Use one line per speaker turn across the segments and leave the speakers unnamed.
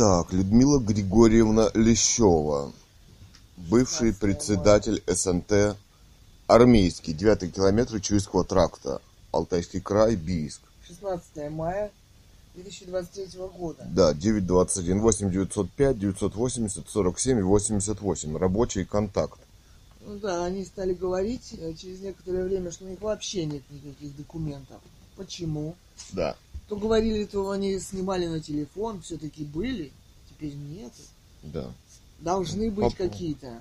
Итак, Людмила Григорьевна Лещева, бывший председатель СНТ армейский, 9 километр Чуйского тракта, Алтайский край, Бийск.
16 мая 2023 года.
Да, 921 8 905 980 47 88. Рабочий контакт.
Ну да, они стали говорить э, через некоторое время, что у них вообще нет никаких документов. Почему?
Да.
То говорили, то они снимали на телефон, все-таки были, теперь нет.
Да.
Должны быть
По-
какие-то.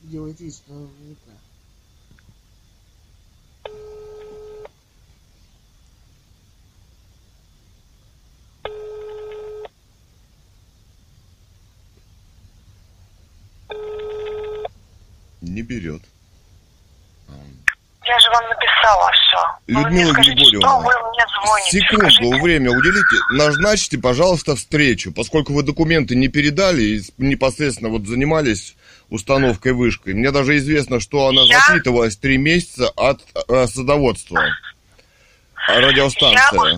Делает вид, что не.
Не берет.
Я же вам написала все.
Людмила Григорьевна,
Что вы мне звоните?
Секунду,
Скажите.
время уделите. Назначьте, пожалуйста, встречу. Поскольку вы документы не передали и непосредственно вот занимались установкой вышкой. Мне даже известно, что она
Я?
запитывалась три месяца от э, садоводства. А
Я
Радиостанция.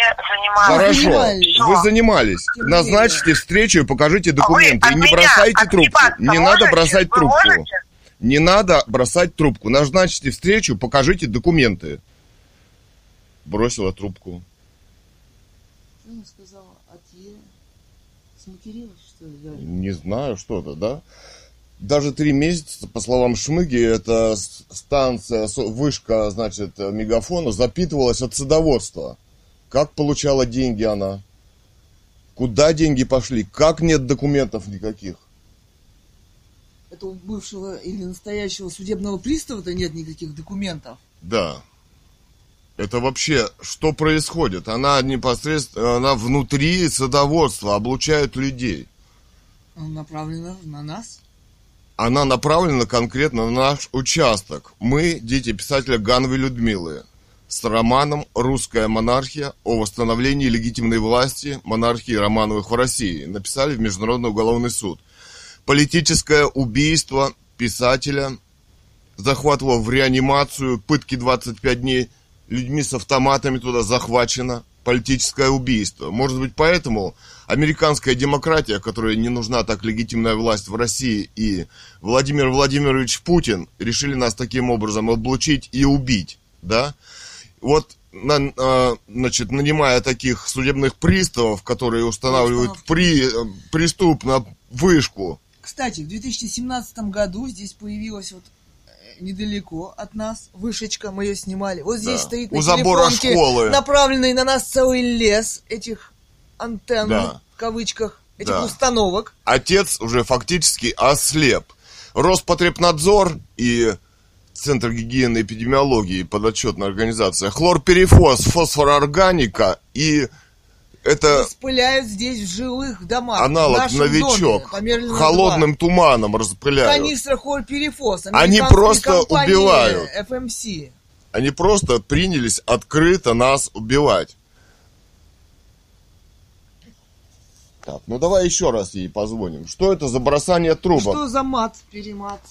Не занималась.
Хорошо,
занимались.
вы занимались. Назначьте встречу и покажите документы.
Вы
И не
меня
бросайте трубку. Не надо
можете?
бросать
Вы
трубку.
можете?
Не надо бросать трубку. Назначьте встречу, покажите документы. Бросила трубку.
Что она сказала? Сматерилась, что ли? Галя?
Не знаю, что-то, да? Даже три месяца, по словам Шмыги, эта станция, вышка, значит, э, мегафона запитывалась от садоводства. Как получала деньги она? Куда деньги пошли? Как нет документов никаких?
Это у бывшего или настоящего судебного пристава-то нет никаких документов.
Да. Это вообще, что происходит? Она непосредственно, она внутри садоводства, облучает людей.
Она направлена на нас.
Она направлена конкретно на наш участок. Мы дети писателя Гановой Людмилы с романом «Русская монархия» о восстановлении легитимной власти монархии Романовых в России. Написали в Международный уголовный суд. Политическое убийство писателя, захват его в реанимацию, пытки 25 дней, людьми с автоматами туда захвачено, политическое убийство. Может быть, поэтому американская демократия, которой не нужна так легитимная власть в России, и Владимир Владимирович Путин решили нас таким образом облучить и убить, да? Вот, на- а, значит, нанимая таких судебных приставов, которые устанавливают при, э, преступно вышку,
Кстати, в 2017 году здесь появилась вот э, недалеко от нас вышечка, мы ее снимали. Вот здесь
Да.
стоит
У
на
забора
телефонке
школы.
направленный на нас целый лес этих антенн,
Да.
в кавычках, этих
Да.
установок.
отец уже фактически ослеп. Роспотребнадзор и Центр гигиены и эпидемиологии, подотчетная организация, хлорперифос, фосфорорганика и это
Распыляют здесь в жилых домах.
аналог новичок
доме,
холодным
2.
туманом распыляют.
Канистра хлорперифос.
Они просто убивают.
FMC.
Они просто принялись открыто нас убивать. Так, ну давай еще раз ей позвоним. Что это за бросание трубок?
Что за мат, перемат?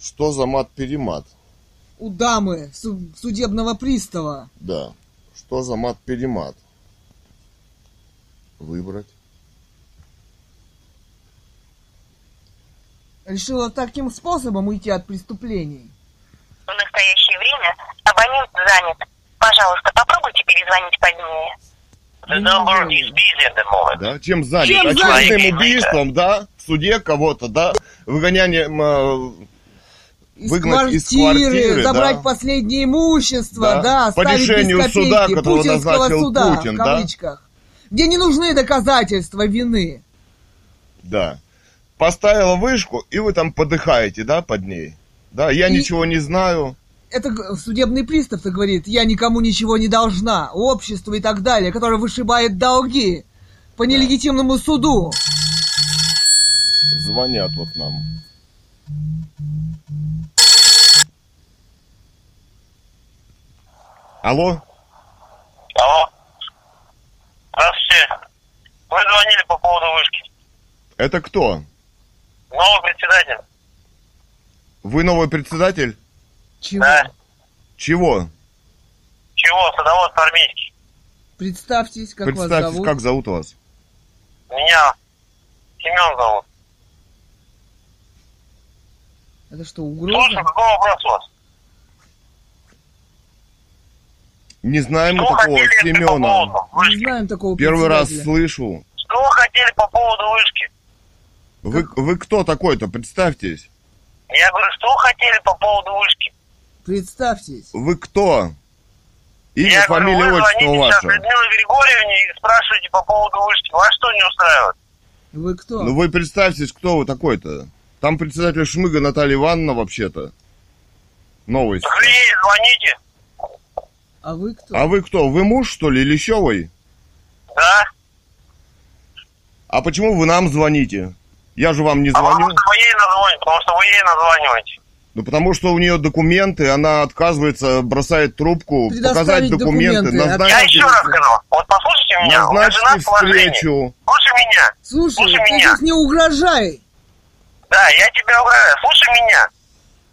Что за мат-перемат?
У дамы су- судебного пристава.
Да. Что за мат-перемат? Выбрать.
Решила таким способом уйти от преступлений.
В настоящее время абонент занят. Пожалуйста, попробуйте перезвонить позднее.
The number is
busy at the moment.
Да? Чем занят?
Чем
Очередным
занят?
убийством, да? В суде кого-то, да? Выгонянием э,
Из
Выгнать из
квартиры,
квартиры,
забрать
да.
последнее имущество,
Да.
да,
По решению суда, которого назначил
суда,
Путин,
в
да?
кавычках, где не нужны доказательства вины.
Да. Поставила вышку, и вы там подыхаете, да, под ней? Да, я
И-
ничего не знаю.
Это судебный пристав-то говорит, я никому ничего не должна, обществу и так далее, которое вышибает долги по нелегитимному суду.
Звонят вот нам. Алло?
Алло. Здравствуйте. Вы звонили по поводу вышки.
Это кто?
Новый председатель.
Вы новый председатель?
Чего?
Да.
Чего?
Чего? Садовод армейский.
Представьтесь, как вас
Представьтесь,
зовут.
как зовут вас?
Меня Семен зовут.
Это что,
Слушай,
угроза?
какой вопрос у вас?
Не знаем мы
Что
такого
хотели по
Семена.
поводу
Не знаем такого
Первый раз слышу.
Что вы хотели по поводу вышки?
Вы, вы кто такой-то? Представьтесь.
Я говорю, что вы хотели по поводу вышки?
Представьтесь.
Вы кто? Имя,
Я
фамилия,
говорю, вы
отчество
звоните сейчас
ваше.
Людмиле Григорьевне и спрашиваете по поводу вышки. Вас что не устраивает?
Вы кто?
Ну вы представьтесь, кто вы такой-то. Там председатель Шмыга Наталья Ивановна вообще-то. Новость.
Так вы ей звоните.
А вы кто?
А вы кто? Вы муж, что ли, Лещевой?
Да.
А почему вы нам звоните? Я же вам не
А
звоню.
потому что вы ей назвоните, потому что вы ей названиваете.
Ну потому что у нее документы, она отказывается, бросает трубку, показать документы,
документы.
Я
назначить,
еще раз скажу. Вот послушайте меня. У меня жена
назначьте встречу.
Слушай меня.
Слушай,
Слушай
ты
меня.
здесь не угрожай.
Да, я тебя угрожаю. Слушай меня.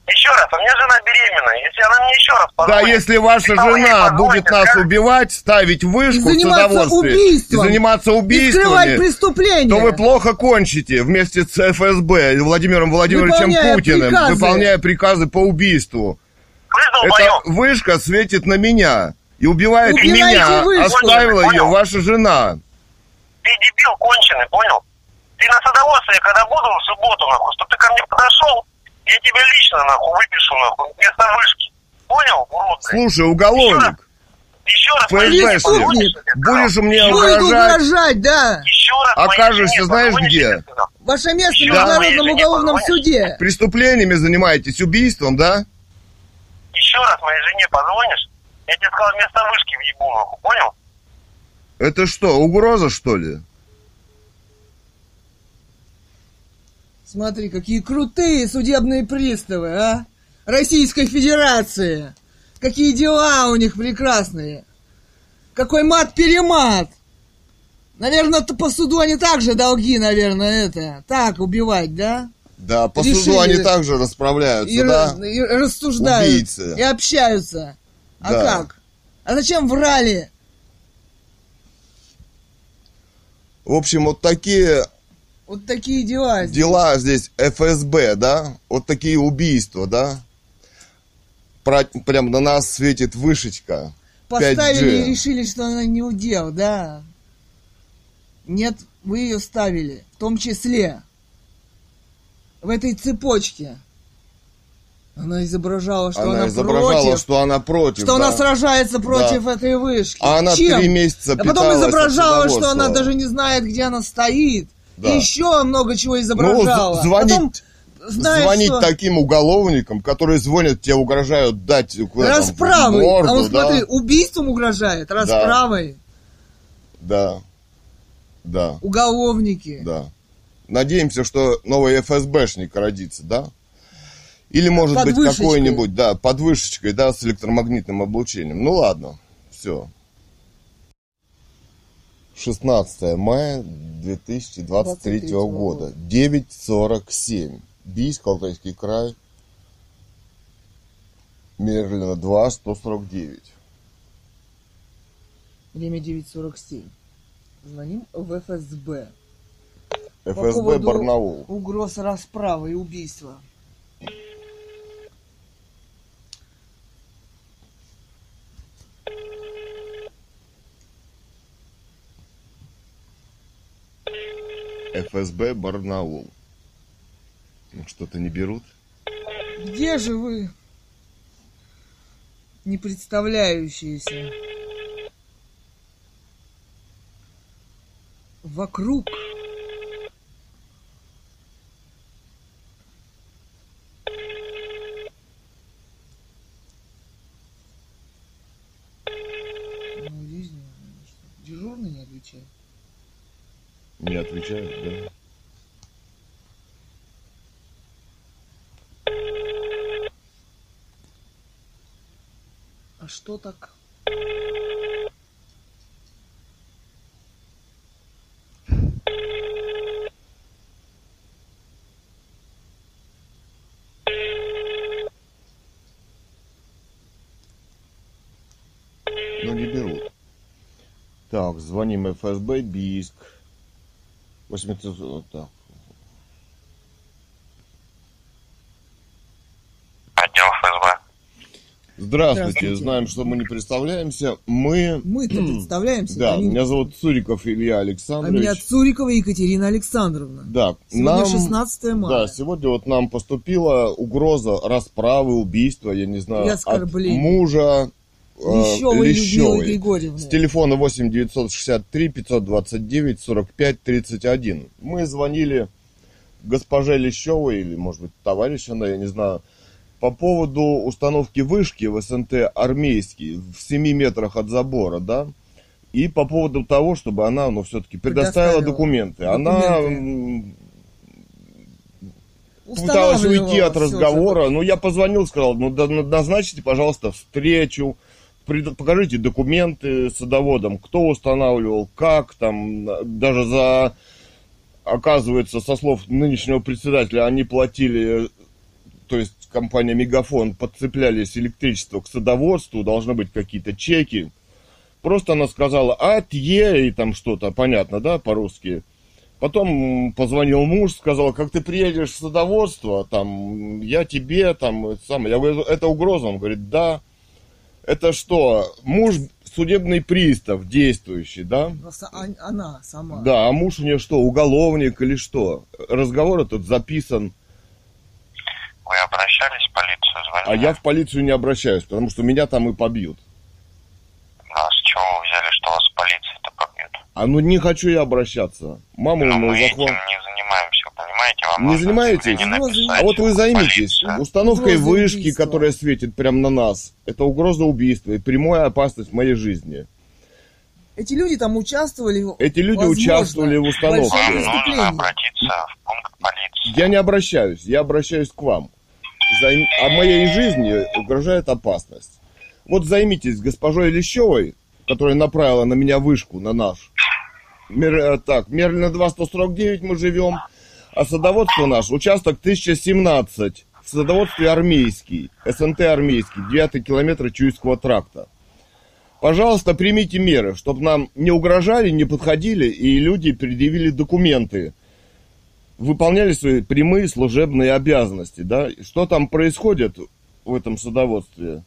Еще раз, у меня жена беременна. Если она мне еще раз
Да,
позвонит,
если ваша
если ей
жена будет нас
скажете,
убивать, ставить вышку
И
в
заниматься убийством.
и заниматься
И скрывать
убийствами,
преступления.
то вы плохо кончите вместе с ФСБ и Владимиром Владимировичем
Выполняя
Путиным,
приказы.
выполняя приказы по убийству. Эта вышка светит на меня и убивает
Убирайте
меня.
вышку.
Оставила ее
Понял.
ваша жена.
Ты дебил конченый, понял? Ты на садоводстве, когда буду в субботу, нахуй, чтобы ты ко мне подошел, я тебя лично, нахуй, выпишу, нахуй, вместо вышки. Понял, урод?
Слушай, уголовник,
Еще раз
ФСБшник, будешь мне угрожать,
угрожать, да.
Еще раз
Окажешься,
жене
знаешь, где?
Ваше место в Международном уголовном суде.
преступлениями занимаетесь, убийством, да?
Еще раз моей жене позвонишь, я тебе сказал, вместо вышки въебу, нахуй, понял?
Это что, угроза, что ли?
Смотри, какие крутые судебные приставы, а? Российской Федерации. Какие дела у них прекрасные. Какой мат-перемат. Наверное, по суду они также долги, наверное, это. Так, убивать, да?
Да, по
Решили.
суду они также расправляются,
И,
да?
и рассуждают.
Убийцы.
И общаются. А
Да.
как? А зачем врали?
В общем, вот такие
Вот такие дела. здесь.
дела здесь ФСБ, да? Вот такие убийства, да? Про- прям на нас светит вышечка.
Поставили
5G.
и решили, что она не удел, да. Нет, вы ее ставили, в том числе. В этой цепочке. Она изображала, что она,
она изображала,
против,
что она против.
что она
да.
сражается против этой вышки.
А она
Чем?
три месяца
А потом изображала, что она даже не знает, где она стоит.
Да.
И еще много чего
Ну,
изображала.
з- звонить,
Потом, знает,
звонить
что-
таким уголовникам, которые звонят, тебе угрожают дать
Расправой.
морду,
а он,
да?
смотри, убийством угрожает, расправой.
Да, да,
Уголовники.
да. Надеемся, что новый ФСБшник родится, да? Или, может
Под
быть, какой-нибудь, да, под вышечкой, да, с электромагнитным облучением. Ну, ладно, все. 16 мая 2023
23
года, 9.47. Бийск, Алтайский край, Мерлина 2, 149.
Время 9.47. Звоним в ФСБ. По
ФСБ
поводу
Барнаул.
Угроз расправы и убийства.
ФСБ Барнаул. Ну, что-то не берут?
Где же вы? Не представляющиеся. Вокруг. отвечают, да. А что так? Ну
не
берут. Так,
звоним ФСБ, БИСК. 800, вот так.
Отдел ФСБ.
Здравствуйте.
Здравствуйте.
знаем, что мы не представляемся. Мы...
Мы-то представляемся.
Да,
они-
меня зовут Цуриков Илья
А
Александрович.
меня Цурикова Екатерина Александровна.
Да,
Сегодня
нам...
16 мая.
Да, сегодня вот нам поступила угоза расправы, убийства, я не знаю, от мужа
Лещевой
Лещевой.
Григорьевны.
С телефона 8 963 529 45 31. Мы звонили госпоже Лещевой, или, может быть, товарищ она, я не знаю, по поводу установки вышки в СНТ армейский в 7 метрах от забора, да, и по поводу того, чтобы она, ну, все-таки предоставила
Предоставила
документы. Она
документы.
м, пыталась уйти от разговора. Ну, я позвонил, сказал, ну, да- назначите, пожалуйста, встречу, покажите документы садоводам, кто устанавливал, как там, даже за, оказывается, со слов нынешнего председателя, они платили, то есть компания Мегафон, подцеплялись электричество к садоводству, должны быть какие-то чеки. Просто она сказала от Е и там что-то, понятно, да, по-русски. Потом позвонил муж, сказал, как ты приедешь в садоводство, там, я тебе, там, самое. Я говорю, это угроза? Он говорит, да. Это что, муж судебный пристав действующий, да?
Просто он- она сама.
Да, а муж у нее что, уголовник или что? Разговор этот записан,
Вы обращались в полицию,
а
звонили?
я в полицию не обращаюсь, потому что меня там и побьют.
А с чего вы взяли, что вас полиция-то побьет?
А ну не хочу я обращаться. Маму
Но
ему
мы этим
захват.
не занимаемся, вы понимаете? Вам
Не занимаетесь?
Ну,
А вот вы займитесь
полицию.
установкой
Угроза
вышки,
убийства.
которая светит прямо на нас. Это угроза убийства и прямая опасность моей жизни.
Эти люди там участвовали.
Эти люди
возможно,
участвовали в установке.
Вам нужно обратиться в пункт полиции.
Я не обращаюсь, я обращаюсь к вам. Займ- А моей жизни угрожает опасность. Вот займитесь госпожой Лещевой, которая направила на меня вышку, на наш. Мер, э, так, Мерлина 2, 149 мы живем, а садоводство наш, участок 1017, в садоводстве армейский, СНТ армейский, 9 километр Чуйского тракта. Пожалуйста, примите меры, чтобы нам не угрожали, не подходили, и люди предъявили документы, выполняли свои прямые служебные обязанности, да? Что там происходит в этом садоводстве?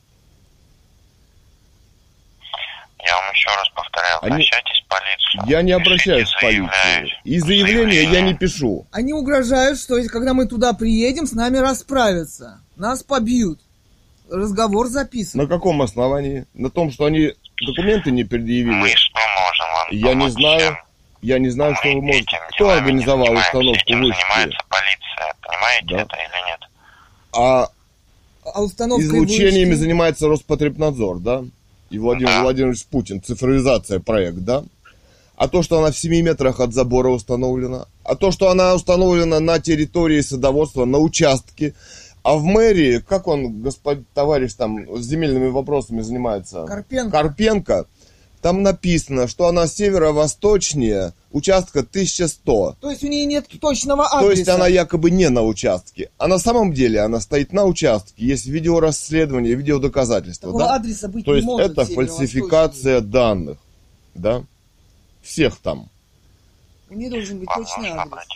Я вам еще раз повторяю,
Они-
обращайтесь в полицию.
Я не обращаюсь в полицию. И заявление я не пишу.
Они угрожают, что если- когда мы туда приедем, с нами расправятся. Нас побьют. Разговор записан.
На каком основании? На том, что они документы не
Мы
предъявили?
что можем вам
Я не знаю. Я не знаю,
Мы
что вы можете. Кто организовал установку
Этим
вышки?
занимается полиция. Понимаете
Да.
это или нет?
А
А установкой
излучениями
вышки-
занимается Роспотребнадзор, да? И Владимир
Да.
Владимирович Путин. Цифровизация проект, да? А то, что она в 7 метрах от забора установлена, а то, что она установлена на территории садоводства, на участке, а в мэрии, как он, господин товарищ там с земельными вопросами занимается?
Карпенко.
Карпенко. Там написано, что она северо-восточнее участка 1100.
То есть у нее нет точного адреса.
То есть она якобы не на участке. А на самом деле она стоит на участке. Есть видеорасследование, видеодоказательства.
Такого
да?
адреса быть
То
не
есть
может.
это фальсификация данных. Да? Всех там.
У нее должен быть точный адрес.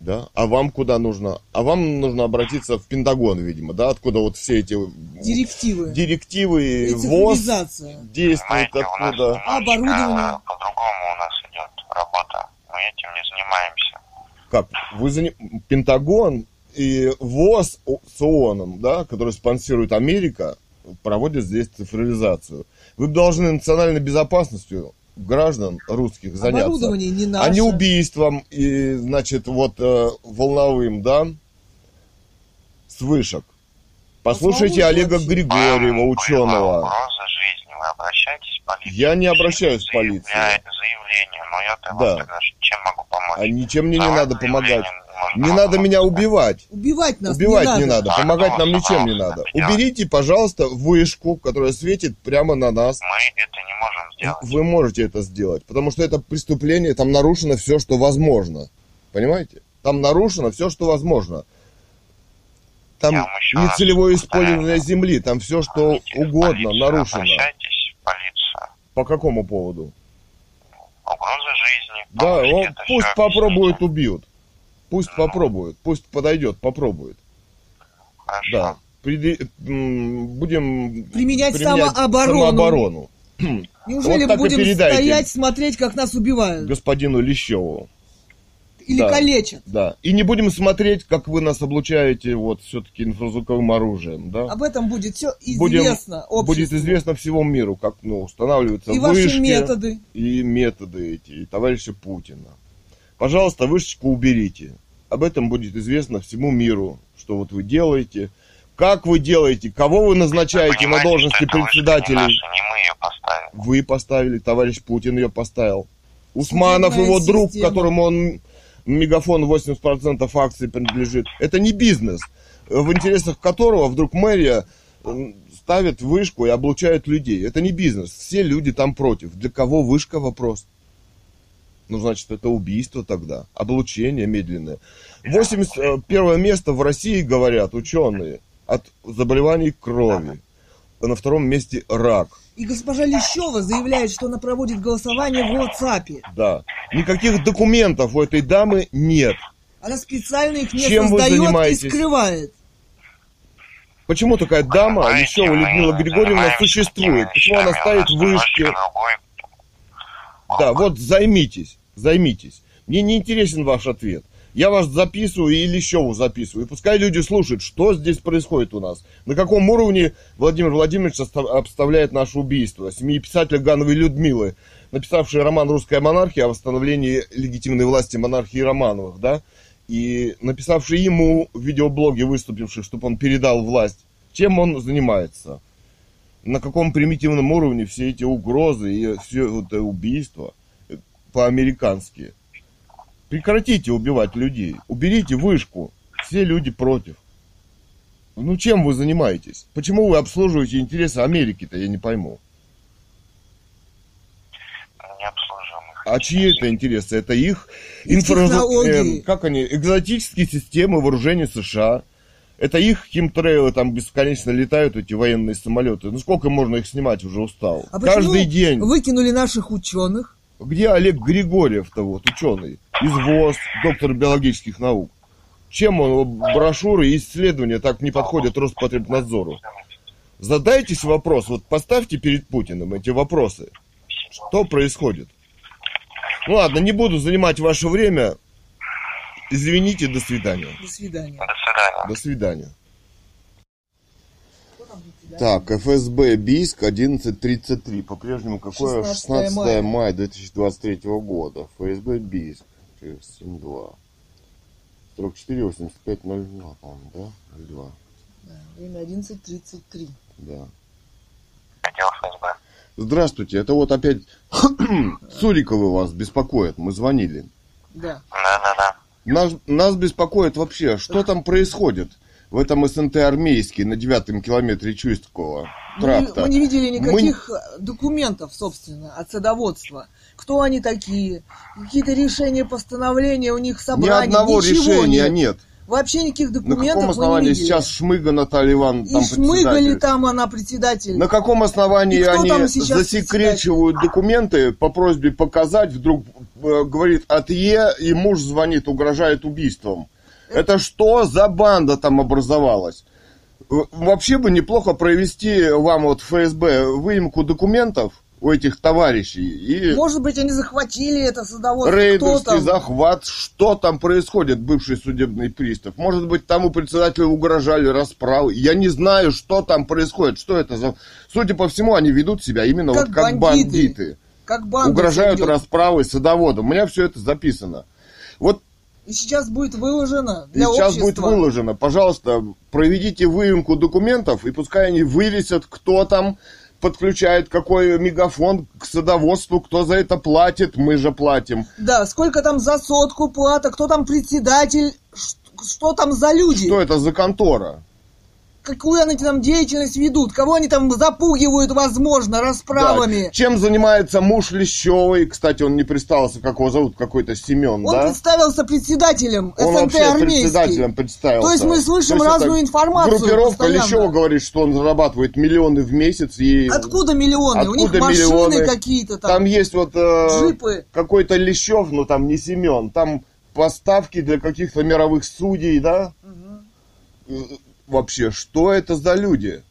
Да? А вам куда нужно? А вам нужно обратиться в Пентагон, видимо, да? Откуда вот все эти
Директивы.
директивы
И
ВОЗ
цифровизация.
действуют
Понимаете, у нас
откуда?
немножечко,
Оборудование.
э, По-другому у нас идет работа. Мы этим не занимаемся.
Как? Вы заним- Пентагон и ВОЗ с ООНом, да, который спонсирует Америка, проводят здесь цифровизацию. Вы должны национальной безопасностью граждан русских заняться.
Оборудование не наше.
а не убийством и, значит, вот э, волновым, да, с вышек. Послушайте Олега. Григорьева,
Вам
ученого.
Была угроза жизни. Вы обращайтесь в полицию.
Я не обращаюсь в полицию.
Заявление. Но я-то
Да.
тогда чем могу помочь?
А ничем мне не надо помогать.
Заявление можно
Не надо меня убивать.
Убивать нас
Убивать
не
не
надо.
надо, помогать нам ничем не надо. Уберите, пожалуйста, вышку, которая светит прямо на нас.
Мы это не можем сделать.
Вы можете это сделать, потому что это преступление, там нарушено все, что возможно. Понимаете? Там нарушено все, что возможно. Там нецелевое использование земли, там все, что
Звоните в
угодно
полицию,
нарушено.
Обращайтесь в полицию.
По какому поводу?
угрозы жизни.
Да, он пусть
объясните.
убьют. Пусть попробует, пусть подойдет, попробует.
Хорошо.
Да. Приди- будем
Применять самооборону.
самооборону.
Неужели
Вот и
будем стоять, смотреть, как нас убивают?
господину Лещеву.
Или
да.
калечат?
Да. И не будем смотреть, как вы нас облучаете вот все-таки инфразвуковым оружием, да?
Об этом будет все
Будем-
известно обществу.
Будет известно всему миру, как ну, устанавливаются
И ваши
вышки,
методы.
и методы эти, и товарища Путина. Пожалуйста, вышечку уберите. Об этом будет известно всему миру, что вот вы делаете, как вы делаете, кого вы назначаете на
Понимаете,
должности
вышка не не мы ее поставили.
Вы поставили, товарищ Путин ее поставил. Усманов
Судебная
его друг,
система.
которому он мегафон 80% акций принадлежит. Это не бизнес, в интересах которого вдруг мэрия м, ставит вышку и облучает людей. Это не бизнес. Все люди там против. Для кого вышка вопрос? Ну, значит, это убийство тогда. Облучение медленное. 81 место в России, говорят ученые, от заболеваний крови. На втором месте рак.
И госпожа Лещева заявляет, что она проводит голосование в WhatsApp.
Да. Никаких документов у этой дамы нет.
Она специально их не
Чем вы
создает и скрывает.
Почему такая дама,
Понимаете,
Лещева Людмила Григорьевна, существует? Почему она ставит вышки? Да, вот займитесь, займитесь. Мне не интересен ваш ответ. Я вас записываю и Лещеву записываю. И пускай люди слушают, что здесь происходит у нас. На каком уровне Владимир Владимирович обставляет наше убийство. Семьи писателя Гановой Людмилы, написавшей роман «Русская монархия» о восстановлении легитимной власти монархии Романовых, да? И написавший ему в видеоблоге, выступивший, чтобы он передал власть. Чем он занимается? На каком примитивном уровне все эти угрозы и все это убийство по-американски? Прекратите убивать людей. Уберите вышку. Все люди против. Ну, чем вы занимаетесь? Почему вы обслуживаете интересы Америки-то, я не пойму.
не обслуживаем их.
А чьи это интересы? Это их
технологии.
э, как они, экзотические системы вооружения США. Это их химтрейлы, там бесконечно летают эти военные самолеты. Ну сколько можно их снимать, уже устал.
А
Каждый день.
выкинули наших ученых?
Где Олег Григорьев-то вот, ученый, из ВОЗ, доктор биологических наук? Чем он, брошюры и исследования так не подходят Роспотребнадзору? Задайтесь вопрос, вот поставьте перед Путиным эти вопросы. Что происходит? Ну ладно, не буду занимать ваше время. Извините, до свидания.
До свидания.
До свидания.
До свидания. Так, ФСБ Бийск 11.33. По-прежнему какое?
16
16
мая.
мая 2023 года. ФСБ Бийск. 72. Срок 4, 85, 02, по-моему, да? 02.
Да, время 11.33.
Да.
Отдел ФСБ.
Здравствуйте, это вот опять Суриковы вас беспокоят. Мы звонили.
Да.
Да-да-да.
Нас, нас беспокоит вообще, что там происходит в этом СНТ армейский на девятом километре Чуйского
Мы,
тракта.
мы не видели
Мы-
никаких э, документов, собственно, от садоводства. Кто они такие? Какие-то решения, постановления у них
Ни
собрания,
одного
ничего
решения
нет.
нет.
Вообще никаких
На
документов
каком
мы не
основании
видели.
сейчас Шмыга Наталья Ивановна там
И шмыгали
председатель?
там она председатель.
На каком основании они засекречивают документы по просьбе показать, вдруг э, говорит от Е, и муж звонит, угрожает убийством. Это что за банда там образовалась? В- Вообще бы неплохо провести вам вот ФСБ выемку документов у этих товарищей и
Может быть, они захватили это садоводство.
Рейдерский
там?
захват, что там происходит, бывший судебный пристав. Может быть, тому председателю угрожали расправы. Я не знаю, что там происходит, что это за... Судя по всему, они ведут себя именно
Как
вот как
бандиты.
бандиты.
Как банда
Угрожают расправой садоводом. У меня все это записано. Вот
И сейчас будет выложено для
сейчас
общества.
будет выложено. Пожалуйста, проведите выемку документов, и пускай они вывесят, кто там подключает какой мегафон к садоводству, кто за это платит, мы же платим.
Да, сколько там за сотку плата, кто там председатель, что там за люди.
Что это за контора?
Какую они там деятельность ведут, кого они там запугивают, возможно,
Да.
расправами.
Чем занимается муж Лещевой? Кстати, он не представился, как его зовут, какой-то Семен,
Он
да?
представился председателем
Он
СНТ
вообще
армейский.
председателем представился.
То есть мы слышим
есть
разную информацию
Группировка
постоянно.
Лещева говорит, что он зарабатывает миллионы в месяц. И...
Откуда миллионы? У них
Откуда
машины
миллионы?
какие-то там.
Там есть вот э,
Джипы.
какой-то Лещев, но там не Семен. Там поставки для каких-то мировых судей, да? Вообще, что это за люди?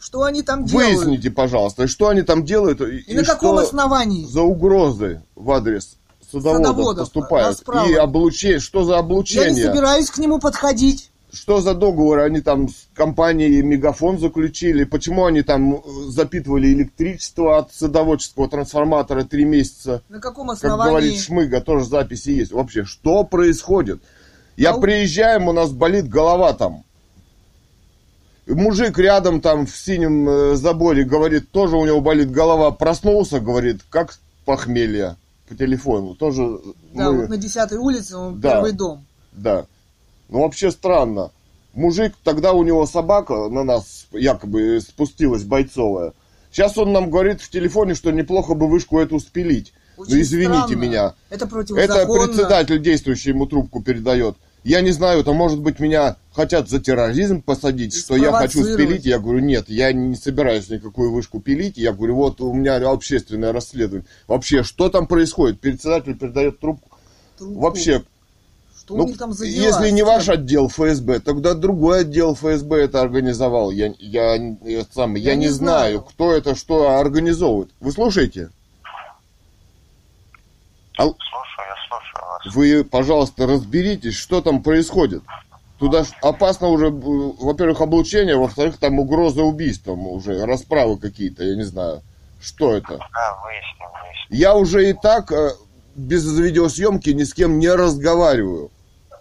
Что они там делают?
Выясните, пожалуйста, что они там делают и,
И на каком
что
основании?
за угрозы в адрес садоводов,
Садоводов,
поступают.
расправы.
И облучение, что за
Я не
облучение?
собираюсь к нему подходить.
Что за договор они там с компанией Мегафон заключили? Почему они там э, запитывали электричество от садоводческого трансформатора три месяца?
На каком
Как
основании?
говорит Шмыга, тоже записи есть. Вообще, что происходит? Я
А
приезжаем, у нас болит голова там. Мужик рядом там в синем э, заборе говорит, тоже у него болит голова. Проснулся, говорит, как похмелье по телефону. Тоже
Да,
мы-
вот на 10 улице, он
Да.
первый дом.
да. Ну, вообще странно. Мужик, тогда у него собака на нас якобы спустилась бойцовая. Сейчас он нам говорит в телефоне, что неплохо бы вышку эту спилить.
Очень
ну, извините
странно.
меня.
Это
Это
противозаконно.
председатель действующий ему трубку передает. Я не знаю, это может быть меня хотят за терроризм посадить, что я хочу спилить. Я говорю, нет, я не собираюсь никакую вышку пилить. Я говорю, вот у меня общественное расследование. Вообще, что там происходит? Председатель передает трубку.
Трубку.
Вообще,
Что
ну,
у них там за дела?
если не ваш отдел ФСБ, тогда другой отдел ФСБ это организовал. Я, я, я, сам, я,
Я
не
не
знаю,
знаю.
кто это, что организовывает. Вы слушаете? Ал-
Слушаю, я слушаю вас.
Вы, пожалуйста, разберитесь, что там происходит. Туда опасно уже, э, во-первых, облучение, во-вторых, там угроза убийством уже, расправы какие-то, я не знаю. Что это?
Да, выясним, выясним.
Я уже и так э, без видеосъемки ни с кем не разговариваю.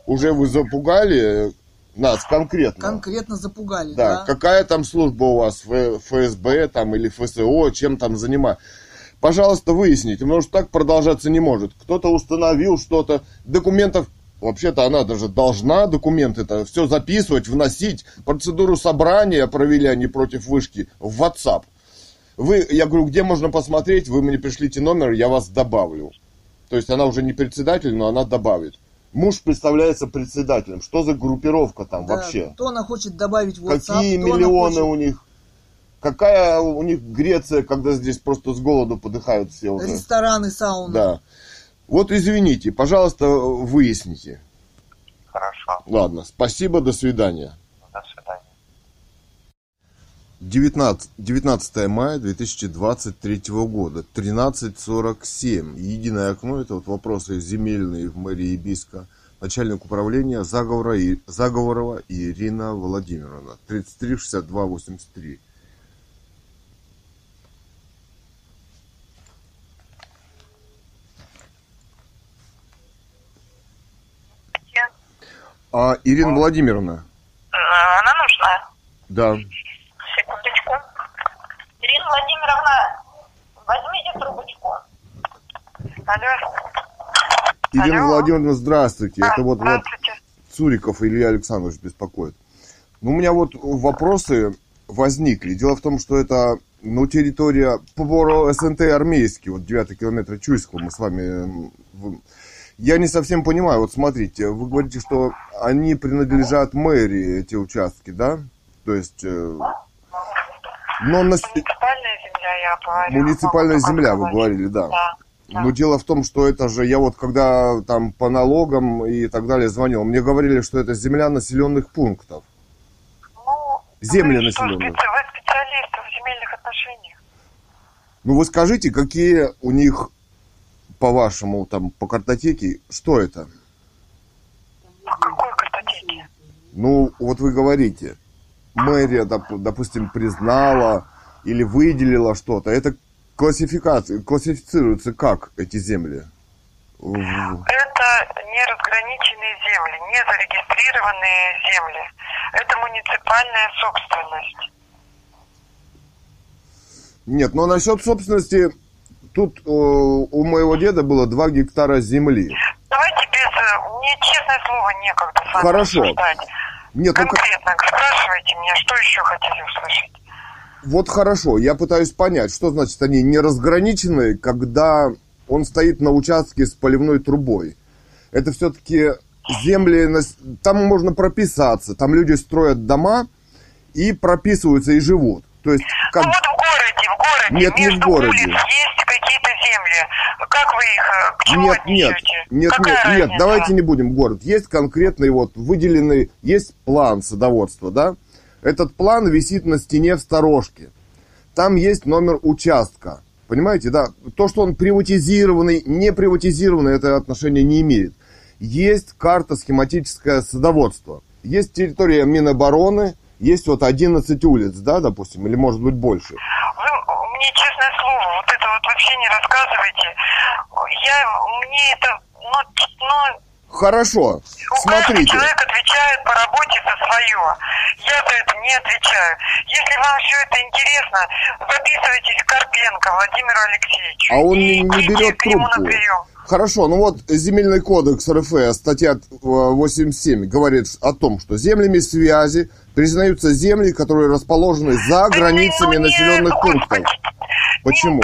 Уже вы запугали э, нас конкретно.
Конкретно запугали,
Да,
да?
какая там служба у вас, ФСБ там или ФСО, чем там занимает? Пожалуйста, выясните, потому что так продолжаться не может. Кто-то установил что-то, документов, вообще-то она даже должна документы это все записывать, вносить. Процедуру собрания провели они против вышки в WhatsApp. Вы, я говорю, где можно посмотреть, вы мне пришлите номер, я вас добавлю. То есть она уже не председатель, но она добавит. Муж представляется председателем. Что за группировка там
Да,
вообще?
То она хочет добавить в WhatsApp,
Какие миллионы
хочет
у них? Какая у них Греция, когда здесь просто с голоду подыхают все уже?
рестораны, сауны.
Да. Вот извините, пожалуйста, выясните.
Хорошо.
Ладно, спасибо, до свидания.
До свидания.
19, 19 мая 2023 года, 13.47. Единое окно, это вот вопросы земельные в мэрии Биска. Начальник управления заговора, и, Заговорова Ирина Владимировна, 33 62 83. А, Ирина Владимировна,
Э, Она нужна.
да.
Секундочку. Ирина Владимировна, возьмите трубочку. Алло.
Ирина
Алло.
Владимировна, здравствуйте.
А,
Это вот, вот
Здравствуйте.
Цуриков Илья Александрович беспокоит. Ну, у меня вот вопросы возникли. Дело в том, что это, ну, территория Поборо СНТ армейский, вот 9 километра Чуйского мы с вами... Я не совсем понимаю, вот смотрите, вы говорите, что они принадлежат мэрии, эти участки, да? То есть... э, но на...
Муниципальная земля, я говорю.
Муниципальная земля, вы говорили, да.
Да. да.
Но дело в том, что это же, я вот когда там по налогам и так далее звонил, мне говорили, что это земля населенных пунктов.
Ну,
Земли
вы что,
населенные.
специ- Вы специалист в земельных отношениях.
Ну вы скажите, какие у них, по-вашему, там, по картотеке, что это?
По какой картотеке?
Ну, вот вы говорите, мэрия, доп- допустим, признала или выделила что-то. Это классификация, классифицируется как эти земли?
Это неразграниченные земли, не зарегистрированные земли. Это муниципальная собственность.
Нет, но насчет собственности, тут э, у моего деда было 2 гектара земли.
Давайте без... э, Мне, честное слово, некогда с вами
Хорошо.
обсуждать.
Нет, ну
Конкретно спрашивайте меня, что еще хотели услышать.
Вот хорошо, я пытаюсь понять, что значит они не разграничены, когда он стоит на участке с поливной трубой. Это все-таки земли, там можно прописаться, там люди строят дома и прописываются и живут. То есть, как...
Ну вот в городе, в городе,
Нет, не в
между
городе.
улиц есть какие-то земли. Как вы их, э, к чему
Нет, нет, нет,
Какая
нет, нет,
разница?
давайте не будем город. Есть конкретный вот выделенный, есть план садоводства, да? Этот план висит на стене в сторожке. Там есть номер участка. Понимаете, да? То, что он приватизированный, не приватизированный, это отношение не имеет. Есть карта схематическое садоводство. Есть территория Минобороны, есть вот 11 улиц, да, допустим, или может быть больше.
Вы мне, честное слово, вот это вот вообще не рассказывайте. Я, мне это, ну, ну,
Хорошо,
каждый
смотрите.
человек отвечает по работе за свое. Я за это не отвечаю. Если вам все это интересно, записывайтесь к Карпенко Владимиру Алексеевичу.
А он не, не берет трубку. Хорошо, ну вот земельный кодекс РФ, статья э, 87, говорит о том, что землями связи признаются земли, которые расположены за границами населенных пунктов. Почему?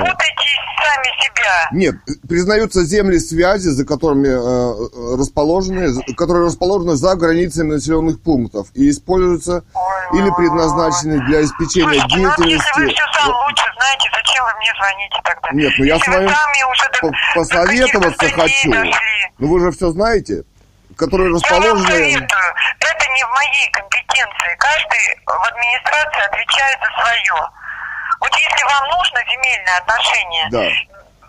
Нет, признаются земли связи, за которыми э, э, расположены, которые расположены за границами населенных пунктов и используются или предназначены для обеспечения
Слушайте, ну, если вы
деятельности.
все сам лучше знаете, мне звоните тогда?
Нет, ну я
Если
с вами
уже
по- посоветоваться хочу.
дошли.
Ну вы же все знаете, которые
Я вам
расположены...
советую, это не в моей компетенции. Каждый в администрации отвечает за свое. Вот если вам нужно земельное отношение,
Да.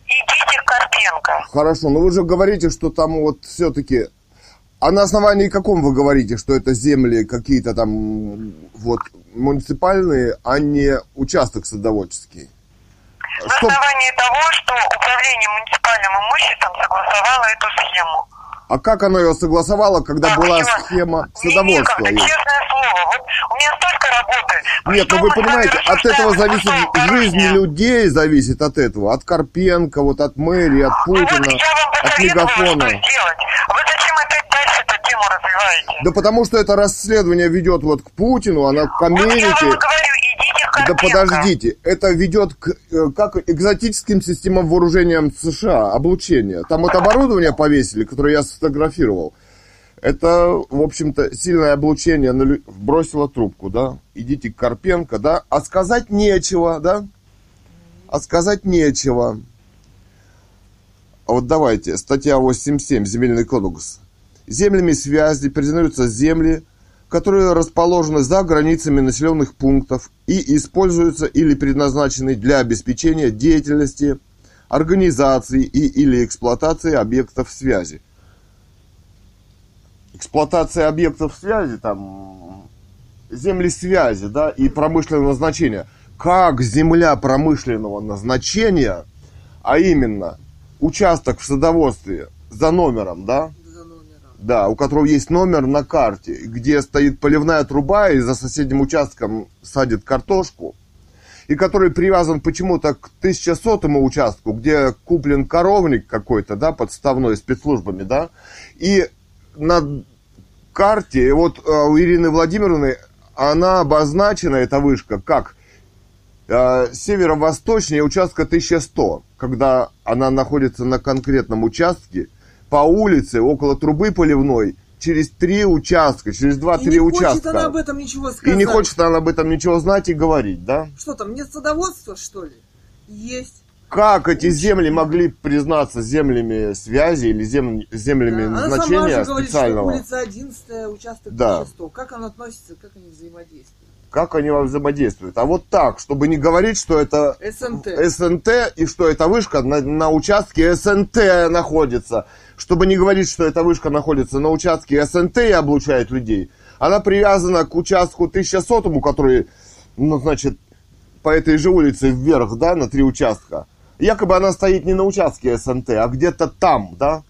идите к Карпенко.
Хорошо, но вы же говорите, что там вот все-таки... А на основании каком вы говорите, что это земли какие-то там вот муниципальные, а не участок садоводческий?
На основании того, что управление муниципальным имуществом согласовало эту схему.
А как оно ее согласовало, когда
А,
была
всё.
схема садоводства?
некогда, честное слово. Вот у меня столько работы.
Нет, ну вы понимаете, от этого зависит жизнь людей, зависит от этого. От Карпенко, вот от мэрии, от
Ну вот
Путина,
я вам
от мегафона.
Вы зачем опять дальше эту тему развиваете?
Да потому что это расследование ведет вот к Путину, оно к
Вот я
Америке.
вам говорю,
Да подождите, это ведет к э, как экзотическим системам вооружения США, облучения. Там вот оборудование повесили, которое я сфотографировал. Это, в общем-то, сильное облучение на бросило трубку, да? Идите к Карпенко, да? А сказать нечего, да? А сказать нечего. А вот давайте, статья 87, земельный кодекс. Землями связи признаются земли, которые расположены за границами населенных пунктов и используются или предназначены для обеспечения деятельности организации и или эксплуатации объектов связи. Эксплуатация объектов связи, там, земли связи, да, и промышленного назначения. Как земля промышленного назначения, а именно участок в садоводстве за номером, да, да, у которого есть номер на карте, где стоит поливная труба и за соседним участком садит картошку, и который привязан почему-то к 1100 участку, где куплен коровник какой-то, да, подставной спецслужбами, да, и на карте, вот э, у Ирины Владимировны, она обозначена, эта вышка, как э, северо-восточнее участка 1100, когда она находится на конкретном участке, по улице, около трубы поливной, через три участка, через
И
два-три
не
участка.
хочет она об этом ничего
И
сказать.
не хочет она об этом ничего знать и говорить, да?
Что там, нет садоводства, что ли? Есть.
Как эти земли могли признаться землями связи или зем- землями
Да. Она сама
назначения
же говорит, что
специального?
улица 11 участок
Да.
1100. Как она относится, как они взаимодействуют?
Как они взаимодействуют? А вот так, чтобы не говорить, что это
СНТ.
СНТ и что эта вышка на, на участке СНТ находится. Чтобы не говорить, что эта вышка находится на участке СНТ и облучает людей. Она привязана к участку 1100, который, ну, значит, по этой же улице вверх, да, на три участка. Якобы она стоит не на участке СНТ, а где-то там, да.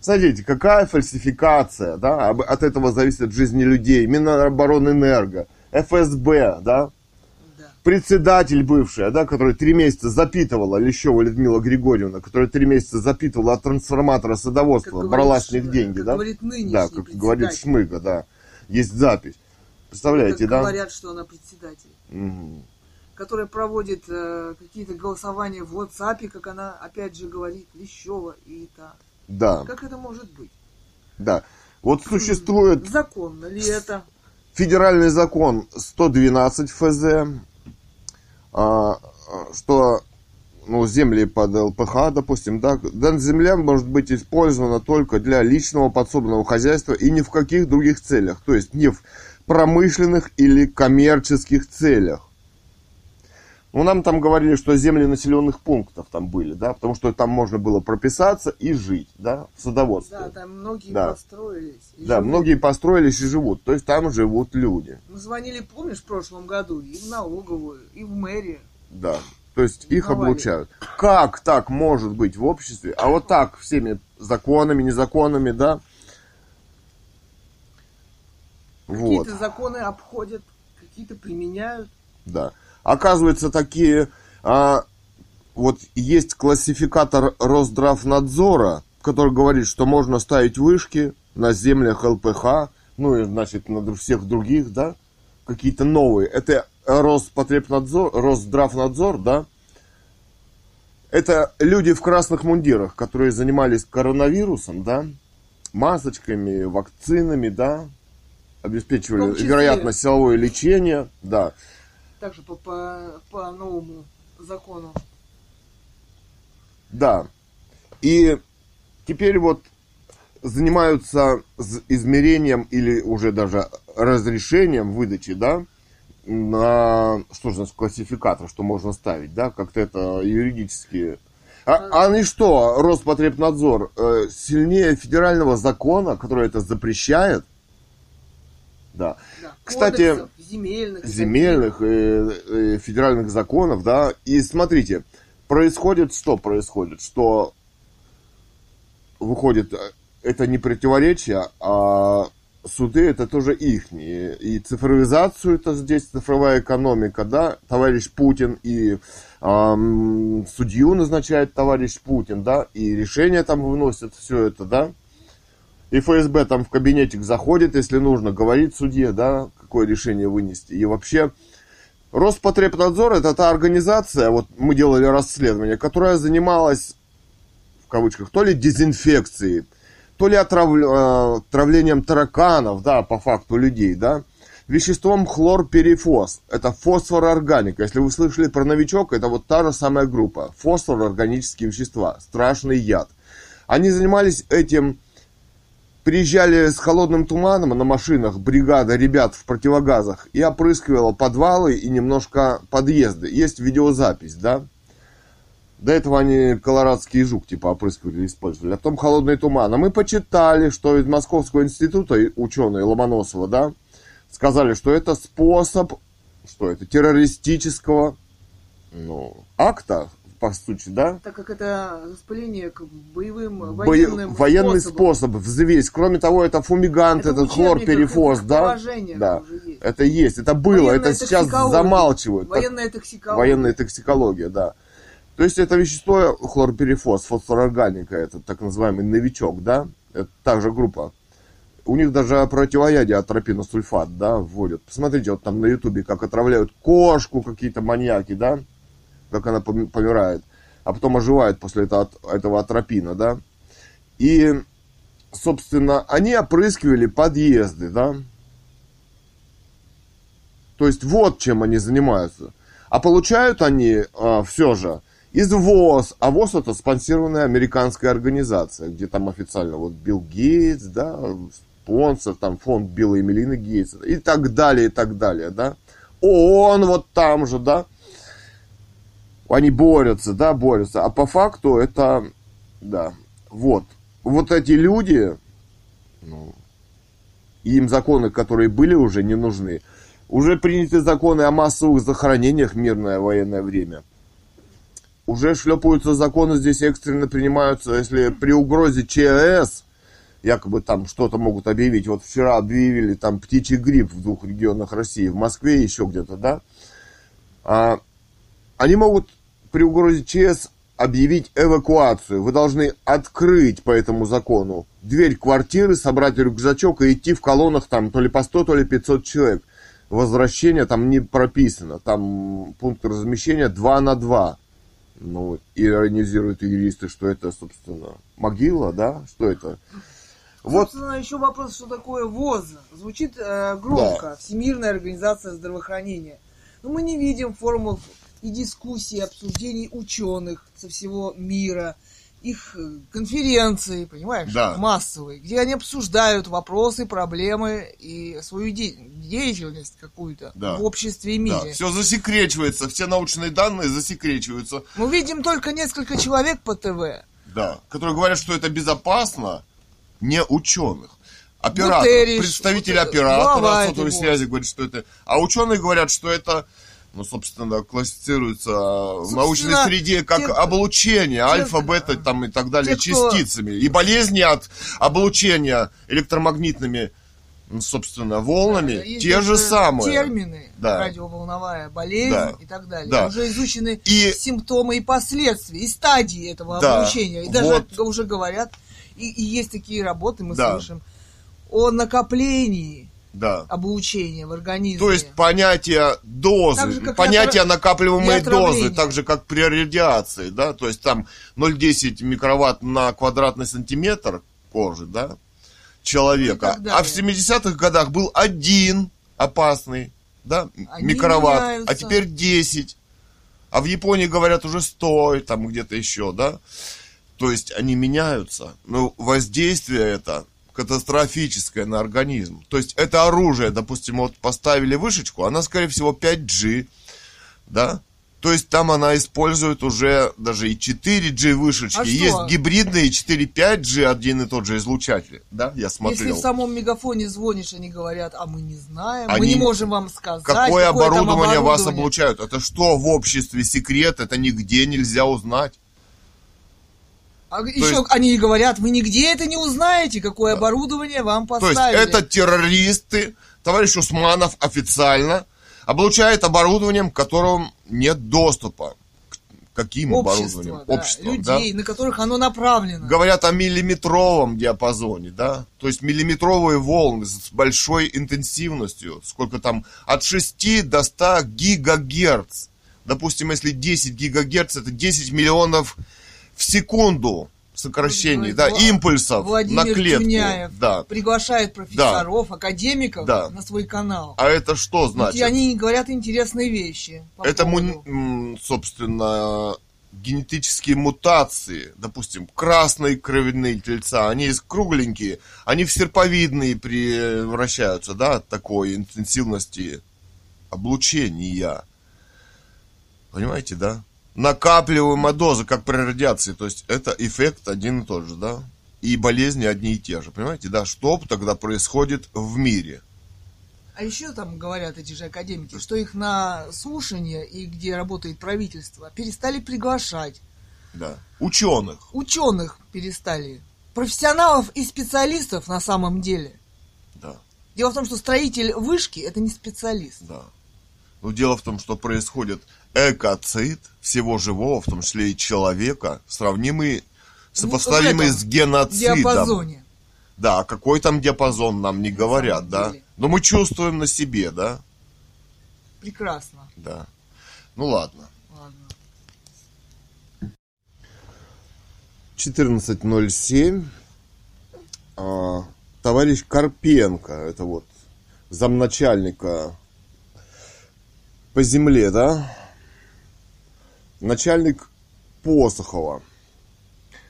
Смотрите, какая фальсификация, да, от этого зависит жизни людей, Миноборонэнерго, ФСБ, да,
Да.
Председатель бывшая, да, которая три месяца запитывала, Лещева Людмила Григорьевна, которая три месяца запитывала от трансформатора садоводства,
Как
брала
говорит
с них деньги,
как
да?
говорит нынешний
Да, как говорит. Шмыга, да. Есть запись. Представляете,
Как
да?
Говорят, что она председатель.
Мгм.
Которая проводит э, какие-то голосования в WhatsApp, как она опять же говорит, Лещева и та.
Да,
Как это может быть?
да. Вот существует
Законно ли это?
федеральный закон 112 ФЗ, что ну, земли под ЛПХ, допустим, да, данная земля может быть использована только для личного подсобного хозяйства и ни в каких других целях, то есть не в промышленных или коммерческих целях. Ну, нам там говорили, что земли населенных пунктов там были, да, потому что там можно было прописаться и жить, да, в садоводстве.
Да, там многие
Да.
построились. и
Да,
живут.
многие построились и живут, то есть там живут люди.
Мы звонили, помнишь, в прошлом году и в налоговую, и в мэрию.
Да. То есть их
Давали.
облучают. Как так может быть в обществе? А вот так всеми законами, незаконами, да? Вот,
Какие-то законы обходят, какие-то применяют.
да. Оказывается, такие... а, вот есть классификатор Росздравнадзора, который говорит, что можно ставить вышки на землях ЛПХ, ну и, значит, на всех других, да, какие-то новые. Это Роспотребнадзор, Росздравнадзор, да, это люди в красных мундирах, которые занимались коронавирусом, да, масочками, вакцинами, да, обеспечивали, вероятно, силовое лечение, да.
Также по, по, по новому закону.
Да. И теперь вот занимаются измерением или уже даже разрешением выдачи, да, на, что же классификатор, что можно ставить, да, как-то это юридически. А, они что, Роспотребнадзор, э, сильнее федерального закона, который это запрещает? Да.
Да.
Кстати,
Кодексов, земельных.
земельных э, э, федеральных законов, да. И смотрите, происходит что происходит, что выходит, это не противоречие, а суды это тоже ихние. И цифровизацию это здесь цифровая экономика, да, товарищ Путин и ам, судью назначает товарищ Путин, да, и решения там выносят все это, да. И ФСБ там в кабинетик заходит, если нужно, говорит судье, да, какое решение вынести. И вообще, Роспотребнадзор это та организация, вот мы делали расследование, которая занималась, в кавычках, то ли дезинфекцией, то ли отрав- э, отравлением тараканов, да, по факту людей, да, веществом хлорперифос. Это фосфорорганика. Если вы слышали про новичок, это вот та же самая группа. Фосфорорганические вещества. Страшный яд. Они занимались этим приезжали с холодным туманом на машинах бригада ребят в противогазах и опрыскивала подвалы и немножко подъезды. Есть видеозапись, да? До этого они колорадский жук типа опрыскивали, использовали. А потом холодный туман. А мы почитали, что из Московского института ученые Ломоносова, да, сказали, что это способ, что это, террористического ну, акта, по сути, да?
Так как это распыление к боевым
Бое-
военным
военный
способом.
способ, взвесь. Кроме того, это фумигант,
Это
этот хлорперифос, да? Да.
есть.
Это есть, это было,
Военная
это сейчас замалчивают.
Военная токсикология.
военная токсикология, да. То есть это вещество хлорперифос, фосфорорганика, это так называемый новичок, да? Это та же группа. У них даже противоядие атропиносульфат, да, вводят. Посмотрите, вот там на ютубе, как отравляют кошку какие-то маньяки, да? Как она пом- помирает. А потом оживает после этого, этого атропина, да? И, собственно, они опрыскивали подъезды, да? То есть вот чем они занимаются. А получают они все же из ВОЗ. А ВОЗ это спонсированная американская организация, где там официально вот Билл Гейтс, да, спонсор, там фонд Билла и Мелины Гейтса и так далее, и так далее, да. ООН вот там же, да. Они борются, да, борются. А по факту это, да, вот. Вот эти люди, ну, им законы, которые были уже, не нужны. Уже приняты законы о массовых захоронениях в мирное военное время. Уже шлепаются законы здесь экстренно принимаются, если при угрозе ЧС, якобы там что-то могут объявить. Вот вчера объявили там птичий грипп в двух регионах России, в Москве еще где-то, да? А, они могут при угрозе ЧС объявить эвакуацию. Вы должны открыть по этому закону дверь квартиры, собрать рюкзачок и идти в колоннах там то ли по 100, то ли 500 человек.
возвращения там не прописано. Там пункт размещения 2 на 2. Ну, иронизируют юристы, что это, собственно, могила, да? Что это?
Вот. Собственно, еще вопрос, что такое ВОЗ. Звучит э, громко. Да. Всемирная организация здравоохранения. Но мы не видим формул и дискуссий, обсуждений ученых со всего мира, их э, конференции, понимаешь, да. массовые, где они обсуждают вопросы, проблемы и свою де- деятельность какую-то да. в обществе и мире. Да.
Все засекречивается, все научные данные засекречиваются.
Мы видим только несколько человек по ТВ.
Да, которые говорят, что это безопасно, не ученых. Оператор, Гутерриш, представитель вот оператора сотовой связи говорит, что это... А ученые говорят, что это ну, собственно, классифицируется собственно, в научной среде как те, облучение, те, альфа, бета там, и так далее, те, частицами. Кто... И болезни от облучения электромагнитными, ну, собственно, волнами, да, те же самые.
Термины, да. радиоволновая болезнь да. и так далее. Да. Уже изучены и... симптомы и последствия, и стадии этого да. облучения. И даже вот. уже говорят, и, и есть такие работы, мы да. слышим, о накоплении да. облучения в организме.
То есть понятие дозы, же, понятие отра... накапливаемой дозы, так же как при радиации, да, то есть там 0,10 микроватт на квадратный сантиметр кожи, да, человека. А в 70-х годах был один опасный, да, Они микроватт, меняются. а теперь 10. А в Японии говорят уже 100, там где-то еще, да. То есть они меняются. Но воздействие это катастрофическое на организм. То есть это оружие, допустим, вот поставили вышечку, она, скорее всего, 5G, да? То есть там она использует уже даже и 4G вышечки. А Есть гибридные 4-5G один и тот же излучатель. Да, я смотрел.
Если в самом мегафоне звонишь, они говорят, а мы не знаем, они... мы не можем вам сказать.
Какое, какое оборудование, оборудование вас облучают? Это что в обществе секрет? Это нигде нельзя узнать.
А еще есть... они говорят, вы нигде это не узнаете, какое да. оборудование вам поставили. То
есть это террористы, товарищ Усманов официально облучает оборудованием, к которому нет доступа. Каким Общество, оборудованием?
Да, Обществом, людей, да? на которых оно направлено.
Говорят о миллиметровом диапазоне, да? То есть миллиметровые волны с большой интенсивностью. Сколько там? От 6 до 100 гигагерц. Допустим, если 10 гигагерц, это 10 миллионов в секунду сокращений, да, импульсов Владимир на клетку. Тюняев
да. приглашает профессоров, да. академиков да. на свой канал.
А это что значит?
И они говорят интересные вещи.
это, му, собственно, генетические мутации, допустим, красные кровяные тельца, они кругленькие, они в серповидные превращаются, да, от такой интенсивности облучения. Понимаете, да? Накапливаемая доза, как при радиации. То есть это эффект один и тот же, да? И болезни одни и те же. Понимаете, да? Что тогда происходит в мире?
А еще там говорят эти же академики, что их на слушание и где работает правительство перестали приглашать.
Да. Ученых.
Ученых перестали. Профессионалов и специалистов на самом деле.
Да.
Дело в том, что строитель вышки это не специалист.
Да. Но дело в том, что происходит экоцид всего живого, в том числе и человека, сравнимый, сопоставимый ну, с геноцидом. Диапазоне. Да, какой там диапазон нам не говорят, да? Но мы чувствуем на себе, да?
Прекрасно.
Да. Ну ладно.
Ладно.
14.07. А, товарищ Карпенко, это вот замначальника по земле, да? Начальник Посохова.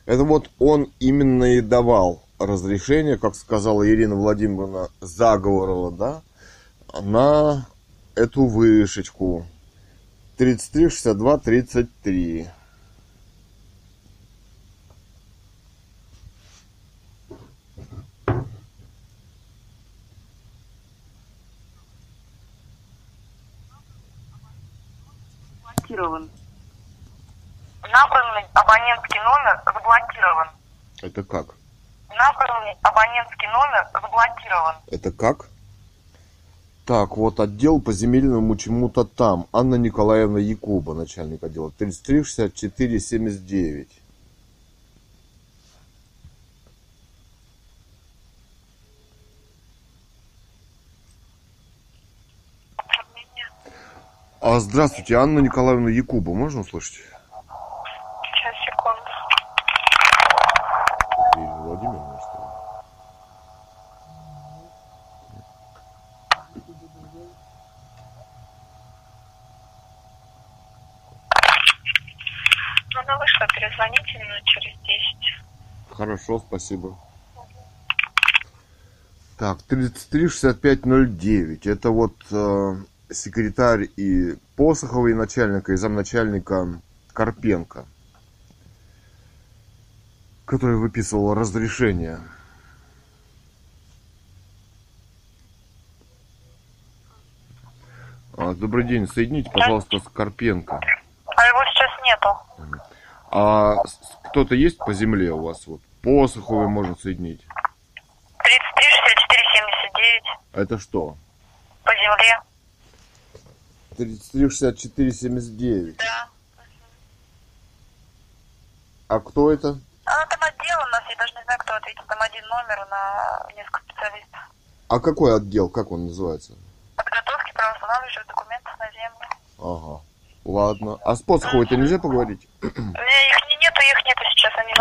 Это вот он именно и давал разрешение, как сказала Ирина Владимировна Заговорова, да, на эту вышечку 33, 62, 33.
Блокирован. Набранный абонентский номер заблокирован.
Это как?
Набранный абонентский номер заблокирован.
Это как? Так, вот отдел по земельному чему-то там. Анна Николаевна Якуба, начальник отдела. 33 64 79.
А, здравствуйте, Анну Николаевну Якубу можно услышать?
Сейчас, секунду.
Ирина Владимировна, что ли?
Ну, она вышла, перезвоните минут через 10.
Хорошо, спасибо. Так, 336509. Это вот э, секретарь и Посохова, и начальника, и замначальника Карпенко, который выписывал разрешение. А, добрый день, соедините, пожалуйста, с Карпенко.
А его сейчас нету.
А кто-то есть по земле у вас? Вот Посоховой можно соединить.
33, 64, 79.
Это что?
По земле.
33, 64, 79.
Да.
А кто это?
А там отдел у нас, я даже не знаю, кто ответит. Там один номер на несколько специалистов.
А какой отдел? Как он называется?
Подготовки правоустанавливающих документов на землю.
Ага. Ладно. А с Посоховой это нельзя поговорить?
У меня их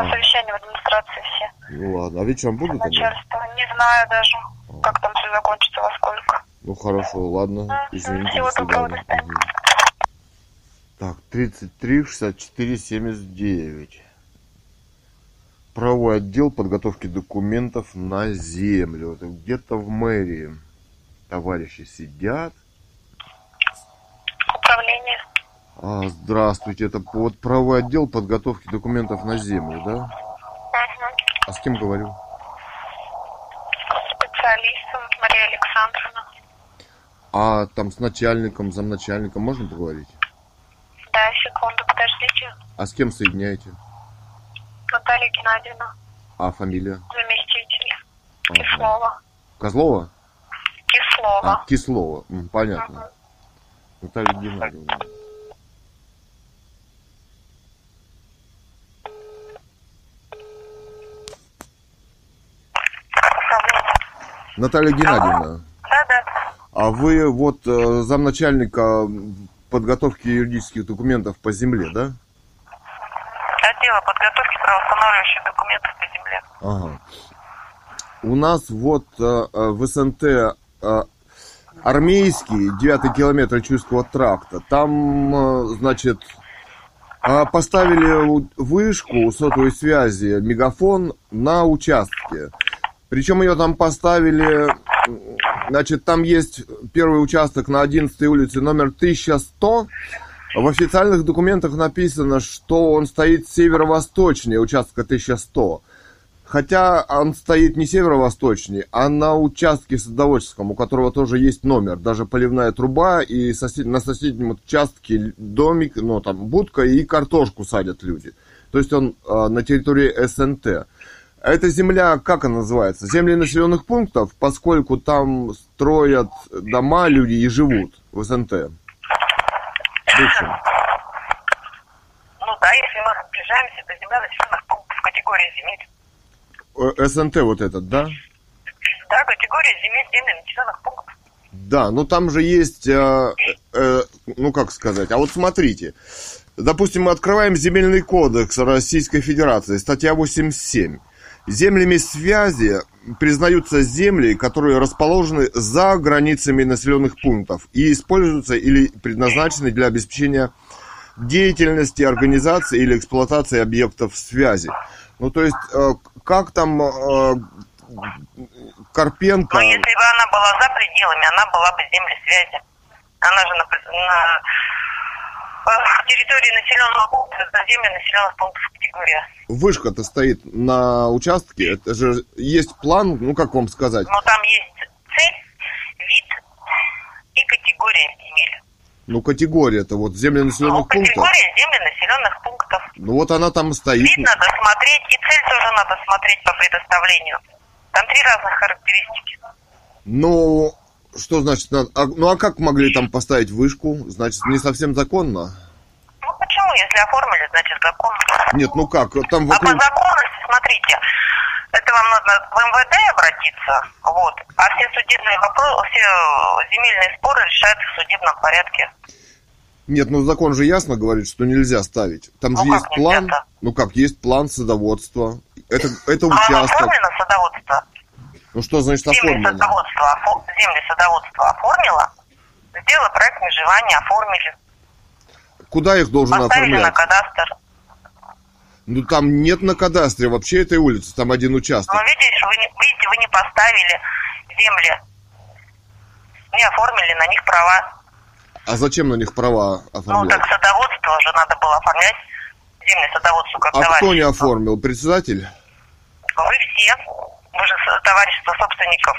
на совещании в администрации все.
Ну ладно. А вечером будут они?
Начальство. Не знаю даже, как там все закончится, во сколько.
Ну хорошо, ладно. Извините,
всего
до
доброго,
свидания.
до свидания.
Мгм. Так, 33, 64, 79. Правовой отдел подготовки документов на землю. Где-то в мэрии. Товарищи сидят.
Управление.
А, здравствуйте, это вот правовой отдел подготовки документов на землю, да?
Угу.
А с кем говорю?
Специалистом Мария Александровна.
А там с начальником, замначальником можно поговорить?
Да, секунду, подождите.
А с кем соединяете?
Наталья Геннадьевна,
А фамилия?
заместитель.
Ага.
Кислова.
Козлова?
Кислова.
А, Кислова. Понятно. Наталья Геннадьевна.
Управление.
Наталья Геннадьевна,
Да, да.
а вы вот э, замначальника подготовки юридических документов по земле, да?
Отдела подготовки правоустанавливающих документов по земле.
Ага. У нас вот э, э, в СНТ э, армейский, 9 километр Чуйского тракта, там, э, значит, э, поставили вышку сотовой связи, мегафон на участке. Причем ее там поставили, значит, там есть первый участок на 11 улице номер 1100. В официальных документах написано, что он стоит северо-восточнее участка 1100. Хотя он стоит не северо-восточнее, а на участке садоводческом, у которого тоже есть номер, даже поливная труба, и сосед- на соседнем участке домик, ну там будка и картошку садят люди. То есть он э, на территории СНТ. Эта земля, как она называется? Земли населенных пунктов, поскольку там строят дома люди и живут в СНТ. Бывшем.
Ну да, если мы приближаемся до земля населенных пунктов категории земель.
Э, СНТ вот этот, да?
Да, категория земель, земли населенных пунктов.
Да, ну там же есть, э, э, ну как сказать, а вот смотрите, допустим, мы открываем земельный кодекс Российской Федерации, статья 87. Землями связи признаются земли, которые расположены за границами населенных пунктов и используются или предназначены для обеспечения деятельности организации или эксплуатации объектов связи. Ну, то есть, э, как там э, Карпенко...
Но если бы она была за пределами, она была бы земли связи. Она же на, на территории населенного пункта, это земли населенных пунктов категория.
Вышка-то стоит на участке, это же есть план, ну как вам сказать,
Но там есть цель, вид и категория земель.
ну категория-то вот земли
Ну,
населенных пунктов,
категория земли населенных пунктов.
ну вот она там стоит,
Вид надо смотреть, и цель тоже надо смотреть по предоставлению. Там три разных характеристики.
ну что значит, надо- а- ну а как могли там поставить вышку, значит не совсем законно?
Ну почему, если оформили, значит закон.
Нет, ну как, там
А по
вокруг,
законности, смотрите, это вам надо в МВД обратиться, вот, а все судебные вопросы, все земельные споры решаются в судебном порядке.
Нет, ну закон же ясно говорит, что нельзя ставить. Там
Ну
же есть план.
нельзя-то?
Ну как, есть план садоводства. Это, это
А
участок.
оформлено садоводство?
Ну что значит оформлено?
садоводство, офо- земли садоводство оформило? Сделала проект межевания, оформили.
Куда их должен
Поставили на
оформлять?
кадастр.
Ну там нет на кадастре вообще этой улицы, там один участок.
Но видишь, вы не, видите, вы не поставили земли. Не оформили на них права.
А зачем на них права
Ну,
оформлять?
так садоводство уже надо было оформлять. Земли садоводству как
а кто не оформил? Председатель?
Вы все. Же со- товарищество собственников.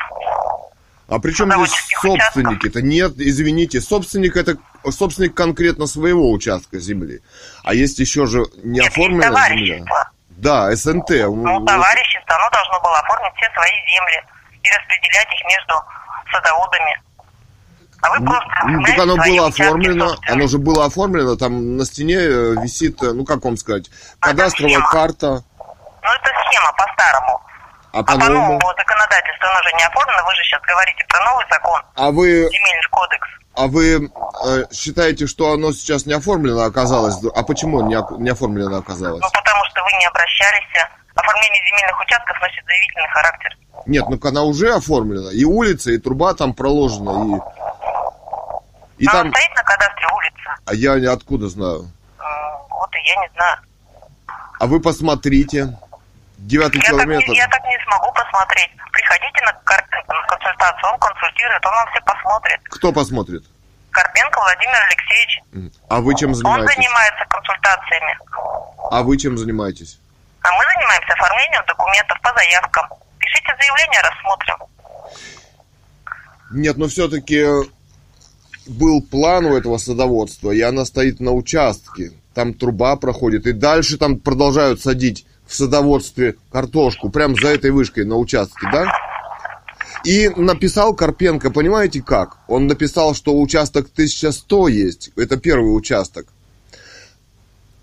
А при чем здесь собственники-то? Нет, извините, собственник это собственник конкретно своего участка земли. А есть еще же не оформленная земля. Да, СНТ.
Ну, товарищество, оно должно было оформить все свои земли и распределять их между садоводами. А вы просто
Ну, так оно было оформлено, оно же было оформлено, там на стене э, висит, э, ну как вам сказать,
А,
кадастровая карта,
Ну, это схема по-старому.
А
А по
по-новому.
новому законодательству оно же не оформлено. Вы же сейчас говорите про новый закон,
А вы,
земельный кодекс.
а вы э, считаете, что оно сейчас не оформлено оказалось? А почему не, не оформлено оказалось?
Ну, потому что вы не обращались. Оформление земельных участков носит заявительный характер.
Нет, ну она уже оформлена, и улица, и труба там проложена, и... И
Она
там,
стоит на кадастре улица.
а я откуда знаю.
Вот и я не знаю.
А вы посмотрите, девятый
Я так,
километр.
не, я так не смогу посмотреть. Приходите на, Карпенко на консультацию, он консультирует, он вам все посмотрит.
Кто посмотрит?
Карпенко Владимир Алексеевич.
А вы чем
Он
занимаетесь?
занимается консультациями.
А вы чем занимаетесь?
А мы занимаемся оформлением документов по заявкам. Пишите заявление, рассмотрим.
Нет, но все-таки был план у этого садоводства, и она стоит на участке. Там труба проходит, и дальше там продолжают садить в садоводстве картошку, прям за этой вышкой на участке, да? И написал Карпенко, понимаете как? Он написал, что участок 1100 есть, это первый участок.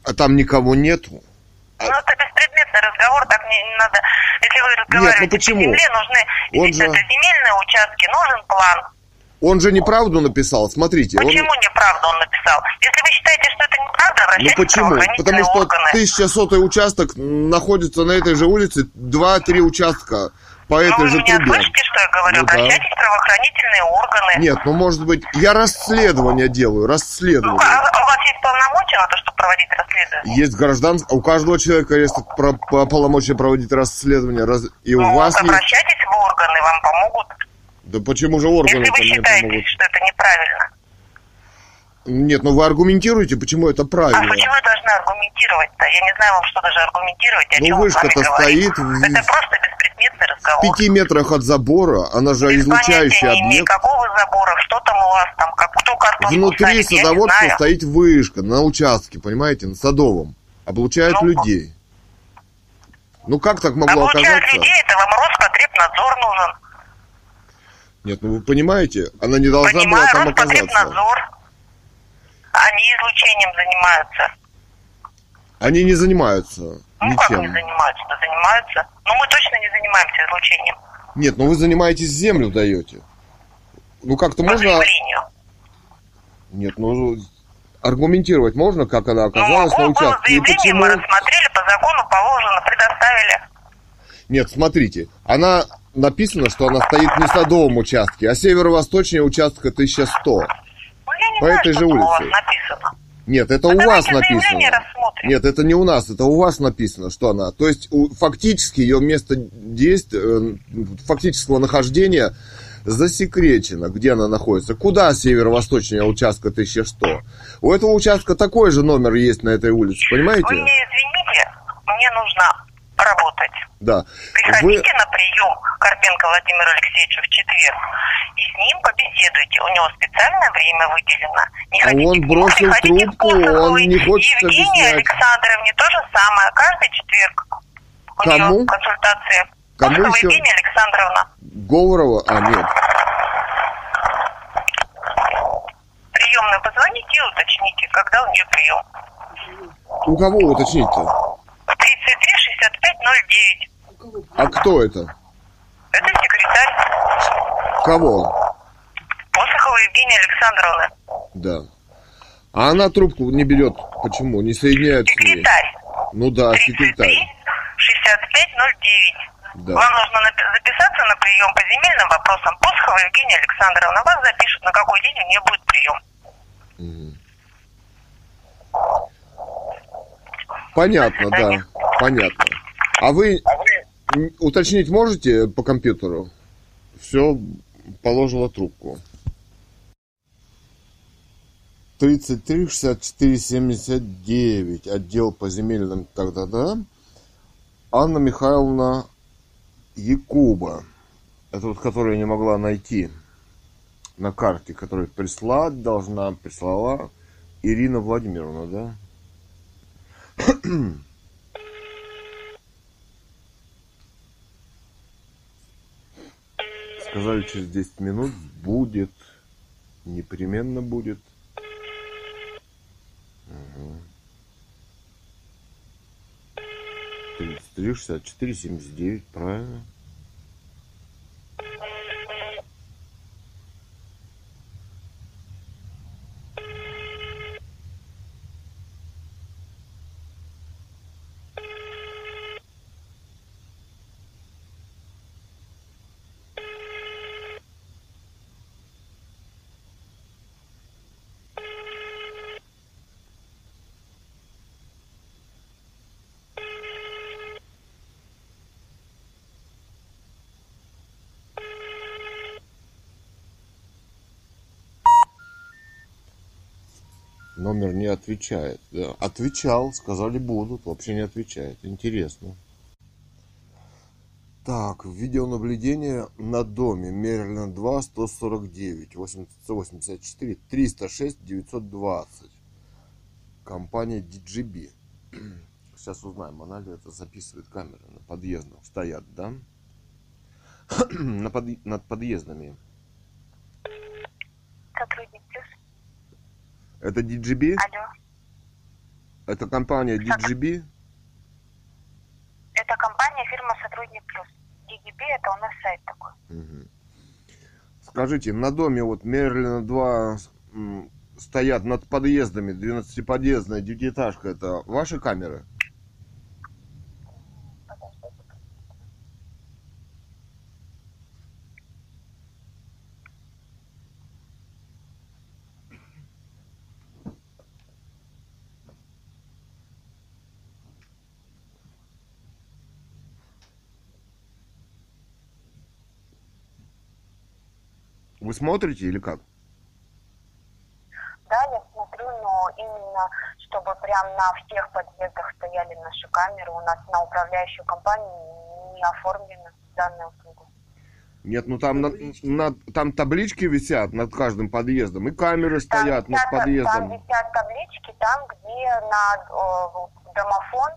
А там никого нету.
Ну, это беспредметный разговор, так не, не надо. Если вы разговариваете
ну почему?
по земле, нужны
Он же-
это земельные участки, нужен план.
Он же неправду написал, смотрите. он-
Почему неправду он написал? Если вы считаете, что это неправда,
Ну
обращайтесь в
почему? Потому что
органы.
1100 участок находится на этой же улице, 2-3 участка по
Ну,
этой
вы
же трубе.
слышите, что я говорю?
Ну да.
Обращайтесь в правоохранительные органы.
Нет, ну может быть, я расследование делаю,
Ну,
расследование.
а, а у вас есть полномочия на то, чтобы проводить расследование?
Есть гражданское, у каждого человека есть полномочия проводить расследование, раз- и у
Ну,
вас
вот
есть.
обращайтесь в органы, вам помогут.
Да почему же органы
Если вы считаете,
помогут?
что это неправильно.
Нет, ну вы аргументируете, почему это
А
правильно.
почему вы должны аргументировать-то? Я не знаю вам, что даже аргументировать, о
Ну,
чем
вышка-то стоит в-
Это просто беспредметный
В
разговор.
пяти метрах от забора, она же
Без
излучающий объект.
какого забора, что там у вас там, как кто картошку
Внутри
я не
садоводства стоит вышка на участке, понимаете, на садовом. Облучает
Ну,
людей. Ну как так могло
Обучают
оказаться?
людей, это вам Роспотребнадзор нужен.
Нет, ну вы понимаете, она не должна
Понимаю,
была там оказаться.
Роспотребнадзор. Они излучением занимаются.
Они не занимаются
Ну как не
ничем.
занимаются? Да занимаются. Но мы точно не занимаемся излучением.
Нет, ну вы занимаетесь землю даете. Ну как-то можно...
заявлению.
Нет, ну аргументировать можно, как она оказалась
ну,
на участке. И почему...
мы рассмотрели, по закону положено, предоставили.
Нет, смотрите, она написано, что она стоит не в садовом участке, а северо-восточнее участка 1100.
Ну, я не
По
знаю,
этой же
там у вас
улице.
написано.
Нет, это
Ну,
у вас написано. Нет, это не у нас, это у вас написано, что она. То есть у- фактически ее место действия, э, фактического нахождения засекречено, где она находится. Куда северо-восточнее участка 1100? У этого участка такой же номер есть на этой улице,
Вы
понимаете?
мне извините, мне нужно работать.
Да.
Приходите
Вы,
на прием Карпенко Владимиру Алексеевичу в четверг и с ним побеседуйте. У него специальное время выделено. Не
А он
нему,
бросил трубку, он не хочет
Евгении
объяснять.
Александровне то же самое. Каждый четверг. У
Кому?
нее консультация.
Кому
Косова
еще?
Евгения Александровна.
Говорова, а нет.
Приемную позвоните и уточните, когда у нее прием.
У кого уточнить-то?
33 65 09.
А кто это?
Это секретарь
Кого?
Посохова Евгения Александровна.
Да. А она трубку не берет. Почему? Не соединяет.
Секретарь.
Ну да,
33
секретарь.
6509.
Да.
Вам нужно записаться на прием по земельным вопросам. Посхова Евгения Александровна. Вас запишут, на какой день у нее будет прием.
Понятно, да. Понятно. А вы м, уточнить можете по компьютеру? Все, положила трубку. 33 64 79 отдел по земельным тогда-да. Анна Михайловна Якуба. Это вот, которую я не могла найти на карте, которую прислать должна, прислала Ирина Владимировна, да? Сказали, через 10 минут будет. Непременно будет. Угу. 33, 64, 79, правильно. Номер не отвечает. Да. Отвечал, сказали будут, вообще не отвечает. Интересно. Так, видеонаблюдение на доме. Мерлин 2, 149, 884, 306, 920. Компания DGB. Сейчас узнаем, она ли это записывает камеры на подъездах. Стоят, да? на под... Над подъездами.
Сотрудник.
Это DGB?
Алло.
Это компания DGB?
Это компания фирма Сотрудник плюс. DGB это у нас сайт такой.
Мгм. Скажите, на доме вот Мерлина 2 м, стоят над подъездами, 12-подъездная девятиэтажка, это ваши камеры? Вы смотрите или как?
Да, я смотрю, но именно чтобы прям на всех подъездах стояли наши камеры, у нас на управляющую компанию не оформлена данная услуга.
Нет, ну там, на- над- там таблички висят над каждым подъездом, и камеры стоят над
висят- там
подъездом.
висят таблички, там, где на э, домофон,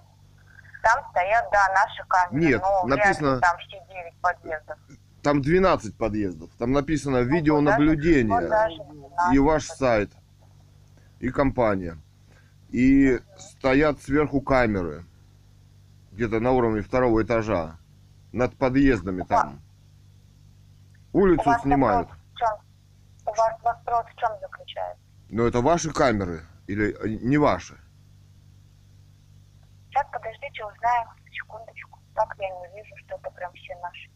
там стоят, да, наши камеры.
Нет,
но вряд ли
написано-
там все 9 подъездов.
Там 12 подъездов. Там написано
Ну,
видеонаблюдение. и
12
ваш сайт, и компания. И стоят сверху камеры, где-то на уровне второго этажа, над подъездами там. Улицу снимают.
У вас вопрос в чем заключается?
Но это ваши камеры или э, не ваши?
Сейчас, подождите, узнаем. Секундочку. Так я не вижу, что это прям все наши.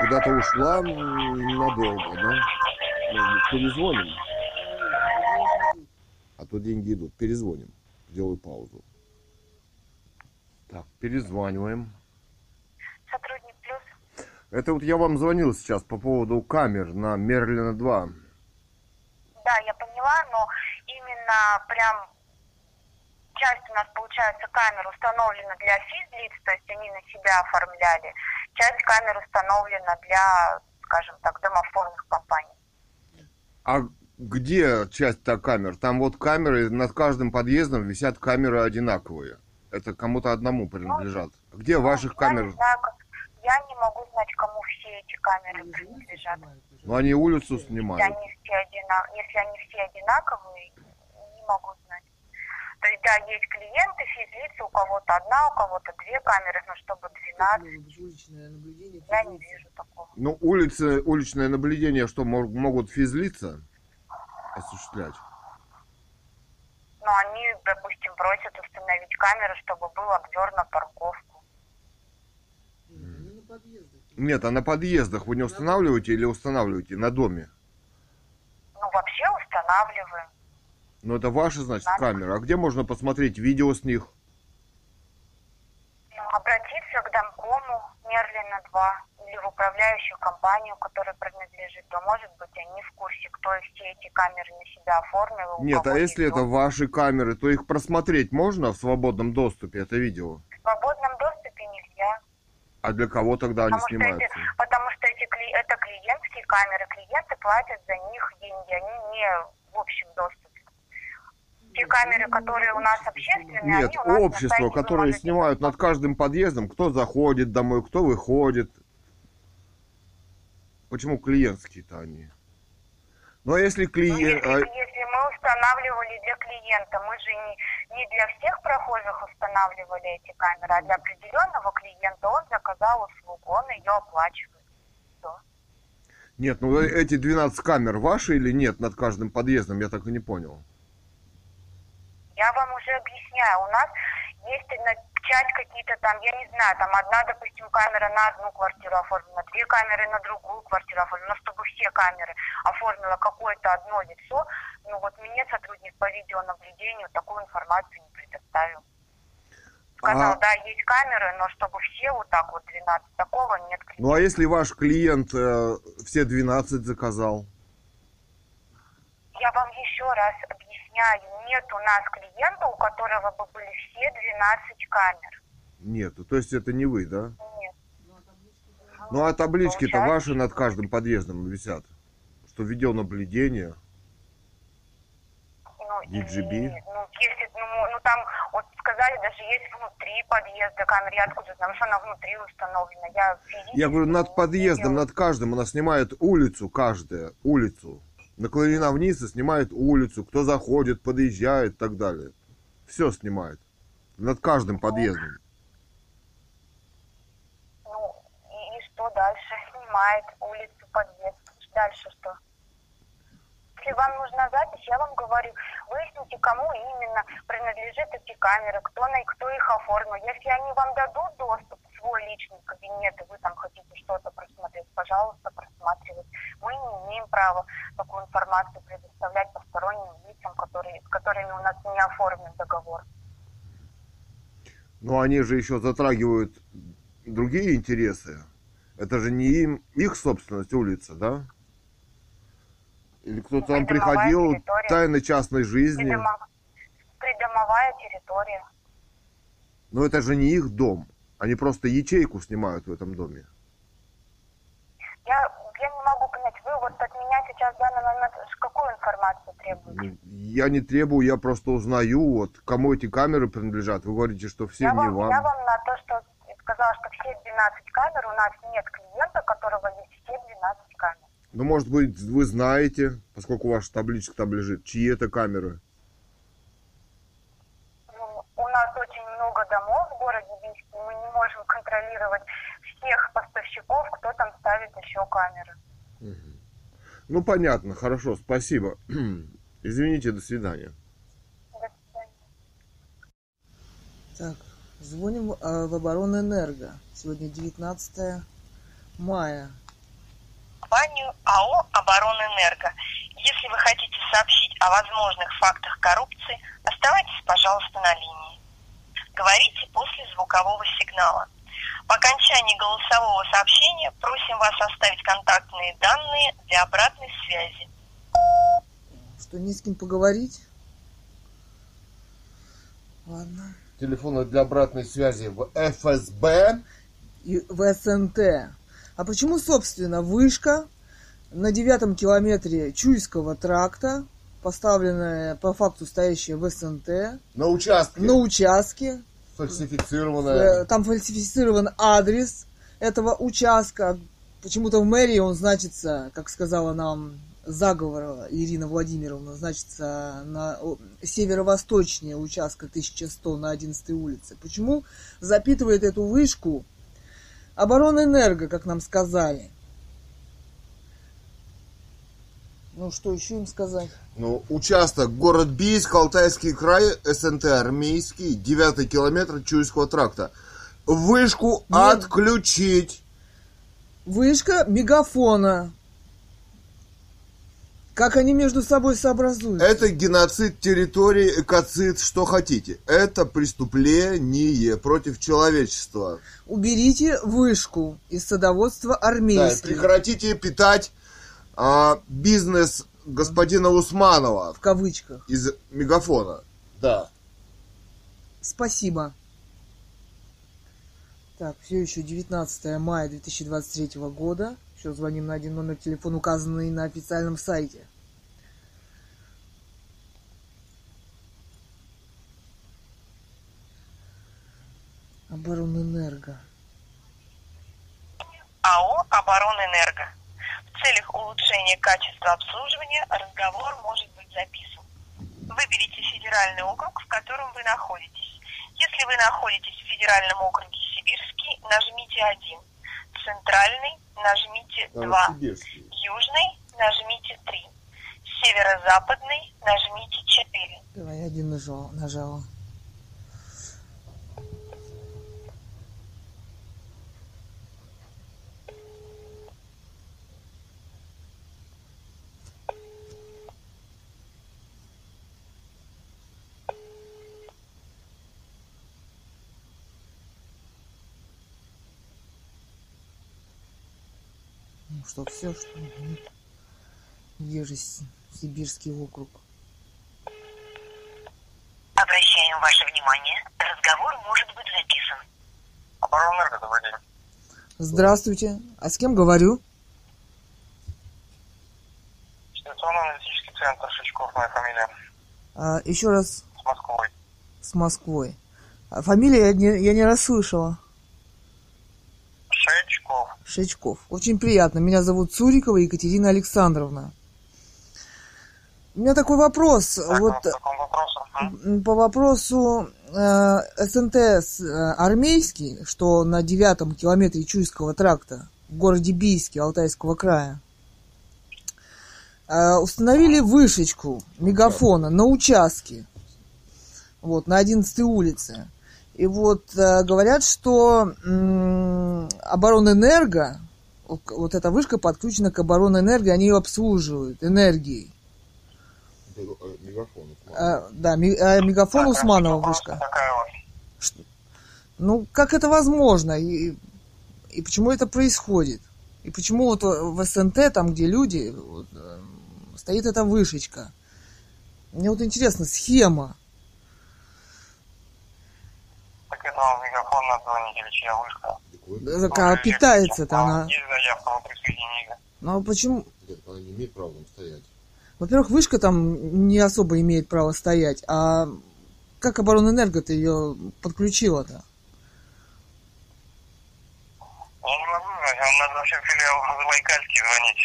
Куда-то ушла надолго, да? Может быть, перезвоним? А то деньги идут. Перезвоним. Делаю паузу. Так, перезваниваем.
Сотрудник плюс.
Это вот я вам звонил сейчас по поводу камер на Мерлина 2.
Да, я поняла, но именно прям часть у нас, получается, камер установлена для физлиц, то есть они на себя оформляли. Часть камер установлена для, скажем так, домофонных компаний.
А где часть та камер? Там вот камеры над каждым подъездом висят камеры одинаковые. Это кому-то одному принадлежат. Где ваших
Ну, Я не
камер?
знаю, я не могу знать, кому все эти камеры принадлежат.
Ну, они улицу
Если
снимают.
они все, одина... Если они все одинаковые, не могу. То есть, да, есть клиенты, физлицы, у кого-то одна, у кого-то две камеры, но чтобы 12,
Уличное наблюдение.
я не вижу такого.
Ну, улицы, уличное наблюдение, что мог- могут физлица осуществлять?
Но они, допустим, просят установить камеру, чтобы был обзор на парковку.
Не на подъездах.
Нет, а на подъездах вы не устанавливаете или устанавливаете на доме?
Ну, вообще устанавливаем.
Ну, это ваши, значит,
Да.
камеры. А где можно посмотреть видео с них?
Ну, обратиться к домкому Мерлина 2 или в управляющую компанию, которая принадлежит, то, может быть, они в курсе, кто все эти камеры на себя оформил.
Нет, а если это ваши камеры, то их просмотреть можно в свободном доступе, это видео?
В свободном доступе нельзя.
А для кого тогда они
Потому эти,
снимаются?
потому что эти, кли- это клиентские камеры, клиенты платят за них деньги, они не в общем доступе. Те камеры, которые у нас общественные,
Нет,
они у нас на
общество, которое
можете
снимают над каждым подъездом, кто заходит домой, кто выходит. Почему клиентские-то они? Ну, а если
Ну,
клиент...
если, если мы устанавливали для клиента, мы же не, не для всех прохожих устанавливали эти камеры, а для определенного клиента он заказал услугу, он ее оплачивает. Всё.
Нет, ну э- эти 12 камер ваши или нет над каждым подъездом, я так и не понял.
Я вам уже объясняю, у нас есть часть какие-то там, я не знаю, там одна, допустим, камера на одну квартиру оформлена, две камеры на другую квартиру оформлена, но чтобы все камеры оформило какое-то одно лицо, ну вот мне сотрудник по видеонаблюдению такую информацию не предоставил. Сказал,
А-
да, есть камеры, но чтобы все вот так вот 12, такого нет.
Ну, а если ваш клиент э, все 12 заказал?
Я вам еще раз объясняю, нет у нас клиента, у которого бы были все 12 камер.
Нету, то есть это не вы, да?
Нет.
Ну, а таблички-то ваши над каждым подъездом висят. Что видеонаблюдение.
Ну, и,
DGB?
ну, если, ну, ну, там, вот сказали, даже есть внутри подъезда камеры, я откуда знаю, что она внутри установлена. Я,
Я говорю, над подъездом, над каждым. Она снимает улицу, каждая, улицу. Наклонена вниз и снимает улицу, кто заходит, подъезжает и так далее. Все снимает. Над каждым подъездом.
Ну, и, и что дальше? Снимает улицу, подъезд. Дальше что? Если вам нужна запись, я вам говорю, выясните, кому именно принадлежат эти камеры, кто, на, кто их оформил. Если они вам дадут доступ свой личный кабинет, и вы там хотите что-то просмотреть, пожалуйста, просматривайте. Мы не имеем права такую информацию предоставлять посторонним лицам, которые, с которыми у нас не оформлен договор.
Но они же еще затрагивают другие интересы. Это же не им, их собственность улица, да? Или кто-то там приходил,
территория.
тайны частной жизни.
Придомо- Придомовая территория.
Но это же не их дом. Они просто ячейку снимают в этом доме.
Я, я не могу понять, вы вот от меня сейчас в данный момент какую информацию требуете?
Я не требую, я просто узнаю, вот, кому эти камеры принадлежат. Вы говорите, что все
я,
не
вам,
вам.
я вам на то, что сказала, что все 12 камер, у нас нет клиента, которого есть все 12 камер.
Ну, может быть, вы знаете, поскольку ваша табличка там лежит, чьи это камеры.
Ну, у нас очень много домов в городе Бийске, и мы не можем контролировать всех поставщиков, кто там ставит еще камеры.
Ну, понятно, хорошо, спасибо. Извините, до свидания.
До свидания.
Так, звоним в оборонэнерго. Сегодня 19 мая.
компанию АО «Оборонэнерго». Если вы хотите сообщить о возможных фактах коррупции, оставайтесь, пожалуйста, на линии. Говорите после звукового сигнала. По окончании голосового сообщения просим вас оставить контактные данные для обратной связи.
Что, не с кем поговорить? Ладно.
Телефоны для обратной связи в ФСБ.
И в СНТ. А почему, собственно, вышка на девятом километре Чуйского тракта, поставленная по факту стоящая в СНТ,
На участке.
на участке,
Фальсифицированная.
Э, Там фальсифицирован адрес этого участка. Почему-то в мэрии он значится, как сказала нам заговора Ирина Владимировна, значит, на северо-восточнее участка 1100 на 11 улице. Почему запитывает эту вышку оборонэнерго, как нам сказали? Ну, что еще им сказать?
Ну, участок город Бийск, Алтайский край, СНТ Армейский, 9 километр Чуйского тракта. Вышку
Нет.
отключить.
Вышка мегафона. Как они между собой сообразуют?
Это геноцид территории, экоцид, что хотите. Это преступление против человечества.
Уберите вышку из садоводства
Да,
армейских.
прекратите питать а, бизнес господина Усманова
В кавычках.
из мегафона. Да.
Спасибо. Так, все еще 19 мая 2023 года. Еще звоним на один номер телефона, указанный на официальном сайте. Оборонэнерго.
АО «Оборонэнерго». В целях улучшения качества обслуживания разговор может быть записан. Выберите федеральный округ, в котором вы находитесь. Если вы находитесь в федеральном округе Сибирский, нажмите 1. Центральный нажмите 2. Южный нажмите 3. Северо-западный нажмите 4.
Давай один нажал, нажала. Ну что, все, что Си- Сибирский округ?
Обращаем ваше внимание, разговор может быть записан.
Оборонэнерго, добрый день.
Здравствуйте. А с кем говорю?
Ситуационно-аналитический центр Шичков, моя фамилия.
А, еще раз
С Москвой.
с Москвой. А фамилия я не, я не расслышала.
Шичков.
Шечков. Очень приятно. Меня зовут Цурикова Екатерина Александровна. У меня такой вопрос.
Так,
вот
по вопросу?
По э, СНТС э, армейский, что на девятом километре Чуйского тракта в городе Бийске Алтайского края, э, установили вышечку мегафона на участке, вот, на 11 улице. И вот э, говорят, что оборонэнерго, вот, эта вышка подключена к оборонэнерго, они ее обслуживают энергией.
Мегафон.
Э, да, ми- э, мегафон Усманова вышка.
Вот.
Ну, как это возможно? И, и почему это происходит? И почему вот в СНТ, там, где люди, вот, стоит эта вышечка? Мне вот интересно, схема.
Так надо звонить или чья вышка?
Так, а питается-то она.
Есть заявка?
Ну, а почему?
Она не имеет права там стоять.
Во-первых, вышка там не особо имеет право стоять, а как оборонэнерго-то ее подключила-то?
Я не могу знать, вам надо вообще в филиал Забайкальский звонить.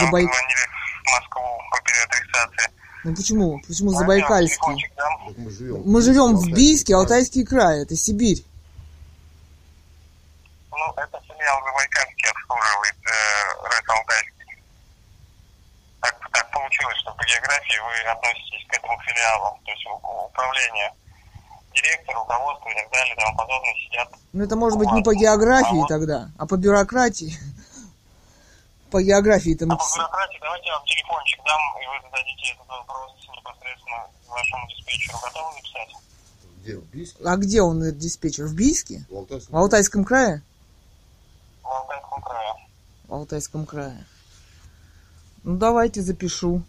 Забай-
звонили в Москву по переадресации.
Ну почему? Почему Забайкальский?
мы живем.
Мы живем в Бийске, Алтайский край, это Сибирь.
Ну, это филиал Забайкальский обслуживает э, Алтайский. Так, так получилось, что по географии вы относитесь к этому филиалу. То есть управление, директор, руководство и так далее и тому подобное сидят.
Ну, это может быть не по географии тогда, а по бюрократии. По географии-то мы...
А по бюрократии давайте я вам телефончик дам, и вы зададите этот вопрос непосредственно вашему диспетчеру. Готовы записать?
Где? В Бийске?
А где он, этот диспетчер? В Бийске?
В Алтайском?
В Алтайском крае?
В Алтайском крае.
В Алтайском крае. Ну, давайте запишу.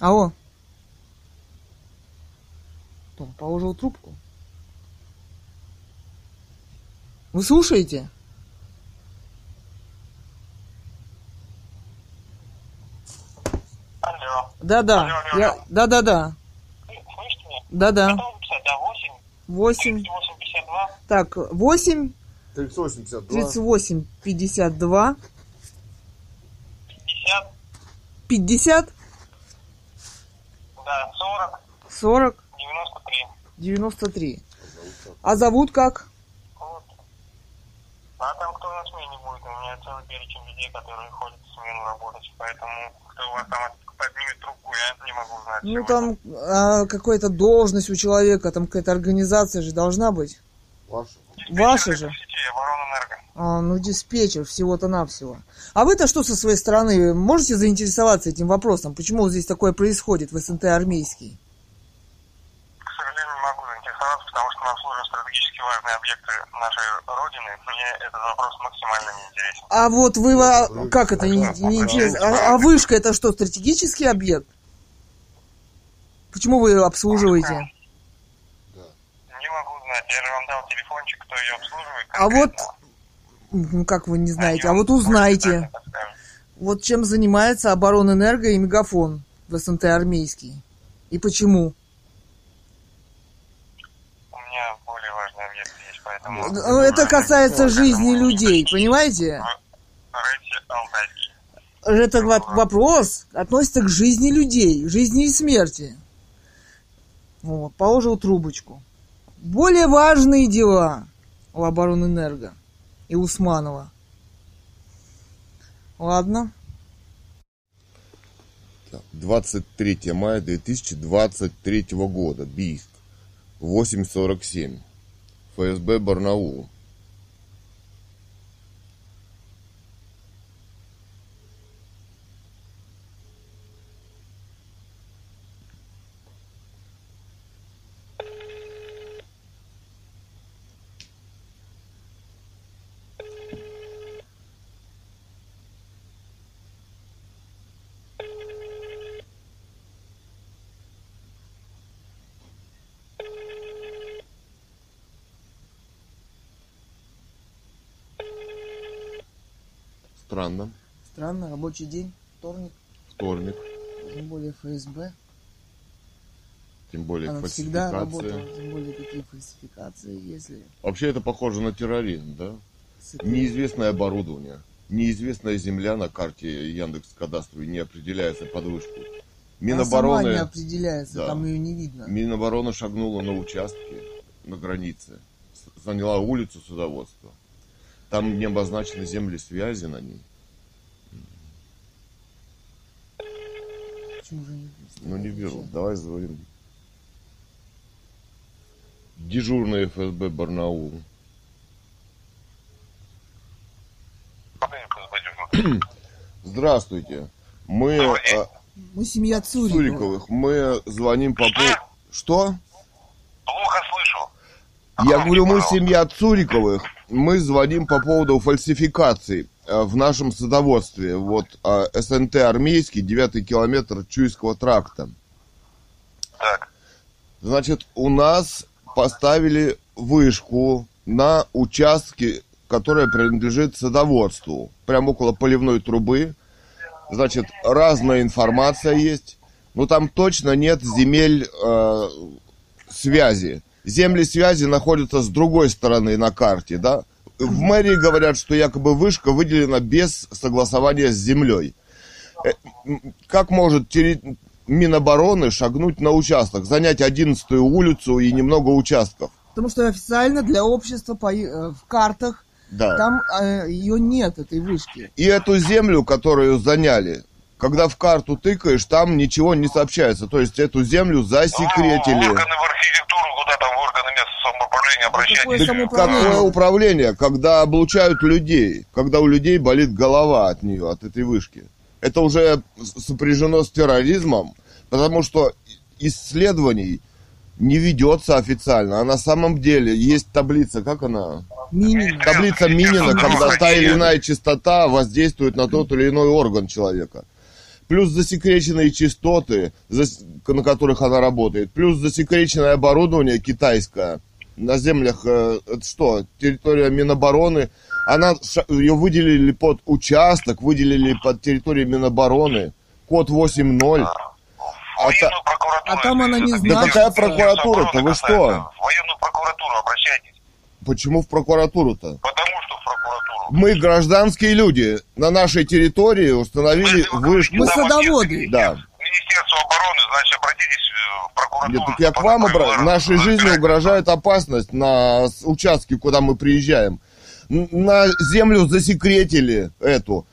Алло. Том положил трубку. Вы слушаете?
Алло.
Да-да.
Алло, алло,
Я...
алло.
Да-да-да.
Вы Слышите меня?
Да-да.
Готовы записать? Да, 8,
8.
852.
Так, 8,
3852.
38 52
50,
50
да, 40,
40
93.
93. А зовут как?
Вот. А там кто на смене будет? У меня целый перечень людей, которые ходят в смену работать. Поэтому кто у вас там поднимет трубку, я не могу знать.
Ну там а, какая-то должность у человека, там какая-то организация же должна быть.
Ваш.
Диспетчер
ваши
это
же.
сети.
А, ну диспетчер всего-то навсего. А вы-то что со своей стороны можете заинтересоваться этим вопросом? Почему здесь такое происходит в СНТ армейский?
К сожалению, не могу заинтересоваться, потому что нам служат стратегически важные объекты нашей Родины. Мне этот вопрос максимально не интересен.
А вот вы, во- как это, не, не интересно? А, а вышка это что, стратегический объект? Почему вы ее обслуживаете?
Не могу знать. Я же вам дал телефончик, кто ее обслуживает.
А вот,
конкретно.
ну как вы не знаете, а
вам
вот
подскажут.
Вот чем занимается оборонэнерго и мегафон в СНТ армейский. И почему?
У меня более важный объект есть, поэтому...
Ну, Это касается жизни людей, понимаете? Это во- вопрос относится к жизни людей, жизни и смерти. Вот, положил трубочку. Более важные дела у оборонэнерго и Усманова. Ладно.
Так, 23 мая 2023 года. Бийск. 8.47. ФСБ Барнаул. Странно.
Странно, рабочий день, вторник,
Вторник.
тем более ФСБ.
Тем более
Она всегда работала, тем более такие фальсификации, если...
Вообще это похоже на терроризм, да?
с этой-
Неизвестное оборудование. Неизвестная земля на карте Яндекс Кадастровой не определяется под вышку.
Она сама не
Минобороны,
определяется,
Да.
там ее не видно.
Минобороны шагнула на участке, на границе. Заняла улицу судоводства. Там не обозначены земли связи на ней.
Почему же не
Ну не берут. Давай звоним. Дежурный ФСБ Барнаул. Здравствуйте. Мы э,
Мы семья Цурикова.
Цуриковых. Мы звоним по поводу... Что?
Плохо слышу.
Я говорю, мы семья Цуриковых. Мы звоним по поводу фальсификаций э, в нашем садоводстве. Вот э, СНТ армейский, девятый километр Чуйского тракта.
Так.
Значит, у нас поставили вышку на участке, которая принадлежит садоводству. Прямо около поливной трубы. Значит, разная информация есть. Но там точно нет земель э, связи. Земли связи находятся с другой стороны на карте, да? В мэрии говорят, что якобы вышка выделена без согласования с землей. Э, Как может терри- Минобороны шагнуть на участок, занять 11 улицу и немного участков?
Потому что официально для общества по, э, в картах
Да.
там ее нет, этой вышки.
И эту землю, которую заняли, когда в карту тыкаешь, там ничего не сообщается. То есть эту землю
Ну,
засекретили.
органы в архитектуру, куда там в органы местного самоуправления
какое
обращайтесь.
самоуправление?
Какое управление, когда облучают людей, когда у людей болит голова от нее, от этой вышки. Это уже сопряжено с терроризмом, потому что исследований не ведется официально. А на самом деле есть таблица, как она? Таблица Минина, когда та или иная частота воздействует на тот или иной орган человека. Плюс засекреченные частоты, на которых она работает. Плюс засекреченное оборудование китайское на землях, э, это что, территория Минобороны. Она, ее выделили под участок, выделили под территорию Минобороны. Код 8.0. А та-
Военную прокуратуру.
А там она не знает,
Да какая прокуратура-то, вы что?
В военную прокуратуру обращайтесь.
Почему в прокуратуру-то?
Потому что.
Мы гражданские люди. На нашей территории установили вышку.
Мы садоводы.
Да.
Министерство обороны, значит, обратитесь э, в прокуратуру.
Нет, так я к вам обращаюсь. Нашей жизни угрожает опасность на участке, куда мы приезжаем. На землю засекретили эту.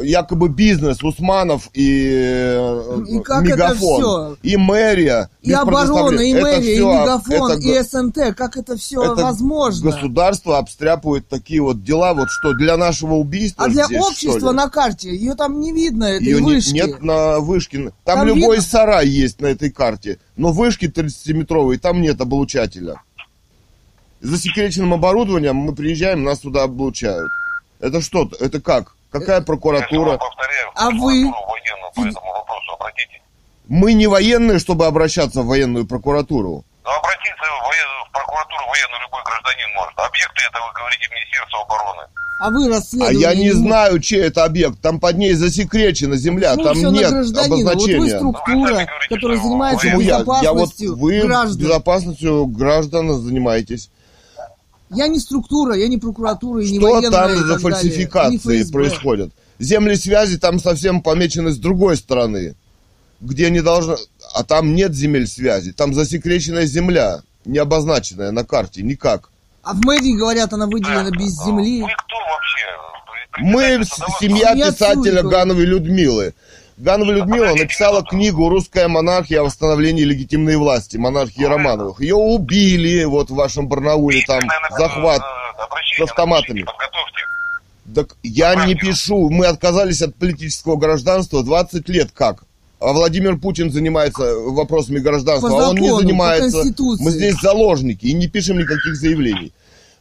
Якобы бизнес Усманов и, э,
И как это
Мегафон.
всё?
И мэрия.
И оборона, и.
Это
мэрия, и
всё-
мегафон,
это
и СНТ. Как это все
это
возможно?
Государство обстряпывает такие вот дела, вот что для нашего убийства
А для
здесь,
общества на карте ее там не видно, этой
Ее не-
вышки.
нет на вышке. Там,
Там
любой
видно?
сарай есть на этой карте. Но вышки 30-метровой там нет облучателя. Засекреченным оборудованием мы приезжаем, нас туда облучают. Это что? Это как? Какая
Я
прокуратура?
вам повторяю, в
А вы?
прокуратуру военную по этому вопросу обратитесь.
Мы не военные, чтобы обращаться в военную прокуратуру.
Но обратиться в, воен- в прокуратуру военную любой гражданин может. Объекты это вы говорите Министерство обороны.
А вы
А
расследовали.
я не знаю, чей это объект. Там под ней засекречена земля,
Ну,
там нет
гражданина. Вот вы
обозначения.
структура,
Ну, вы сами говорите,
которая занимается
Почему я? Я вот
безопасностью
вы
граждан.
безопасностью граждан занимаетесь.
Я не структура, я не прокуратура, и не
Что
военная.
там
и
за
далее,
фальсификации происходят? Земли связи там совсем помечены с другой стороны, где не должно... А там нет земель связи, там засекреченная земля, не обозначенная на карте, никак.
А в мэрии, говорят, она выделена без земли.
Вы кто вообще?
Мы семья
Семья
писателя. Гановой Людмилы. Ганова Людмила
Подождите
написала книгу «Русская монархия о восстановлении легитимной власти», монархии Романовых. Ее убили вот в вашем Барнауле, там захват. с автоматами. Так я не пишу. Мы отказались от политического гражданства 20 лет как. А Владимир Путин занимается вопросами гражданства,
По
а он не
закону,
занимается. Мы здесь заложники и не пишем никаких заявлений.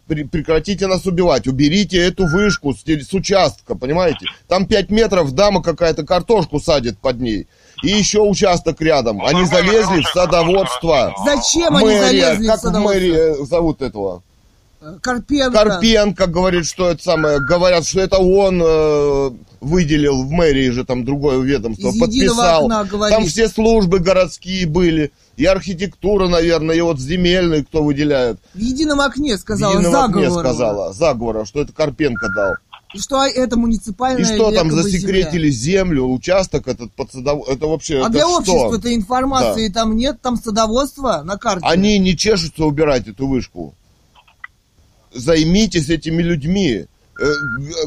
Пре- Прекратите нас убивать, уберите эту вышку с, с участка, понимаете? Там 5 метров, дама какая-то картошку садит под ней. И еще участок рядом. Они залезли в садоводство.
Зачем они
Мэрия,
залезли в
как
садоводство?
мэрия зовут этого?
Карпенко.
Карпенко говорит, что это самое, говорят, что это он э, выделил в мэрии же там другое ведомство,
Из
подписал.
окна говорит.
Там все службы городские были, и архитектура, наверное, и вот земельные, кто выделяет.
В едином окне
В
сказала
едином окне
заговор.
сказала, заговора, что это Карпенко дал.
И что это муниципальная
И что там засекретили землю, участок этот под садов... Это вообще,
земля. А
это
для общества-то информации там нет, там садоводство на карте.
Они не чешутся убирать эту вышку. Займитесь этими людьми. Э,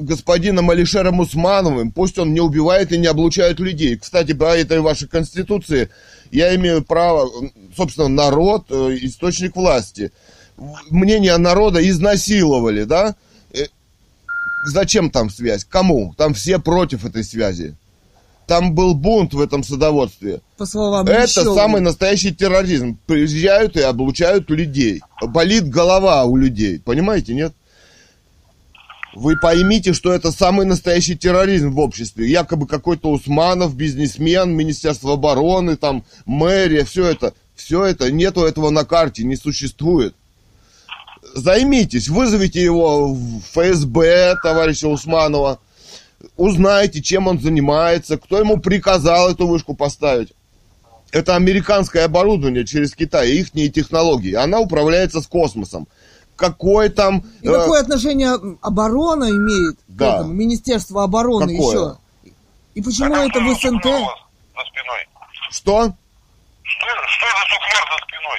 Господином Алишером Усмановым, пусть он не убивает и не облучает людей. Кстати, по этой вашей конституции я имею право, собственно, народ, э, источник власти. Мнение народа изнасиловали, да? Э, Зачем там связь? Кому? Там все против этой связи. Там был бунт в этом садоводстве.
По словам
Это
Лещева.
самый настоящий терроризм. Приезжают и облучают людей. Болит голова у людей. Понимаете, нет? Вы поймите, что это самый настоящий терроризм в обществе. Якобы какой-то Усманов, бизнесмен, Министерство обороны, там, мэрия, все это. Все это, нету этого на карте, не существует. Займитесь, вызовите его в ФСБ, товарища Усманова. Узнайте, чем он занимается, кто ему приказал эту вышку поставить. Это американское оборудование через Китай, их технологии. Она управляется с космосом. Какой там...
И
э,
какое отношение м, оборона имеет
Да.
к этому? Министерство обороны
Какое?
еще. И почему
А
это в СНТ?
За спиной.
Что?
Что, что за суфлер за спиной?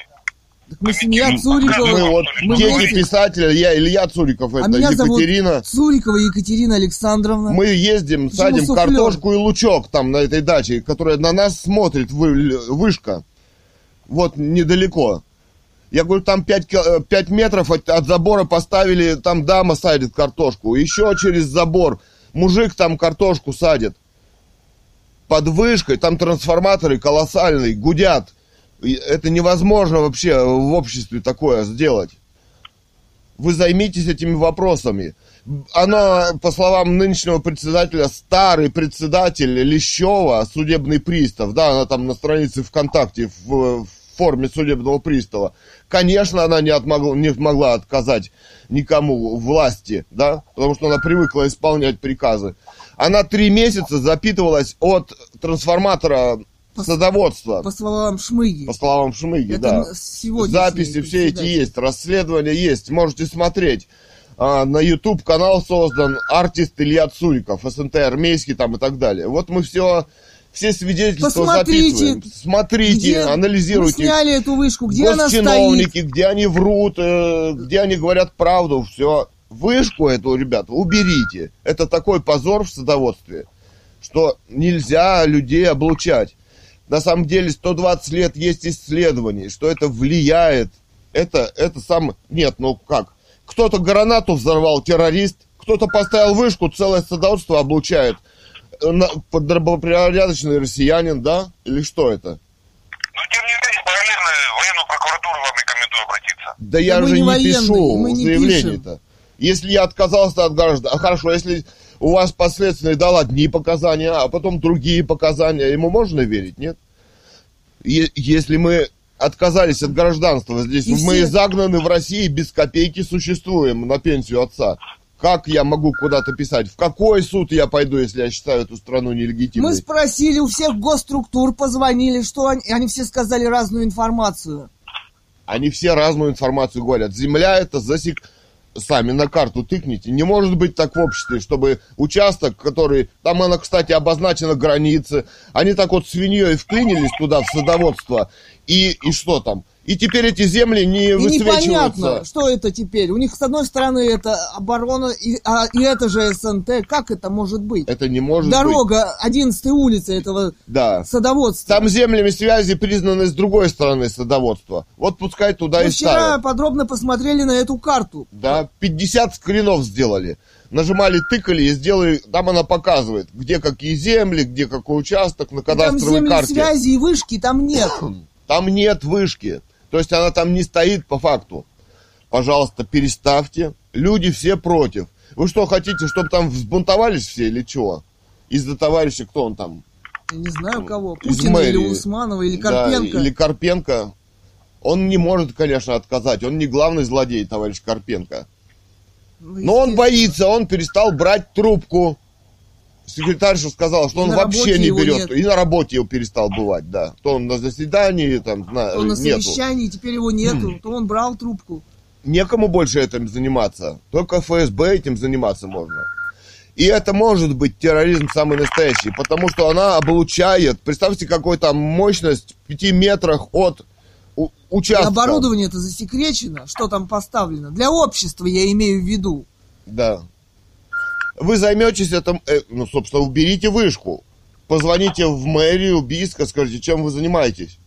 Так мы семья Цурикова.
Мы вот
Мы
дети писателя, я Илья Цуриков,
А
это
меня зовут
Екатерина.
Цурикова Екатерина Александровна.
Мы ездим,
Почему
садим
суфлер?
картошку и лучок там на этой даче, которая на нас смотрит вы- вышка. Вот недалеко. Я говорю, там 5, метров от, от забора поставили, там дама садит картошку. Еще через забор мужик там картошку садит. Под вышкой, там трансформаторы колоссальные, гудят. Это невозможно вообще в обществе такое сделать. Вы займитесь этими вопросами. Она, по словам нынешнего председателя, старый председатель Лещева, судебный пристав, да, она там на странице ВКонтакте в, в форме судебного пристава. Конечно, она не, отмогла, не могла отказать никому власти, да, потому что она привыкла исполнять приказы. Она три месяца запитывалась от трансформатора садоводства.
По словам Шмыги.
По словам Шмыги,
Это
да.
сегодняшний
Записи все эти есть, расследования есть. Можете смотреть. А, на YouTube канал создан артист Илья Цуриков, СНТ армейский там и так далее. Вот мы все, все свидетельства
Посмотрите,
записываем. Смотрите,
Где
анализируйте.
сняли эту вышку, где она стоит.
Где они врут, э, где они говорят правду, все. Вышку эту, ребята, уберите. Это такой позор в садоводстве, что нельзя людей облучать. На самом деле 120 лет есть исследований, что это влияет. Это, это сам... Нет, ну как? Кто-то гранату взорвал, террорист, кто-то поставил вышку, целое садоводство облучает. Э, Добропорядочный россиянин, да? Или что это?
Но тем не менее, параллельно военную прокуратуру вам рекомендую обратиться.
Да я
мы
же
не военные,
пишу заявление-то. Если я отказался от граждан, а хорошо, если у вас последствия дал одни показания, а потом другие показания, ему можно верить, нет? Е- если мы отказались от гражданства, здесь
И
мы
все-
загнаны в России, без копейки существуем на пенсию отца. Как я могу куда-то писать? В какой суд я пойду, если я считаю эту страну нелегитимной?
Мы спросили у всех госструктур, позвонили, что они, они все сказали разную информацию.
Они все разную информацию говорят. Земля это засек... Сами на карту тыкните. Не может быть так в обществе, чтобы участок, который... Там она, кстати, обозначена границы. Они так вот свиньей вклинились туда, в садоводство. И, и что там? И теперь эти земли не
И
высвечиваются.
непонятно, что это теперь. У них, с одной стороны, это оборона, и, а, и это же СНТ. Как это может быть?
Это не может быть.
Дорога 11 улицы этого
Да.
садоводства.
Там землями связи признаны с другой стороны садоводства. Вот пускай туда
Мы
и
вчера
ставят.
подробно посмотрели на эту карту.
Да, 50 скринов сделали. Нажимали, тыкали и сделали, там она показывает, где какие земли, где какой участок на
Там
кадастровой
земли
карте.
связи и вышки там нет.
Там нет вышки. То есть она там не стоит по факту. Пожалуйста, переставьте. Люди все против. Вы что, хотите, чтобы там взбунтовались все или чего? Из-за товарища, кто он там?
Я не знаю кого. Путина или. Усманова, или
Да,
Карпенко.
или Карпенко. Он не может, конечно, отказать. Он не главный злодей, товарищ Карпенко.
Ну,
Но он боится, он перестал брать трубку. Секретарша сказала, что он
на
вообще не берет.
нет.
И на работе его перестал бывать, да. То он на заседании, там, на,
Он на
нету.
совещании, теперь его нету. То он брал трубку.
Некому больше этим заниматься. Только ФСБ этим заниматься можно. И это может быть терроризм самый настоящий, потому что она облучает. Представьте, какой там мощность в пяти метрах от участка.
оборудование это засекречено, что там поставлено. Для общества я имею в виду.
Да. Вы займетесь этим, э, ну, собственно, уберите вышку. Позвоните в мэрию, Биска, скажите, чем вы занимаетесь.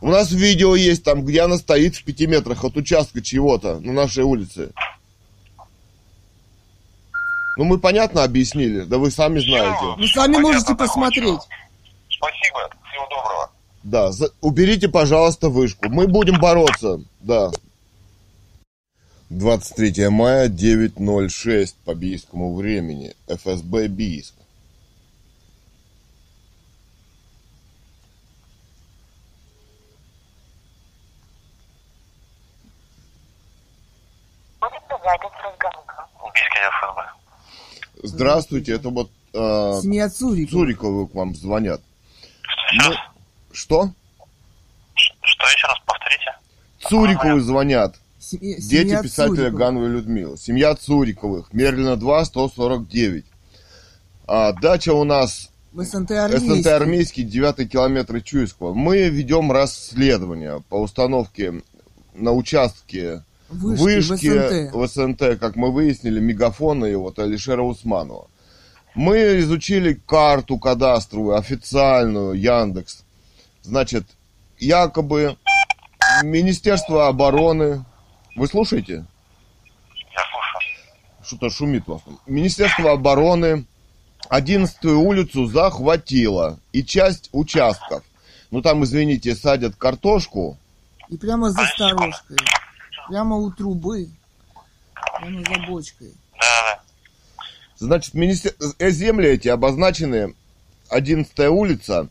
У нас видео есть там, где она стоит в пяти метрах от участка чего-то на нашей улице. Ну, мы понятно объяснили, да вы сами знаете.
Вы сами
Понятно,
можете посмотреть.
Спасибо, всего доброго.
Да, за- уберите, пожалуйста, вышку. Мы будем бороться, да. 23 мая, 9.06 по бийскому времени. ФСБ Бийск. Здравствуйте, это вот э,
Семья Цурикова.
Цуриковы к вам звонят.
Что,
Ну, что?
Ш- что еще раз повторите?
Цуриковы звонят.
Семья-
Дети
семья
писателя
Цурикова.
Гановой Людмилы. Семья Цуриковых. Мерлина 2, 149. А, дача у нас
В СНТ
СНТ
Армейский.
Армейский, 9 километр Чуйского. Мы ведем расследование по установке на участке
Вышки,
вышки
в СНТ.
в СНТ, как мы выяснили, мегафона и вот Алишера Усманова. Мы изучили карту кадастровую, официальную, Яндекс. Значит, якобы Министерство обороны... Вы слушаете?
Я слушаю.
Что-то шумит вас там. Министерство обороны 11 улицу захватило. И часть участков. Ну там, извините, садят картошку.
И прямо за сторожкой. Прямо у трубы. Прямо за бочкой.
Да, да.
Значит, министер... э, земли эти обозначены 11 улица,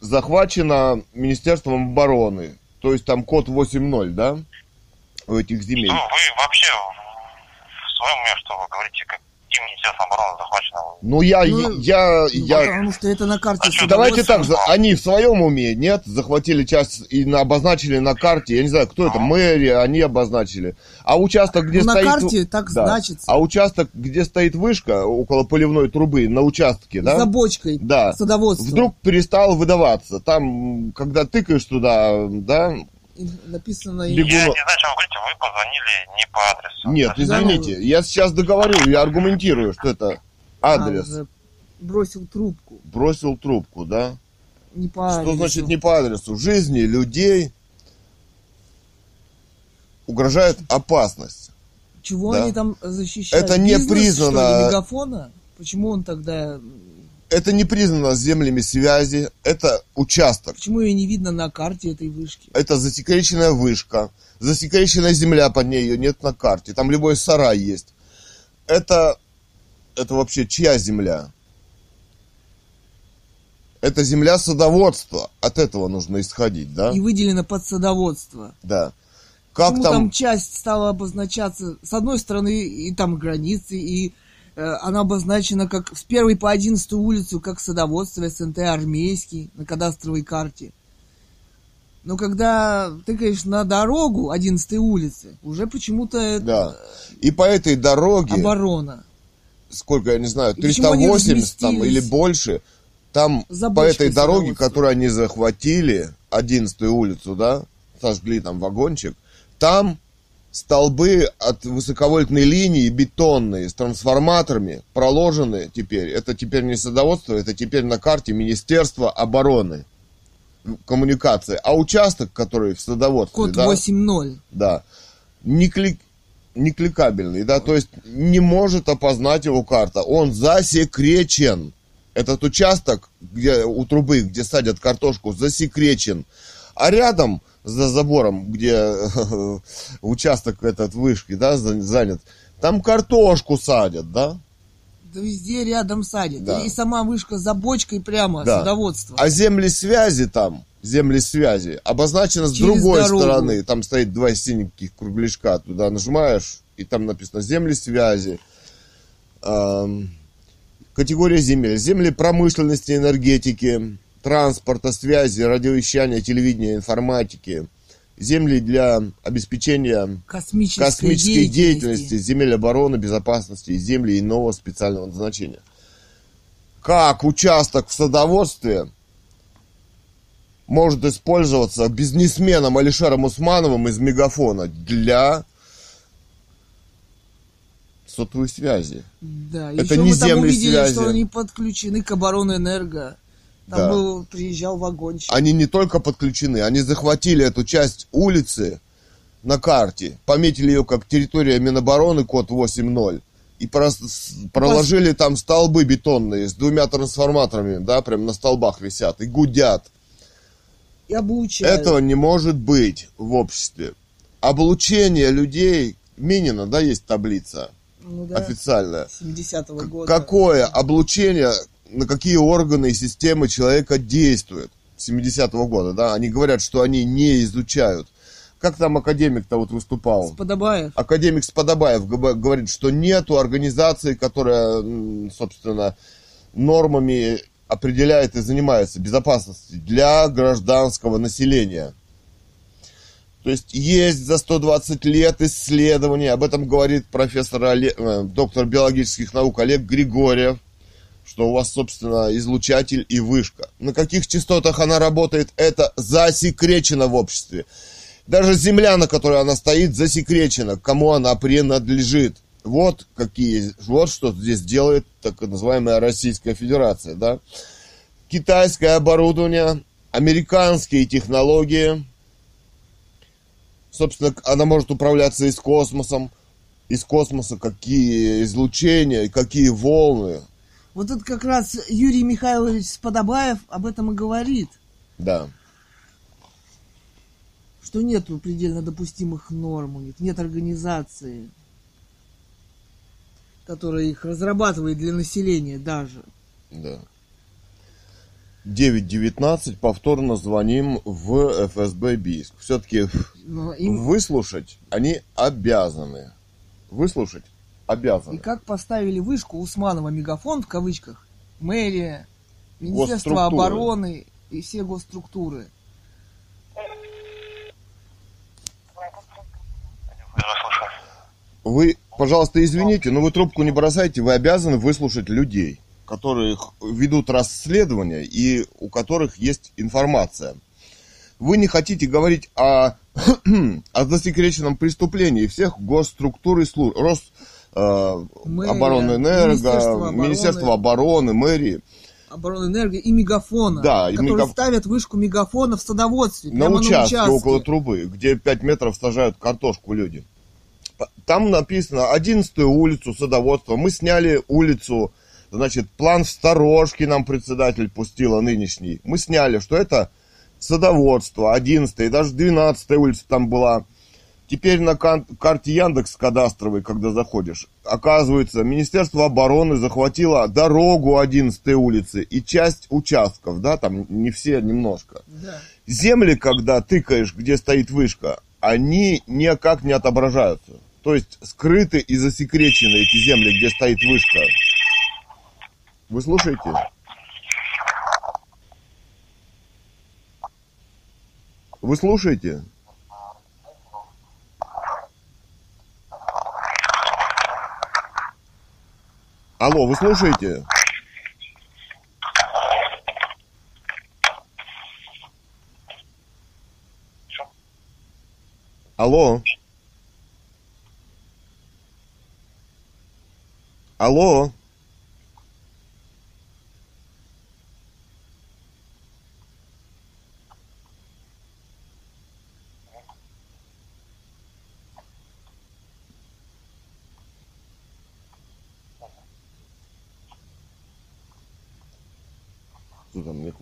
захвачена Министерством обороны. То есть там код 8.0, да? У этих земель.
Ну, вы вообще в, своем уме, что вы говорите, как и Министерством обороны захвачено.
Ну, я,
Ну,
я, я,
Потому что это на карте
А
Давайте так, за- они в своем уме, нет, захватили часть и на- обозначили на карте, я не знаю, кто это, мэрия, они обозначили. А участок, где
Ну, на
стоит...
карте так значится.
А участок, где стоит вышка, около поливной трубы, на участке, да?
За бочкой
Да.
садоводства.
Вдруг перестал выдаваться. Там, когда тыкаешь туда, да,
написано...
Бегу-
Я
Бегунов.
не знаю, о чем вы говорите, вы позвонили не по адресу.
нет,
То есть,
извините, я сейчас договорю, я аргументирую, что это
А,
адрес.
уже бросил трубку.
Бросил трубку, да?
Не по
Что
адресу.
значит не по адресу? Жизни людей угрожает опасность.
Чего
Да.
они там защищают?
Это не
Бизнес,
признано-
что ли, мегафона? Почему он тогда...
Это не признано землями связи, это участок,
Почему ее не видно на карте этой вышки?
это засекреченная вышка, засекреченная земля под ней, ее нет на карте, там любой сарай есть. Это, это вообще чья земля? Это земля садоводства, от этого нужно исходить, да?
И выделено под садоводство.
Да. Как
Почему
там,
там... часть стала обозначаться, с одной стороны, и там границы, и она обозначена как с первой по одиннадцатую улицу, как садоводство, СНТ армейский на кадастровой карте. Но когда тыкаешь на дорогу 11 улицы, уже почему-то
да. И по этой дороге...
оборона.
сколько, я не знаю,
И почему они
380 там или больше, там
За
по этой дороге, которую они захватили, 11 улицу, да, сожгли там вагончик, там столбы от высоковольтной линии бетонные с трансформаторами проложены теперь. Это теперь не садоводство, это теперь на карте Министерства обороны коммуникации. А участок, который в садоводстве,
Код
да,
8.0.
да. Не, клик, не кликабельный, да, то есть не может опознать его карта. Он засекречен. Этот участок, где у трубы, где садят картошку, засекречен. А рядом, за забором, где участок этот вышки, да, за- занят, там картошку садят, да?
Да везде рядом садят.
Да.
И сама вышка за бочкой прямо,
Да.
садоводство.
А земли связи там, земли связи, обозначено с
Через
другой
дорогу.
стороны. Там стоит два синеньких кругляшка. Туда нажимаешь, и там написано земли связи. Категория земель. Земли промышленности, энергетики, транспорта, связи, радиовещания, телевидения, информатики. Земли для обеспечения
Космической,
космической деятельности,
деятельности.
земель обороны, безопасности земли иного специального назначения. Как участок в садоводстве может использоваться бизнесменом Алишером Усмановым из Мегафона для сотовой связи?
Да,
Это
еще
не
мы там
земли
увидели,
связи.
что они подключены к оборонэнерго. Там
Да.
был, приезжал вагончик.
Они не только подключены, они захватили эту часть улицы на карте, пометили ее как территория Минобороны, код 8.0, и проложили там столбы бетонные с двумя трансформаторами, да, прям на столбах висят, и гудят.
И облучают.
Этого не может быть в обществе. Облучение людей, Минина, да, есть таблица
ну, да,
официальная.
70-го года.
Какое облучение, на какие органы и системы человека действует с 70-го года, да? Они говорят, что они не изучают. Как там академик-то вот выступал?
Сподобаев.
Академик Сподобаев говорит, что нету организации, которая, собственно, нормами определяет и занимается безопасностью для гражданского населения. То есть есть за 120 лет исследований, об этом говорит профессор Оле- э, доктор биологических наук Олег Григорьев, что у вас, собственно, излучатель и вышка. На каких частотах она работает, это засекречено в обществе. Даже земля, на которой она стоит, засекречена, кому она принадлежит. Вот какие, вот что здесь делает так называемая Российская Федерация, да. Китайское оборудование, американские технологии. Собственно, она может управляться и с космосом, из космоса какие излучения, какие волны.
Вот это как раз Юрий Михайлович Сподобаев об этом и говорит,
Да,
что нету предельно допустимых норм нет организации, которая их разрабатывает для населения даже.
да. 9.19, повторно звоним в ФСБ Бийск. Все-таки
им
выслушать они обязаны. Выслушать. Обязаны.
И как поставили вышку Усманова мегафон в кавычках, мэрия, Министерство обороны и все госструктуры.
Вы, пожалуйста, извините, но вы трубку не бросайте, вы обязаны выслушать людей, которые ведут расследование и у которых есть информация. Вы не хотите говорить о, о засекреченном преступлении всех госструктур и служб, Рос,
Мэрия,
оборонэнерго,
Министерство обороны.
Министерство обороны, мэрии.
Оборонэнерго и мегафона,
Да, и
которые
мегаф-
ставят вышку мегафона в садоводстве,
на участке,
на участке.
около трубы, где 5 метров сажают картошку люди. Там написано 11 улицу садоводства. Мы сняли улицу, значит, план в сторожке нам председатель пустила нынешний. Мы сняли, что это садоводство, 11 и даже 12 улица там была. Теперь на карте Яндекс кадастровой, когда заходишь, оказывается, Министерство обороны захватило дорогу 11 улицы и часть участков, да, там не все, немножко.
Да.
Земли, когда тыкаешь, где стоит вышка, они никак не отображаются. То есть скрыты и засекречены эти земли, где стоит вышка. Вы слушаете? Вы слушаете? Алло, вы слушаете? Алло? Алло?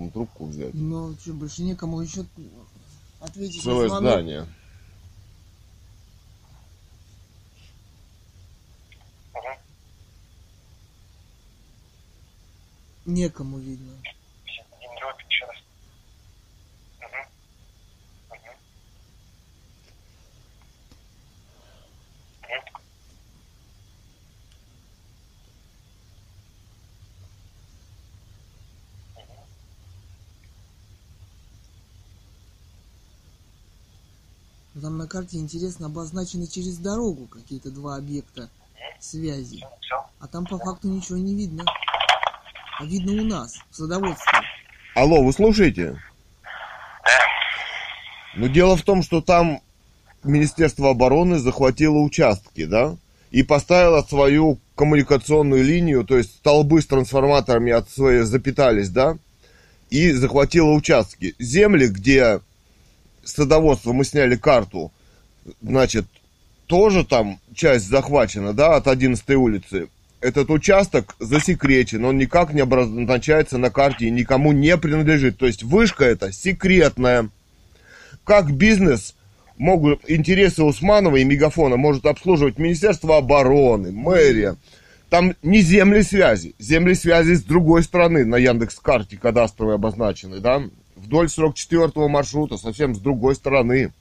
Некому трубку взять?
Но что, больше некому еще ответить на
Целое
звонок.
здание.
Некому, видно.
Генерал, еще раз. Мгм. Мгм. Мгм.
Ну, Там на карте, интересно, обозначены через дорогу какие-то два объекта связи. А там по факту ничего не видно. А видно у нас, в садоводстве.
Алло, вы слушаете? Ну, дело в том, что там Министерство обороны захватило участки, да? И поставило свою коммуникационную линию, то есть столбы с трансформаторами от своей запитались, да? И захватило участки. Земли, где садоводство, мы сняли карту, значит, тоже там часть захвачена, да, от 11 улицы. Этот участок засекречен, он никак не обозначается на карте и никому не принадлежит. То есть вышка эта секретная. Как бизнес могут интересы Усманова и Мегафона может обслуживать Министерство обороны, мэрия. Там не земли связи, земли связи с другой стороны на Яндекс карте обозначены, да, вдоль 44 маршрута, совсем с другой стороны.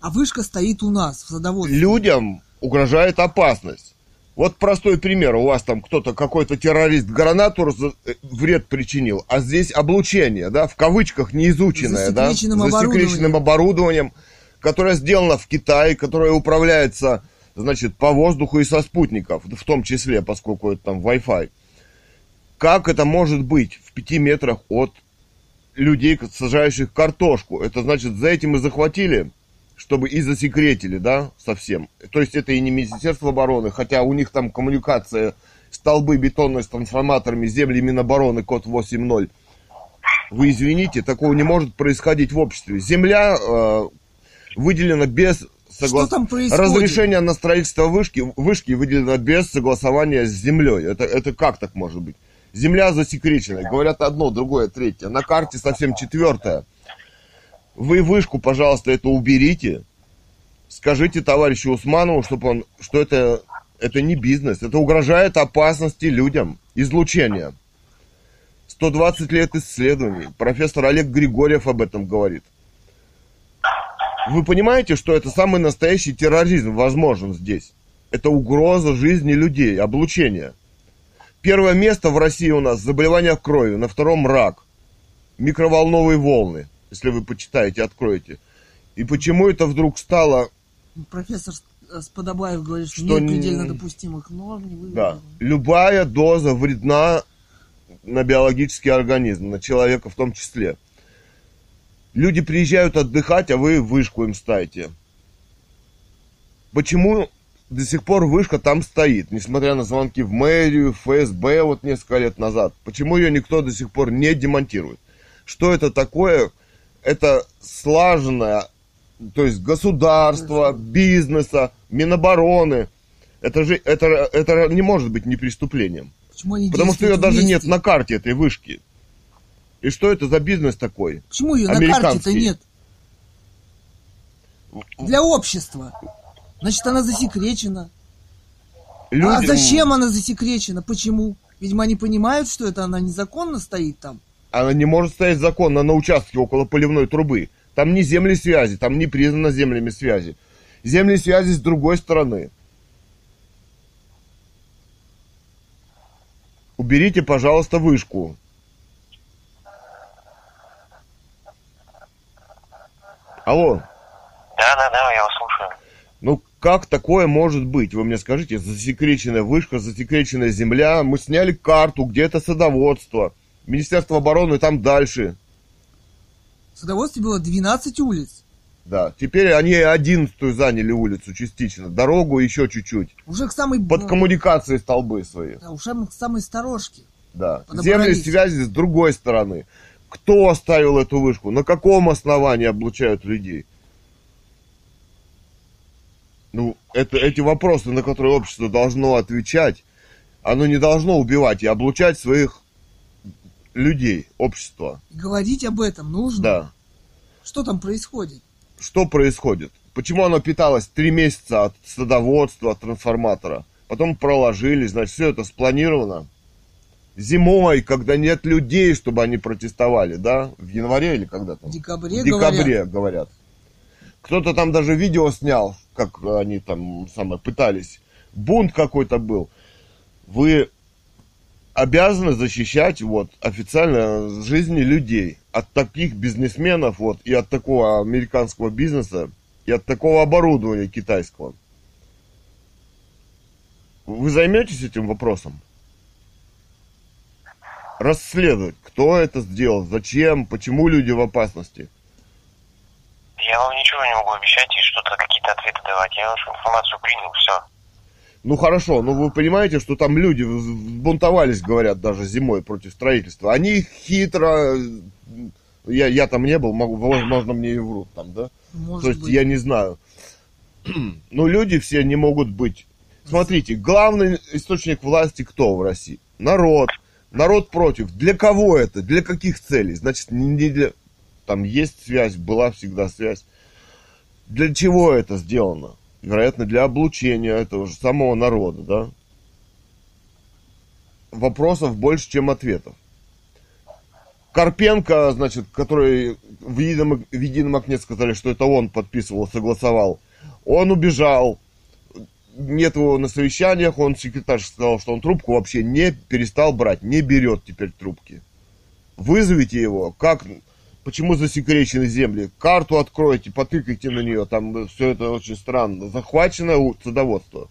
А вышка стоит у нас, в садоводстве.
людям угрожает опасность. Вот простой пример. У вас там кто-то, какой-то террорист гранату э, вред причинил, а здесь облучение, да, в кавычках неизученное, да,
Засекреченным
засекреченным оборудованием, которое сделано в Китае, которое управляется, значит, по воздуху и со спутников, в том числе, поскольку это там Wi-Fi. Как это может быть в пяти метрах от людей, сажающих картошку? Это значит, за этим и захватили чтобы и засекретили, да, совсем. То есть это и не Министерство обороны, хотя у них там коммуникация, столбы бетонные с трансформаторами, земли Минобороны, код 8.0. Вы извините, такого не может происходить в обществе. Земля э, выделена без согла-
там происходит?
разрешения на строительство вышки, вышки выделено без согласования с землей. Это, это как так может быть? Земля засекречена. Говорят одно, другое, третье. На карте совсем четвертое. Вы вышку, пожалуйста, это уберите. Скажите товарищу Усманову, чтобы он, что это, это не бизнес. Это угрожает опасности людям. Излучение. 120 лет исследований. Профессор Олег Григорьев об этом говорит. Вы понимаете, что это самый настоящий терроризм возможен здесь? Это угроза жизни людей, облучение. Первое место в России у нас заболевания крови, на втором рак. Микроволновые волны, если вы почитаете, откроете. И почему это вдруг стало
Профессор Сподобаев говорит, что,
Что
нет
не-
предельно допустимых норм. Не
Да. Любая доза вредна на биологический организм, на человека в том числе. Люди приезжают отдыхать, а вы вышку им ставите. Почему до сих пор вышка там стоит, несмотря на звонки в мэрию, ФСБ вот несколько лет назад? Почему ее никто до сих пор не демонтирует? Что это такое? Это слаженное, то есть государства, бизнеса, Минобороны. Это же это, это не может быть не преступлением.
Почему они
Потому что ее
действуют
даже нет
вместе?
на карте этой вышки. И что это за бизнес такой?
Почему ее на карте-то нет? Для общества. Значит, она засекречена. А
Люди-
зачем она засекречена? Почему? Видимо, они понимают, что это она незаконно стоит там.
Она не может стоять законно на участке около поливной трубы. Там не земли связи, там не признано землями связи. Земли связи с другой стороны. Уберите, пожалуйста, вышку. Алло.
Да, да, да, я вас слушаю.
Ну, как такое может быть? Вы мне скажите, засекреченная вышка, засекреченная земля. Мы сняли карту, где это садоводство. Министерство обороны там дальше.
В садоводстве было 12 улиц.
Да, теперь они одиннадцатую заняли улицу частично. Дорогу еще чуть-чуть.
Уже к самой...
Под коммуникацией столбы свои.
Да, уже к самой сторожке.
Да. Земли связи с другой стороны. Кто оставил эту вышку? На каком основании облучают людей? Ну, это, эти вопросы, на которые общество должно отвечать, оно не должно убивать и облучать своих людей, общества.
И говорить об этом нужно.
Да.
Что там происходит?
Что происходит? Почему оно питалось три месяца от садоводства, от трансформатора? Потом проложили, значит, все это спланировано. Зимой, когда нет людей, чтобы они протестовали, да? В январе или когда там?
В декабре,
В декабре,
говорят.
говорят. Кто-то там даже видео снял, как они там самое, пытались. Бунт какой-то был. Вы обязаны защищать вот официально жизни людей от таких бизнесменов вот и от такого американского бизнеса и от такого оборудования китайского. Вы займетесь этим вопросом? Расследовать, кто это сделал, зачем, почему люди в опасности.
Я вам ничего не могу обещать и что-то, какие-то ответы давать. Я вашу информацию принял, все.
Ну хорошо, но вы понимаете, что там люди бунтовались, говорят, даже зимой против строительства. Они хитро, я, я там не был, могу, возможно, мне и врут там, да?
Может
То есть
быть.
я не знаю. Но люди все не могут быть. Смотрите, главный источник власти кто в России? Народ. Народ против. Для кого это? Для каких целей? Значит, не для... Там есть связь, была всегда связь. Для чего это сделано? Вероятно, для облучения этого же самого народа, да? Вопросов больше, чем ответов. Карпенко, значит, который в едином, в едином окне сказали, что это он подписывал, согласовал. Он убежал. Нет его на совещаниях, он секретарь сказал, что он трубку вообще не перестал брать, не берет теперь трубки. Вызовите его, как, почему засекречены земли, карту откройте, потыкайте на нее, там все это очень странно. Захвачено садоводство.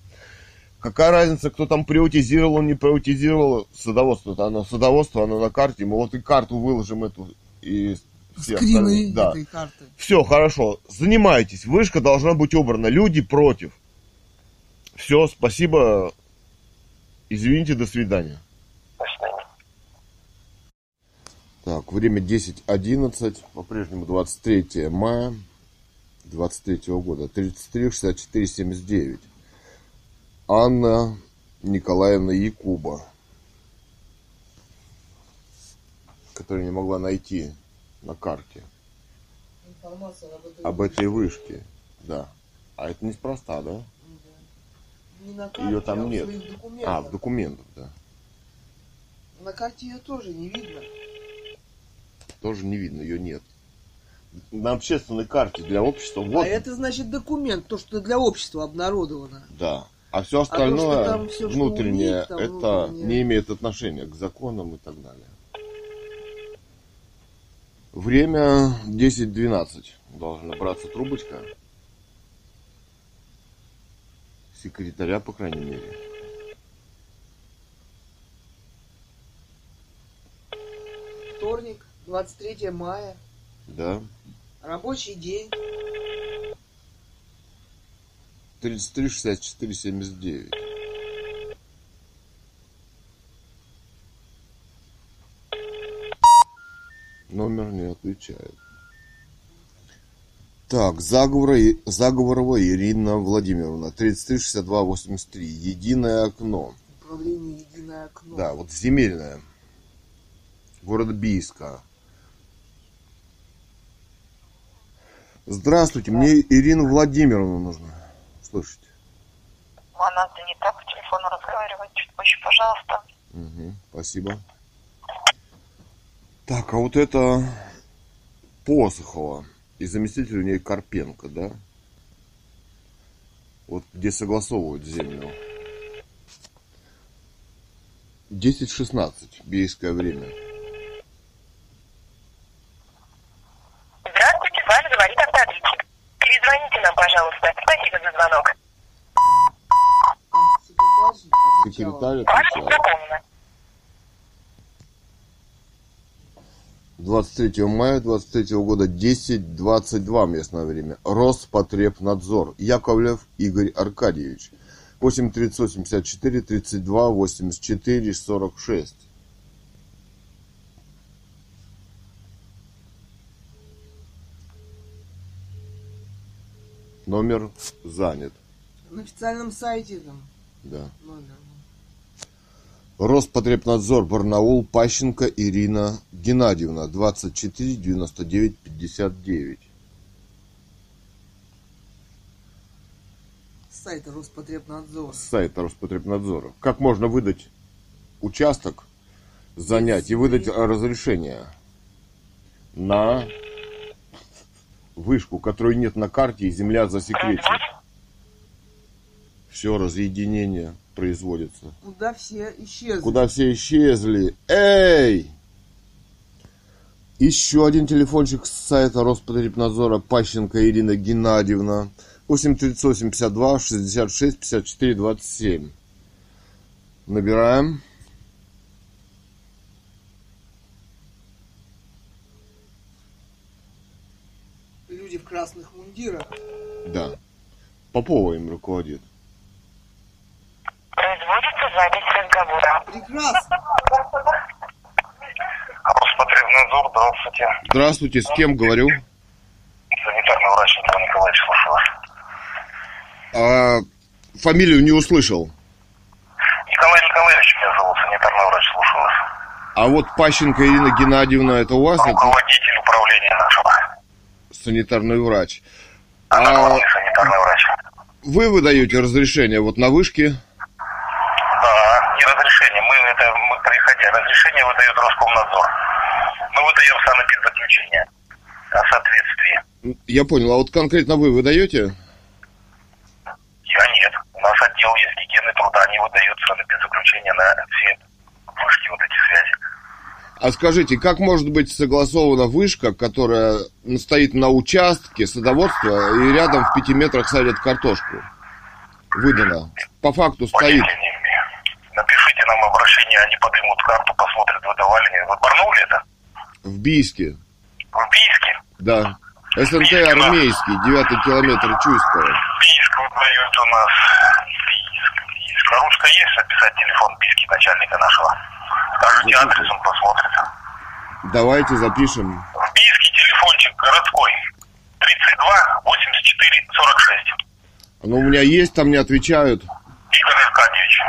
Какая разница, кто там приватизировал, не приватизировал садоводство? Это оно садоводство, оно на карте. Мы вот и карту выложим эту и все
Скрины
остальные. Да.
этой карты.
Все, хорошо. Занимайтесь. Вышка должна быть убрана. Люди против. Все, спасибо. Извините, до свидания.
До свидания.
Так, время 10.11, по-прежнему 23 мая 23 года, 33 64 79. Анна Николаевна Якуба, которая не могла найти на карте
об этой
вышке. Да. А это неспроста, да?
Не на
Ее там
а
нет. А, в документах, да.
На карте ее тоже не видно.
Тоже не видно, ее нет. На общественной карте для общества. Вот,
А это значит документ, то, что для общества обнародовано.
да. А все остальное,
что там всё, что у
внутреннее,
них там
это
внутреннее.
не имеет отношения к законам и так далее. Время 10.12. Должна браться трубочка. Секретаря, по крайней мере.
Вторник, 23 мая,
Да.
рабочий день.
33, 64, 79. Номер не отвечает. Так, заговора, Заговорова Ирина Владимировна, 33, 62, 83. Единое окно.
Управление «Единое окно».
Да, вот земельное. Город Бийска. Здравствуйте, мне Ирину Владимировну нужно. Слышите?
Она занята по телефону разговаривать. Чуть позже, пожалуйста.
Мгм, спасибо. Так, а вот это Посохова и заместитель у ней Карпенко, да? Вот где согласовывают землю. 10-16, бейское время.
Здравствуйте, с вами говорит автоответчик. Перезвоните нам, пожалуйста. Спасибо за звонок.
Там секретарь
отвечает.
запомнено.
23 мая 23 года 10.22 местное время. Роспотребнадзор. Яковлев Игорь Аркадьевич. 8 384 32 84 46. Номер занят.
На официальном сайте там
Да.
номер.
Роспотребнадзор Барнаул Пащенко Ирина Геннадьевна 24 99 59.
С сайта Роспотребнадзора.
С сайта Роспотребнадзора. Как можно выдать участок, занять и выдать разрешение на вышку, которой нет на карте и земля засекречена. Все разъединение производится.
Куда все исчезли.
Куда все исчезли? Эй! Еще один телефончик с сайта Роспотребнадзора Пащенко Ирина Геннадьевна. 8 382 66 54 27. Набираем.
Люди в красных мундирах.
Да. Попова им руководит.
Производится запись разговора.
Прекрасно.
Роспотребнадзор, здравствуйте.
Здравствуйте, с кем говорю?
Санитарный врач Николай Николаевич, слушаю вас.
А, фамилию не услышал.
Николай Николаевич меня зовут, санитарный врач, слушаю вас.
А вот Пащенко Ирина Геннадьевна, это у вас? Это
Руководитель управления нашего.
санитарный врач.
Она
А
главный санитарный врач.
вы выдаете разрешение вот на вышке?
Да, не разрешение. Мы это мы приходя. Разрешение выдает Роскомнадзор. Мы выдаем санэпидзаключение о соответствии.
Я понял, а вот конкретно вы выдаете?
Я нет. У нас отдел есть гигиены труда, они выдают санэпидзаключение на все вышки вот эти связи.
А скажите, как может быть согласована вышка, которая стоит на участке садоводства и рядом в пяти метрах садят картошку? Выдана. По факту стоит.
Понятия не имею. Напишите нам обращение, они поднимут карту, посмотрят, выдавали. ли. Вы в Барнауле это?
В Бийске.
В Бийске?
Да. СНТ армейский, девятый километр Чуйского.
Бийск выдают у нас. Бийск, Бийск. А ручка есть записать телефон Бийски, начальника нашего? Скажите адрес, он посмотрит.
Давайте запишем.
В Бийске телефончик городской. 32 84 46.
Но у меня есть, там не отвечают.
Игорь Аркадьевич.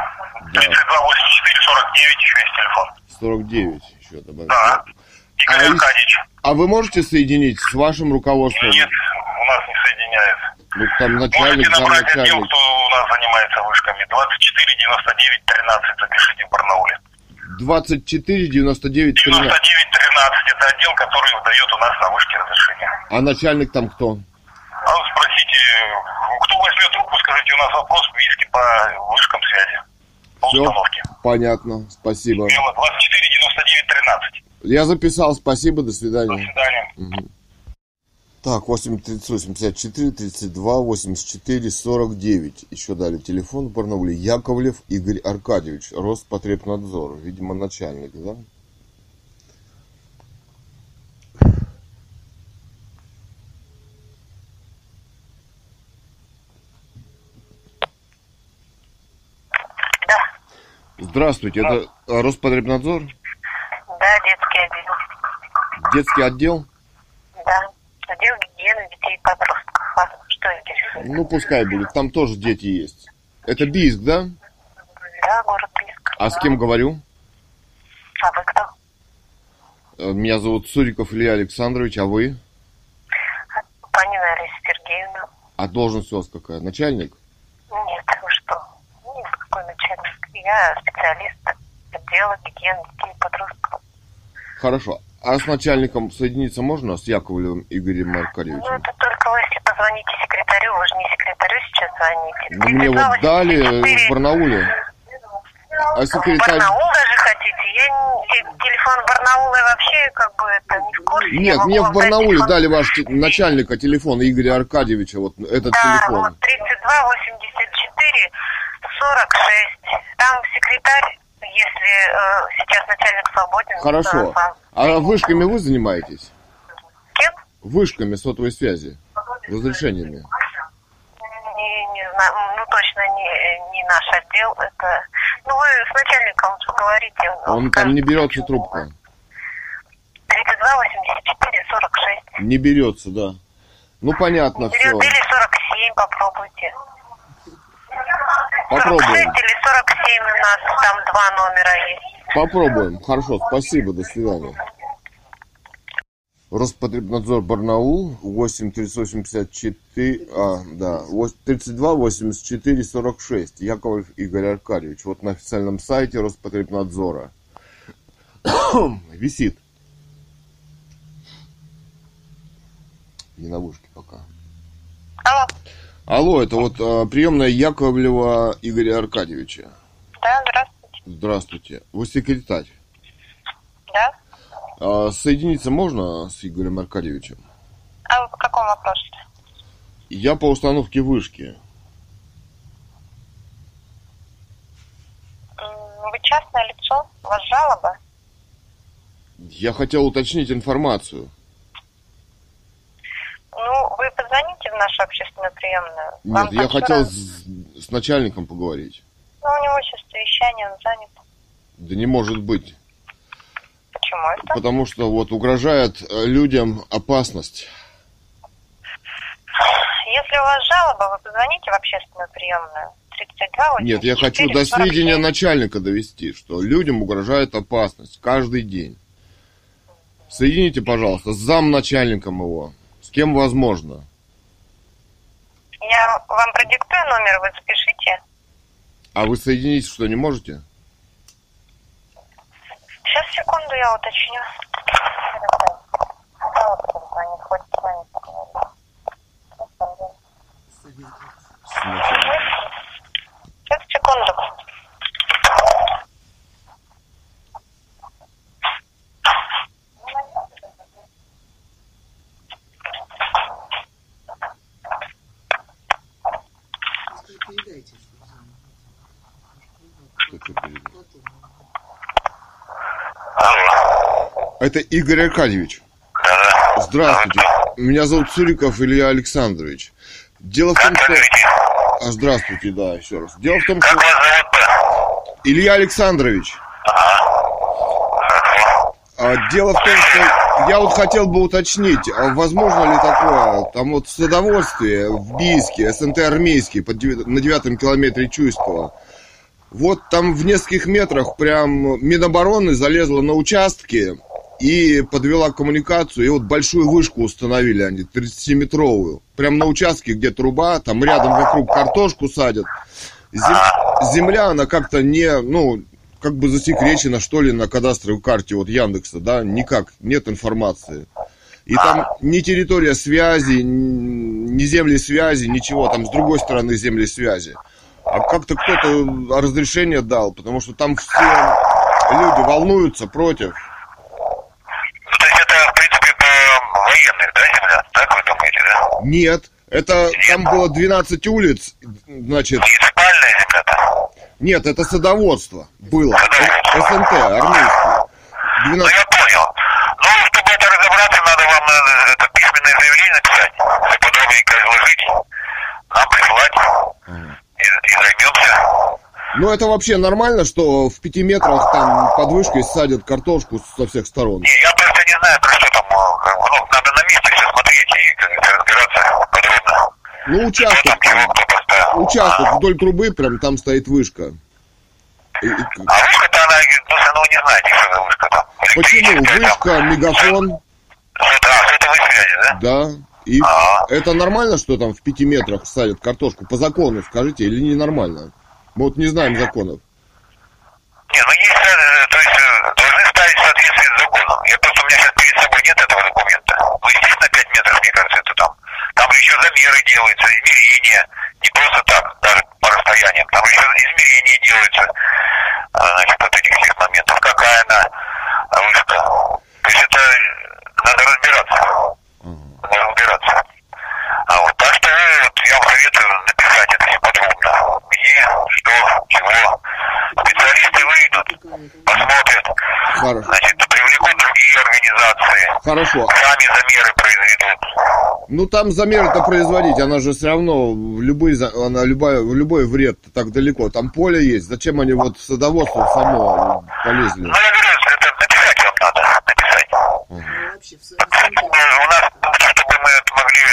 Да.
32 84 49 еще есть телефон.
49 еще добавить.
Да. Игорь
А
Аркадьевич.
А вы можете соединить с вашим руководством?
Нет, у нас не соединяет.
Ну, там начальник,
Можете набрать отдел, кто у нас занимается вышками. 24 99 13, запишите в Барнауле.
24 99 13.
99 13 это отдел, который выдает у нас на вышке разрешение.
А начальник там кто?
А спросите, кто возьмет трубку, скажите, у нас вопрос в Бийске
по вышкам связи. По
Всё.
установке.
Понятно, спасибо.
Мила 24 99 13.
Я записал, спасибо, до
До
свидания.
свидания.
Так, 8 38 54 32 84 49. Еще дали телефон в Барнауле. Яковлев Игорь Аркадьевич, Роспотребнадзор. Видимо, начальник? Да, Здравствуйте, это Роспотребнадзор?
да, детский отдел.
Детский отдел?
Да, отдел гигиены детей и подростков. Вас что интересует?
Ну, пускай будет, там тоже дети есть. Это Бийск, да?
Да, город Бийск.
А с кем говорю?
А вы кто?
Меня зовут Суриков Илья Александрович, а вы?
Панина Олеся Сергеевна.
А должность у вас какая? Начальник?
Нет, вы что? Нет, какой начальник? Я специалист отдела гигиены детей и подростков.
Хорошо. А с начальником соединиться можно? С Яковлевым Игорем
Ну,
Аркадьевичем?
это только вы, если позвоните секретарю, вы же не секретарю сейчас звоните.
Ну, мне вот дали в Барнауле. А секретарь...
В Барнаул даже хотите? Я не- телефон Барнаула вообще как бы это не в курсе.
Нет, мне в Барнауле
телефон.
дали ваш те- начальника телефона Игоря Аркадьевича, вот этот
Да,
телефон.
вот 32 84 46. Там секретарь, если э, сейчас начальник свободен.
Хорошо.
вам.
А вышками вы занимаетесь?
Кем?
Вышками сотовой связи? Разрешениями?
Не, не знаю, ну точно не, не наш отдел. Это, ну вы с начальником поговорите.
Он там не берется трубка.
32 84 46.
Не берется, да. Ну, понятно,
Или,
все.
или 47 попробуйте.
Попробуем.
46 или 47 у нас там два номера есть.
Попробуем. Хорошо, спасибо, до свидания. Роспотребнадзор Барнаул 8 384, а, да, 8 32 84 46. Яковлев Игорь Аркадьевич. Вот на официальном сайте Роспотребнадзора. Висит. Не на вышке пока.
Алло,
Алло, это вот а, приемная Яковлева Игоря Аркадьевича.
да, здравствуйте.
Здравствуйте. Вы секретарь.
Да?
А соединиться можно с Игорем Аркадьевичем?
А вы по какому вопросу?
Я по установке вышки.
Вы частное лицо? У вас жалоба?
Я хотел уточнить информацию.
Ну, вы позвоните в нашу общественную приемную. Вам
Нет, я хотел
раз-
с, с начальником поговорить.
Ну, у него сейчас совещание, он занят.
Да не может быть.
Почему это?
Потому что вот угрожает э, людям опасность.
Если у вас жалоба, вы позвоните в общественную приемную. 32
Нет, я хочу
84
до сведения
47.
начальника довести, что людям угрожает опасность каждый день. Соедините, пожалуйста, с замначальником его. С кем возможно.
Я вам продиктую номер, вы запишите.
А вы соединить что, не можете?
Сейчас, секунду, я уточню. Сейчас, секунду.
Что-то перед- Это Игорь Аркадьевич. Здравствуйте. Меня зовут Цуриков Илья Александрович. Дело в том, что... А, здравствуйте, да, еще раз. Дело в том,
Как
что...
вас?
Илья Александрович. А, Дело в том, что я вот хотел бы уточнить, а возможно ли такое, там вот в садоводстве, в Бийске, СНТ армейский, под на девятом километре Чуйского, вот там в нескольких метрах прям Минобороны залезла на участки и подвела коммуникацию, и вот большую вышку установили они, 30-метровую. Прям на участке, где труба, там рядом вокруг картошку садят. Зем- Земля, она как-то не, ну, как бы засекречена, что ли, на кадастровой карте вот Яндекса, да, никак, нет информации. И там ни территория связи, ни земли связи, ничего, там с другой стороны земли связи. А как-то кто-то разрешение дал, потому что там все люди волнуются против.
Ну, то есть это, в принципе, по военных, да, земля? Так вы думаете, да?
Нет, это там было 12 улиц, значит,
Муниципальная земля-то?
нет, это садоводство было. Э, СНТ, армейский.
Ну,
12...
я понял. Ну, чтобы это разобраться, надо вам э, это письменное заявление написать, все подробненько изложить, нам прислать, и, и займемся.
Ну это вообще нормально, что в пяти метрах там под вышкой садят картошку со всех сторон?
Не, я просто не знаю, про что там, э, ну, надо на месте все смотреть и как говорится, разбираться подробно.
Ну участок
там,
участок вдоль трубы прям там стоит вышка. И- и-
А вышка-то она, ну, ну, вы не знаете, что за вышка там.
Почему?
Электрическая там.
Вышка, мегафон,
Что-то, а, сотовой связи, да?
да. И
А.
это нормально, что там в пяти метрах садят картошку? По закону скажите, или ненормально? Мы вот не знаем законов.
Не, ну есть, э, то есть э, должны ставить в соответствии с законом. Я просто, у меня сейчас перед собой нет этого документа. Ну, естественно, 5 метров, мне кажется, это там. Там же еще замеры делаются, измерения. Не просто так, даже по расстояниям. Там еще измерения делаются, а, значит, вот этих всех моментов. Какая она вышка. То есть это э, надо разбираться. Надо разбираться. А вот, так что э, вот, я вам советую написать это все подробно. Где, что, чего. Специалисты выйдут, посмотрят,
Хорошо.
значит, привлекут другие организации,
Хорошо.
сами замеры произведут.
Ну там замеры-то производить, она же все равно в любой, она любая, в любой вред так далеко. Там поле есть. Зачем они вот садоводство само полезли?
Ну, я говорю, это написать вам надо, написать. Чтобы у нас, чтобы мы могли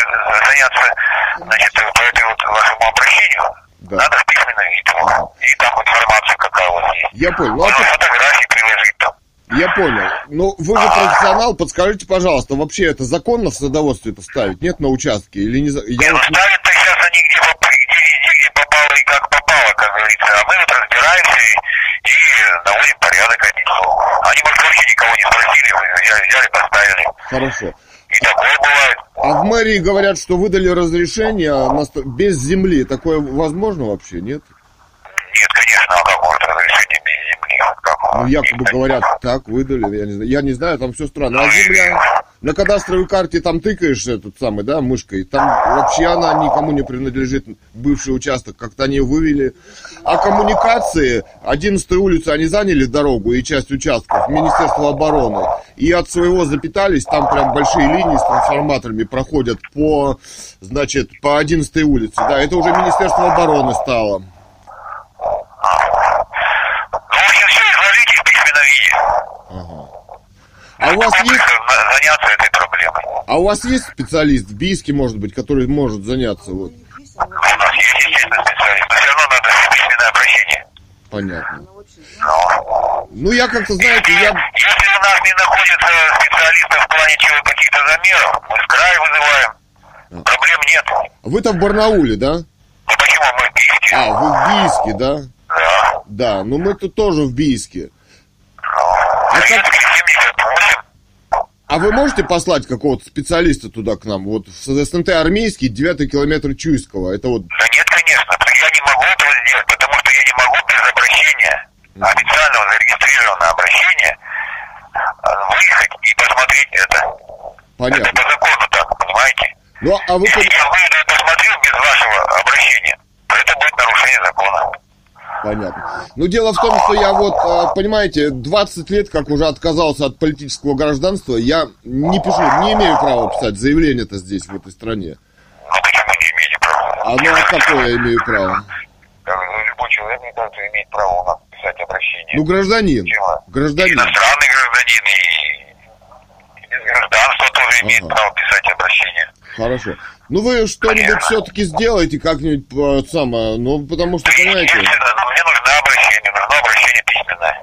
заняться, значит, по этой вот вашему обращению,
Да.
надо в письменном виде. И там информация какая у вас есть.
Я понял. Ну, а
фотографии приложить там.
Я понял. Ну, вы же профессионал, подскажите, пожалуйста, вообще это законно в садоводстве это ставить? Нет на участке? Или не... за-
Не,
Я
ну
вот...
ставят-то сейчас они где, где везде, где попало и как попало, как говорится. А мы вот разбираемся и, и наводим порядок одним словом. Они, может, вообще никого не спросили, взяли, взяли, поставили.
Хорошо.
И такое бывает.
А в мэрии говорят, что выдали разрешение ст- без земли. Такое возможно вообще, нет?
Нет, конечно, а как может разрешение без земли? Как?
Ну, якобы говорят, так, выдали, я не знаю. Я не знаю, там все странно. А земля, на кадастровой карте там тыкаешь этот самый, да, мышкой, там вообще она никому не принадлежит, бывший участок, как-то они вывели. А коммуникации, 11 улицу они заняли дорогу и часть участков, Министерство обороны, и от своего запитались, там прям большие линии с трансформаторами проходят по, значит, по 11 улице, да, это уже Министерство обороны стало.
Ну, в общем, все изложите в письменном виде.
А у вас есть
заняться этой проблемой.
А у вас есть специалист в Бийске, может быть, который может заняться? Вот,
У нас есть, естественно, специалист, но все равно надо письменное обращение.
понятно.
Ну,
Ну, я как-то, знаете, я...
Если у нас не находится специалистов в плане чего каких-то замеров, мы с края вызываем. Проблем нет.
Вы-то в Барнауле, да?
Ну почему мы в Бийске?
А, вы в Бийске, да?
Да.
Да, ну мы тут тоже в Бийске. А, как-
Советский 78.
а вы можете послать какого-то специалиста туда к нам? Вот в СНТ армейский, 9 километр Чуйского. Это вот...
Да нет, конечно. Я не могу этого сделать, потому что я не могу без обращения, официального зарегистрированного обращения, э, выехать и посмотреть это. Это
Понятно.
по закону так, понимаете?
Ну, а вы...
Если я выйду и посмотрю без вашего обращения, то это будет нарушение закона.
Понятно. Ну, дело в том, что я вот, а, понимаете, 20 лет, как уже отказался от политического гражданства, я не пишу, не имею права писать заявление-то здесь, в этой стране.
Ну почему не имеете права?
А ну, а какое я имею право?
Э, Любой человек, мне кажется, имеет право у нас писать обращение.
Ну, гражданин.
Чего?
Гражданин.
Иностранный гражданин и, и без гражданства тоже имеет
Ага.
право писать обращение.
Хорошо. Ну, вы что-нибудь все-таки сделаете как-нибудь э, самое, ну, потому что, понимаете...
Естественно, но мне нужно обращение, нужно обращение письменное.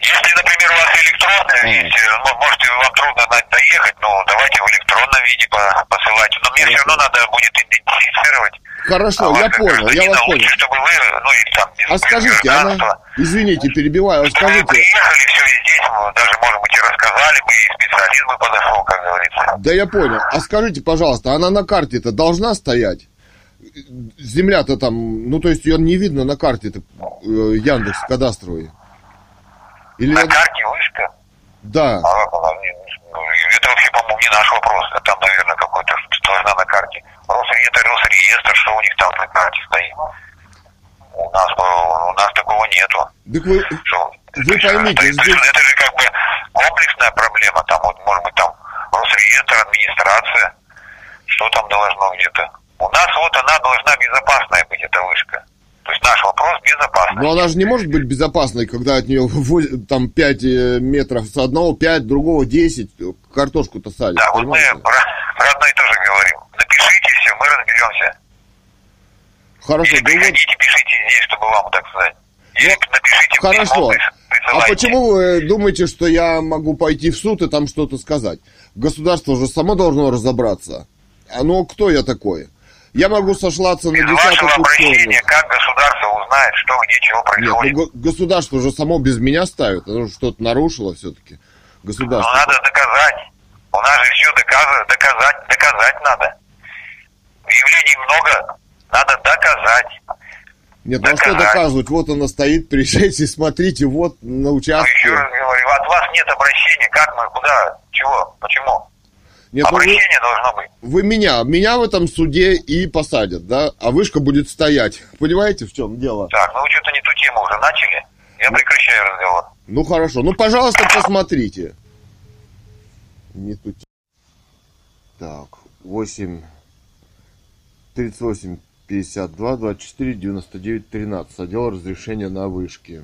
Если, например, у вас электронное
Ага.
есть, ну, можете, вам трудно доехать, ну, давайте в электронном виде по- посылайте. Но мне все равно надо будет идентифицировать.
Хорошо,
а
я
вас,
понял, я вас понял.
чтобы вы, ну, и там,
А скажите, она... Извините, перебиваю, а
вы
скажите...
приехали, все, и здесь, ну, даже, может быть, и рассказали бы, и специалист бы подошел, как говорится.
Да я понял. А скажите, пожалуйста, она на карте-то должна стоять? Земля-то там, ну то есть ее не видно на карте э, Яндекс кадастровой. Или
На карте вышка.
Да.
А она? Ну, Это вообще, по-моему, не наш вопрос. Это там, наверное, какой-то должна на карте. Росреестр, Росреестр, что у них там на карте стоит? У нас, э, у нас такого нету.
Так вы,
Что?
Вы
же-
поймите,
это, это
здесь-
это же как бы комплексная проблема. Там вот, может быть, там Росреестр, администрация. Что там должно где-то? У нас вот она должна безопасная быть, эта вышка. То есть наш вопрос безопасный.
но она же не может быть безопасной, когда от нее там 5 метров с одного, 5, другого 10, картошку-то садят.
Да, вот мы про, про одно и то же говорим. Напишите все, мы разберемся.
Хорошо,
Или
да вот,
приходите, пишите здесь, чтобы вам так сказать. Или напишите
Ну, хорошо.
письмо,
А почему вы думаете, что я могу пойти в суд и там что-то сказать? Государство же само должно разобраться. А ну, кто я такой? Я могу сослаться на десяток
вашего обращения, как государство узнает, что где чего
Нет,
происходит?
ну, го- государство же само без меня ставит. Оно что-то нарушило все-таки.
Но
Государство.
Ну, надо доказать. У нас же все доказывать, доказать, доказать надо. Явлений много, надо доказать.
Нет, ну а что
доказать.
доказывать? Вот она стоит, приезжайте, смотрите, вот на
Но
участке.
Ну, еще раз говорю, от вас нет обращения, как мы, куда, чего, почему?
Нет, ну вы,
Обращение должно быть.
вы меня, меня в этом суде и посадят, да? А вышка будет стоять. Понимаете, в чем дело?
Так, ну вы что-то не ту тему уже начали. Я прекращаю разговор.
Ну хорошо, ну пожалуйста, посмотрите. Не тут. Так, 8, 38, 52, 24, 99, 13. Отдел разрешения на вышки.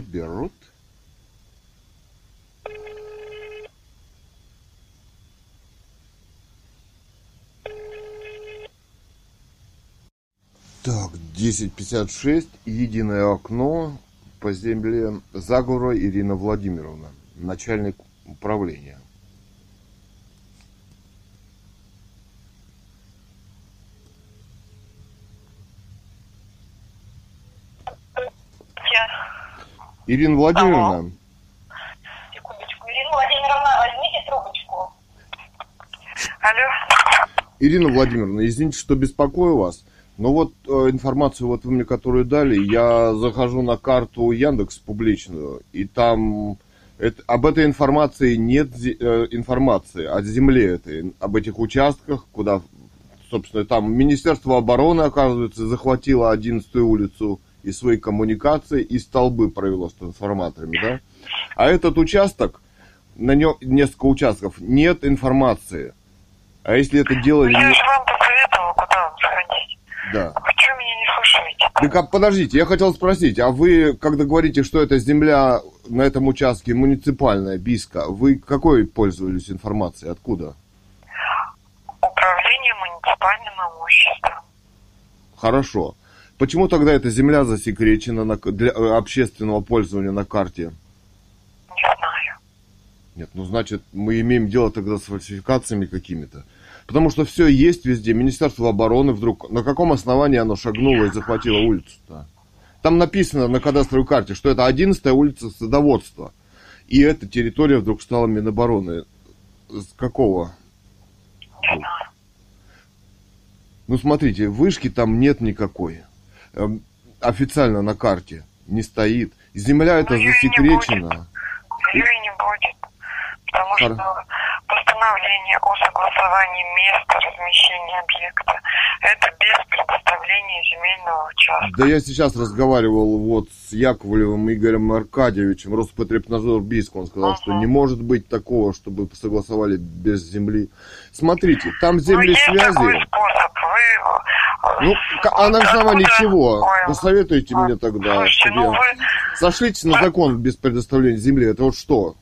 Не берут. Так, 10.56, единое окно по земле Заговора Ирина Владимировна, начальник управления.
Я,
Ирина Владимировна,
секундочку. Ирина Владимировна, возьмите трубочку. Алло.
Ирина Владимировна, извините, что беспокою вас, но вот э, информацию, вот вы мне которую дали, я захожу на карту Яндекс публичную, и там это- об этой информации нет э, информации, о земле этой, об этих участках, куда, собственно, там Министерство обороны, оказывается, захватило 11 улицу и свои коммуникации, и столбы провело с трансформаторами, да? А этот участок, на нем несколько участков, нет информации. А если это делали...
Я же вам посоветовала, куда сходить.
Да.
Вы что меня не слушаете?
Так а подождите, я хотел спросить, а вы, когда говорите, что эта земля на этом участке муниципальная, Биска, вы какой пользовались информацией, откуда?
Управление муниципальным имуществом.
Хорошо. Почему тогда эта земля засекречена на для э, общественного пользования на карте?
Не знаю.
Нет, ну значит, мы имеем дело тогда с фальсификациями какими-то. Потому что все есть везде. Министерство обороны вдруг... На каком основании оно шагнуло и захватило улицу-то? Там написано на кадастровой карте, что это 11 улица садоводства. И эта территория вдруг стала Минобороны. С какого?
Не знаю.
Ну, смотрите, вышки там нет никакой. Эм, Официально на карте не стоит. Земля
не
засекречена.
Ее и не будет. Потому
Хор-
что постановление о согласовании места размещения объекта это без предоставления
земельного участка.
Да я сейчас разговаривал вот с Яковлевым Игорем Аркадьевичем, Роспотребнадзор Бийск, он сказал, что не может быть такого, чтобы согласовали без земли. Смотрите, там земли
ну, есть
связи.
такой способ. Вы...
Ну, а на основании
Откуда-
чего?
Ой,
Посоветуйте мне тогда.
Слушайте, ну
я-
вы...
Сошлитесь на закон без предоставления земли. Это вот что?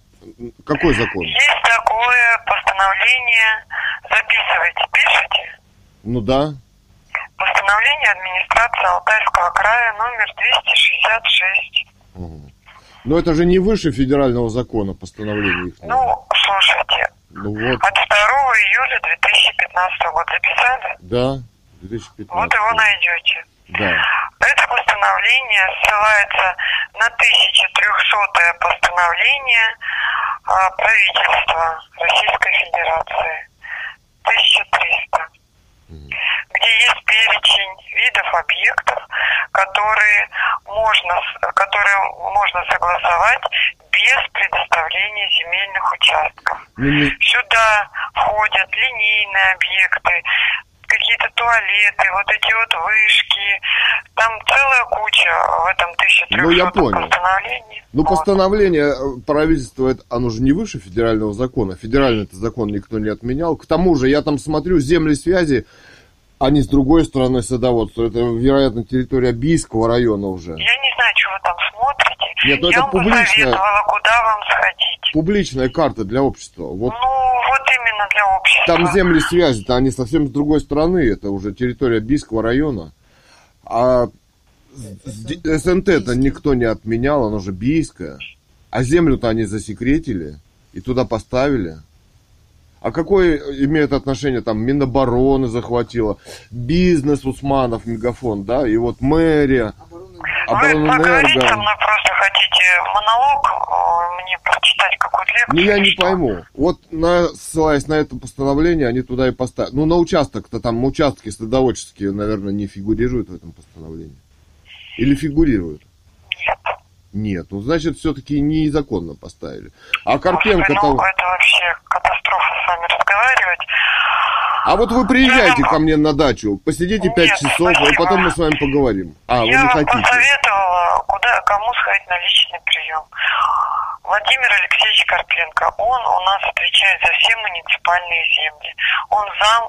Какой закон?
Есть такое постановление. Записывайте, пишите.
Ну да.
Постановление администрации Алтайского края номер 266.
Мгм. Но это же не выше федерального закона постановление их.
Ну, слушайте,
Ну вот,
от 2 июля 2015 года записали?
да, 2015.
Вот его найдете.
Да.
Это постановление ссылается на 1300 постановление а, правительства Российской Федерации. 1300. Где есть перечень видов объектов, которые можно, которые можно согласовать без предоставления земельных участков.
Ну,
Сюда входят линейные объекты, какие-то туалеты, вот эти вот вышки. Там целая куча в этом 1300
Ну, я понял.
постановлении.
Ну,
Вот.
постановление э, правительства, это- оно же не выше федерального закона. Федеральный закон никто не отменял. К тому же, я там смотрю, земли связи, они с другой стороны садоводства. Это, вероятно, территория Бийского района уже.
Я не знаю, что вы там смотрите.
Нет, ну
Я
это
вам
публичная-
куда вам сходить.
Публичная карта для общества. Вот
Ну, вот именно для общества.
там земли связи-то, они совсем с другой стороны. Это уже территория Бийского района. А СНТ-то никто не отменял, оно же Бийское. А землю-то они засекретили и туда поставили. А какое имеет отношение там Минобороны захватила, бизнес Усманов, Мегафон, да, и вот мэрия,
Оборонный
Вы поговорить со
Оборонэнерго.
мной просто хотите монолог э, мне прочитать какую-то лекцию?
Ну, я не
что?
пойму. Вот, на, ссылаясь на это постановление, они туда и поставят. Ну, на участок-то там участки садоводческие, наверное, не фигурируют в этом постановлении. Или фигурируют?
Нет.
Нет. Ну, значит, все-таки незаконно поставили. А Карпенко
Слушай,
там...
ну, это вообще катастрофа с вами разговаривать.
А вот вы приезжайте ко мне на дачу, посидите пять часов, и
спасибо.
потом мы с вами поговорим. А, вы
я
не
вам
хотите.
посоветовала, куда, кому сходить на личный прием. Владимир Алексеевич Карпенко, он у нас отвечает за все муниципальные земли. Он зам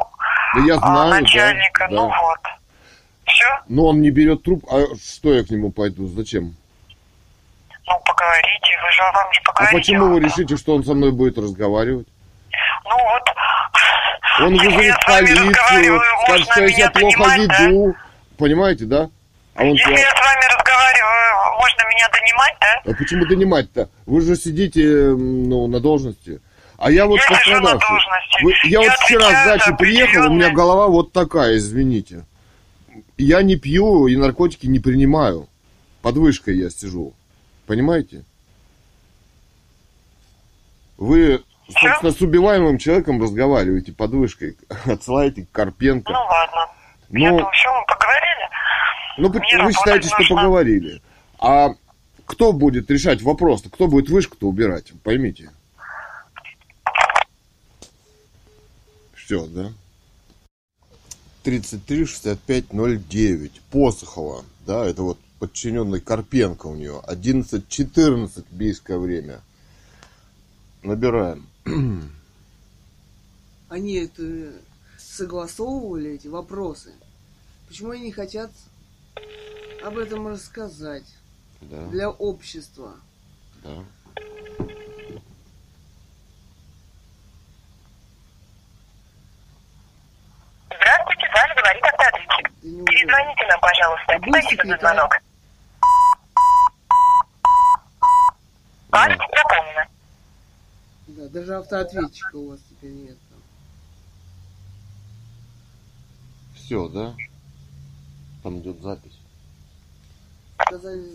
Да я
а,
знаю, да,
начальника,
да.
ну вот. Все?
Но он не берет трубку. А что я к нему пойду? Зачем?
Ну, поговорите, вы же вам же
А
поговорите.
почему вы решите, что он со мной будет разговаривать?
Ну вот.
Он вызовет
я
полицию, скажет, что я себя плохо
донимать, да?
веду. Понимаете, да? А он
Если я с вами разговариваю, можно меня донимать, да?
А почему донимать-то? Вы же сидите ну, на должности. А я вот
Я
пострадавший. Вы- я
Я
вот вчера с дачи приехал, у меня голова вот такая, извините. Я не пью и наркотики не принимаю. Под вышкой я сижу. Понимаете? Вы, собственно, с убиваемым человеком разговариваете под вышкой. Отсылаете к Карпенко.
Ну ладно. Я
Ну,
думаю, все, мы поговорили.
ну,
мне
вы считаете, что
нужно.
поговорили. А кто будет решать вопрос? Кто будет вышку-то убирать? Поймите. Все, да? 33 65 09. Посохова. Да, это вот подчиненный Карпенко у нее. 11-14 бийское время. Набираем.
Они это согласовывали, эти вопросы. Почему они не хотят об этом рассказать
Да,
для общества?
да.
Здравствуйте, с вами говорит автоответчик. Перезвоните нам, пожалуйста. Спасибо за звонок. Адрес запомнено.
Да, даже автоответчика у вас теперь нет. там.
Все, да? Там идет запись.
Сказали,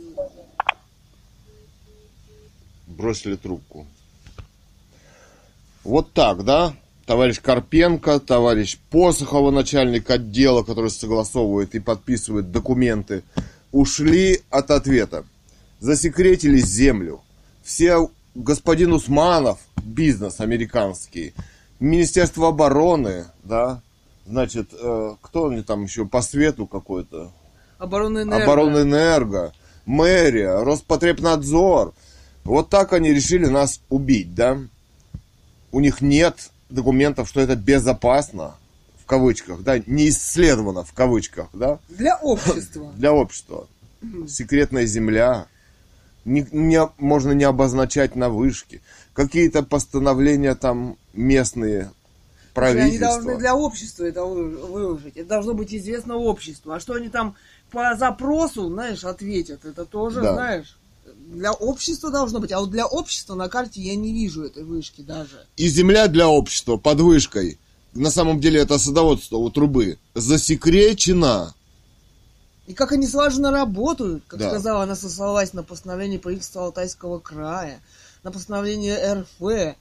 бросили трубку. Вот так, да? Товарищ Карпенко, товарищ Посохова, начальник отдела, который согласовывает и подписывает документы, ушли от ответа. Засекретили землю. Все господин Усманов, бизнес американский, Министерство обороны, да, значит, э, кто они там еще по свету какой-то,
Оборонэнерго.
Оборонэнерго, мэрия, Роспотребнадзор. Вот так они решили нас убить, да? У них нет документов, что это безопасно, в кавычках, да, не исследовано, в кавычках, да,
Для общества.
для общества. Секретная земля. Не, не- можно не обозначать на вышке. Какие-то постановления там местные
Они
правительства.
должны для общества это вы- выложить. Это должно быть известно обществу. А что они там по запросу, знаешь, ответят, это тоже,
Да.
знаешь, для общества должно быть. А вот для общества на карте я не вижу этой вышки даже.
И земля для общества под вышкой, на самом деле это садоводство у трубы, засекречена.
И как они слаженно работают, как
Да.
сказала, она сослалась на постановление правительства Алтайского края, на постановление РФ.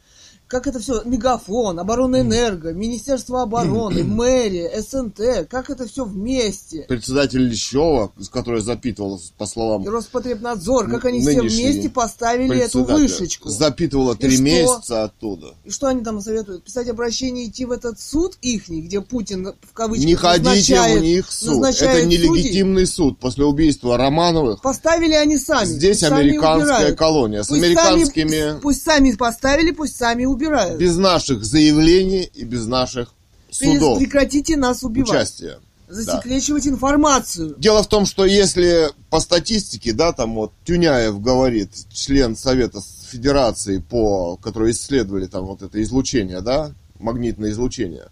Как это все, Мегафон, Оборонэнерго, Министерство обороны, мэрия, СНТ, как это все вместе.
Председатель Лещева, который запитывал, по словам
Роспотребнадзор, как они все вместе поставили эту вышечку.
запитывала три месяца оттуда.
И что они там советуют? Писать обращение, идти в этот суд ихний, где Путин в кавычках
Не ходите у них суд. Это нелегитимный суд после убийства Романовых.
Поставили они сами.
Здесь американская колония с
Пусть
американскими...
Сами, пусть сами поставили, пусть сами убирают.
Без наших заявлений и без наших судов.
Прекратите нас убивать.
Участия.
Засекречивать информацию.
Дело в том, что если по статистике, да, там вот Тюняев говорит, член Совета Федерации, по, которые исследовали там вот это излучение, да, магнитное излучение,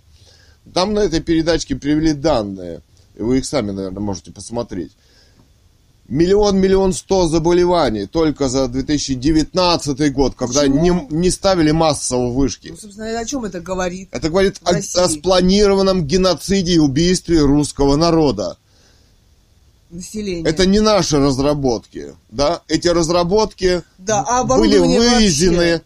там на этой передачке привели данные, и вы их сами, наверное, можете посмотреть. Миллион, миллион сто заболеваний только за 2019 год, когда
Почему?
не, не ставили массово вышки.
Ну, собственно, о чем это говорит?
Это говорит о, о спланированном геноциде и убийстве русского народа.
Население.
Это не наши разработки, да? Эти разработки
да, а
были вывезены
вообще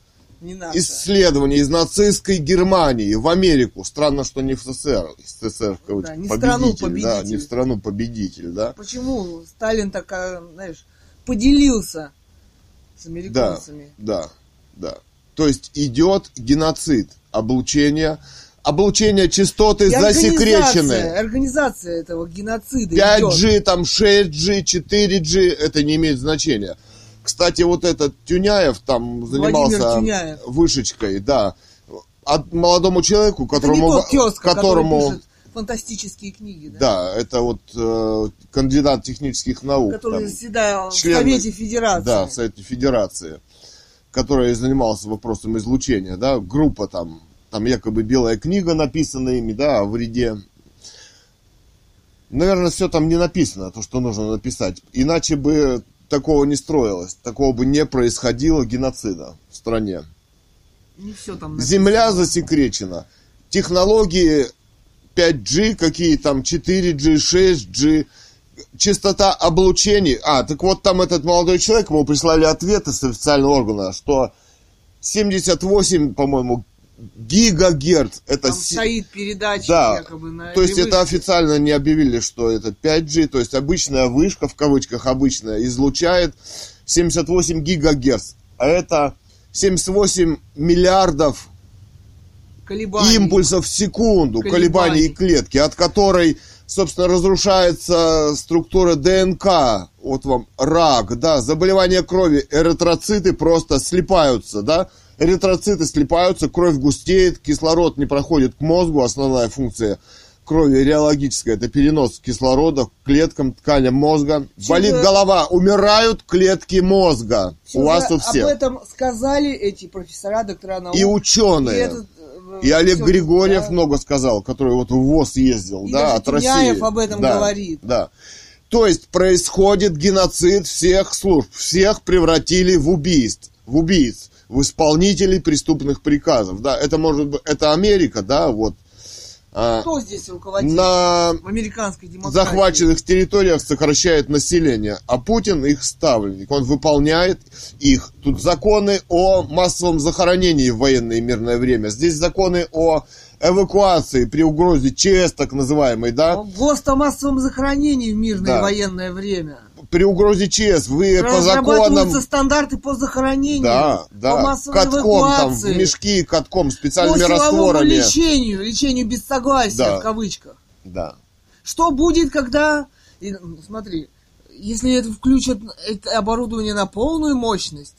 исследования из нацистской Германии в Америку. Странно, что не в СССР. СССР в кавычках,
Да, не в страну
Да,
победитель.
не в страну победитель, да?
Почему Сталин так, а, знаешь, поделился с
Да,
американцами?
да, да. То есть идет геноцид, облучение, облучение частоты
И организация,
засекречены.
организация этого геноцида идет.
5G, там 6G, 4G, это не имеет значения. Кстати, вот этот Тюняев там занимался
Владимир Тюняев.
вышечкой, да. От молодому человеку,
Это не
которому...
тезка,
которому
фантастические книги, да?
да, это вот э, кандидат технических наук.
Который
там,
заседал
член-
в Совете Федерации.
Да, в Совете Федерации, который занимался вопросом излучения, да, группа там, там якобы белая книга написана ими, да, о вреде. Наверное, все там не написано, то, что нужно написать. Иначе бы такого не строилось, такого бы не происходило геноцида в стране.
Не все там написано.
Земля засекречена. Технологии 5G, какие там 4G, 6G, частота облучений. А, так вот там этот молодой человек, ему прислали ответы с официального органа, что 78, по-моему, гигагерц. Это
Там
си-
стоит передача
Да,
якобы на
то есть это официально не объявили, что это 5G, то есть обычная вышка, в кавычках обычная, излучает 78 гигагерц. А это 78 миллиардов
колебаний.
импульсов в секунду,
Колебаний.
колебаний клетки, от которой, собственно, разрушается структура ДНК. Вот вам рак, да, заболевание крови, эритроциты просто слипаются, да, эритроциты слипаются, кровь густеет, кислород не проходит к мозгу, основная функция крови реологическая, это перенос кислорода к клеткам, тканям мозга.
Чего-
Болит голова, умирают клетки мозга.
Всё
у вас у всех.
Об этом сказали эти профессора, доктора наук.
И ученые.
этот, э,
И Олег
всё-
Григорьев
да.
много сказал, который вот в ВОЗ ездил,
И
да, от России.
Тюняев об этом
Да,
говорит.
Да. То есть происходит геноцид всех служб, всех превратили в убийств, в убийц, в исполнителей преступных приказов, да. Это может быть, это Америка, да, вот. а,
Кто здесь руководит
на
в американской демократии?
захваченных территориях сокращает население, а Путин их ставленник, он выполняет их. Тут законы о массовом захоронении в военное и мирное время, здесь законы о эвакуации при угрозе ЧС, так называемой, да,
ГОСТ о массовом захоронении в мирное
Да.
военное время.
При угрозе ЧС вы по законам,
стандарты по захоронению,
да,
по
да,
массовой
катком там, в
эвакуации,
мешки катком,
по
специальными
силовому
растворами.
лечению, лечению без согласия,
Да.
в кавычках.
Да.
Что будет, когда И, м, смотри, если это включат это оборудование на полную мощность,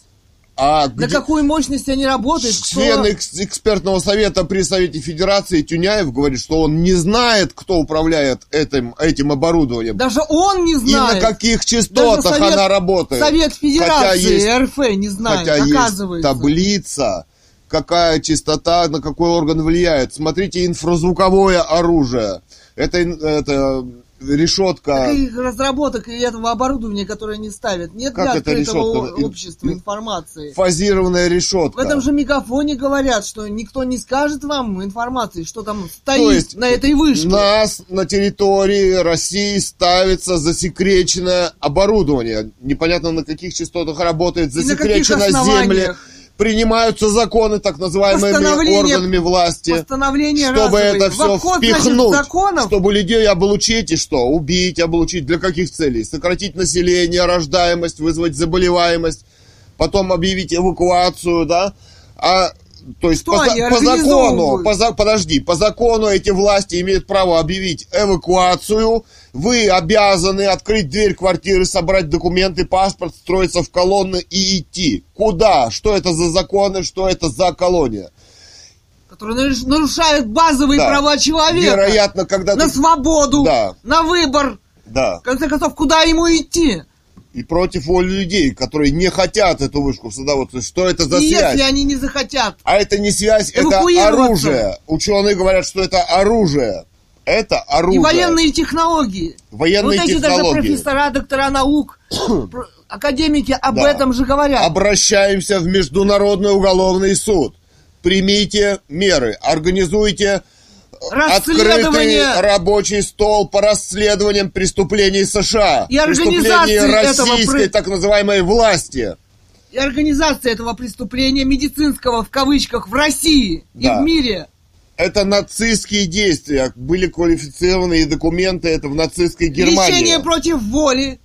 А
на
где-
какую мощность они работают, кто-
Член экс- экспертного совета при Совете Федерации Тюняев говорит, что он не знает, кто управляет этим, этим оборудованием.
даже он не
И
знает.
на каких
Даже
частотах
Совет-
она работает.
Совет
Хотя
Федерации
есть,
РФ не знает,
хотя есть
оказывается.
таблица, какая частота, на какой орган влияет. Смотрите, инфразвуковое оружие. Это, это решетка.
Таких разработок и этого оборудования, которое они ставят, нет
Как
для
это
открытого
решетка?
общества
ин-
информации.
Фазированная решетка.
В этом же мегафоне говорят, что никто не скажет вам информации, что там стоит
То есть
на этой вышке.
нас на территории России ставится засекреченное оборудование. Непонятно на каких частотах работает, засекречено земли. Принимаются законы так называемыми органами власти. Чтобы это все
обход, значит,
впихнуть,
законов
чтобы людей облучить и что? Убить, облучить. Для каких целей? Сократить население, рождаемость, вызвать заболеваемость, потом объявить эвакуацию, да? А то есть
Что
по, по закону, по подожди, по закону эти власти имеют право объявить эвакуацию. Вы обязаны открыть дверь квартиры, собрать документы, паспорт, строиться в колонны и идти. Куда? Что это за законы? Что это за колония?
которые наруш- нарушают базовые
Да.
права человека.
Вероятно, когда
На
ты-
свободу,
Да.
на выбор.
Да.
В конце концов, куда ему идти?
И против воли людей, которые не хотят эту вышку. То есть, Что это за
И
связь?
если они не захотят.
А это не связь, это оружие. Ученые говорят, что это оружие. Это оружие.
И военные технологии.
Военные
вот эти даже
технологии.
профессора, доктора наук, академики об
Да.
этом же говорят.
Обращаемся в Международный уголовный суд. Примите меры, организуйте. Открытый рабочий стол по расследованиям преступлений США.
И
преступлений
этого
российской
про-
так называемой власти.
И организация этого преступления медицинского в кавычках в России и
Да.
в мире.
Это нацистские действия. Были квалифицированные документы, это в нацистской Германии.
Лечение против воли.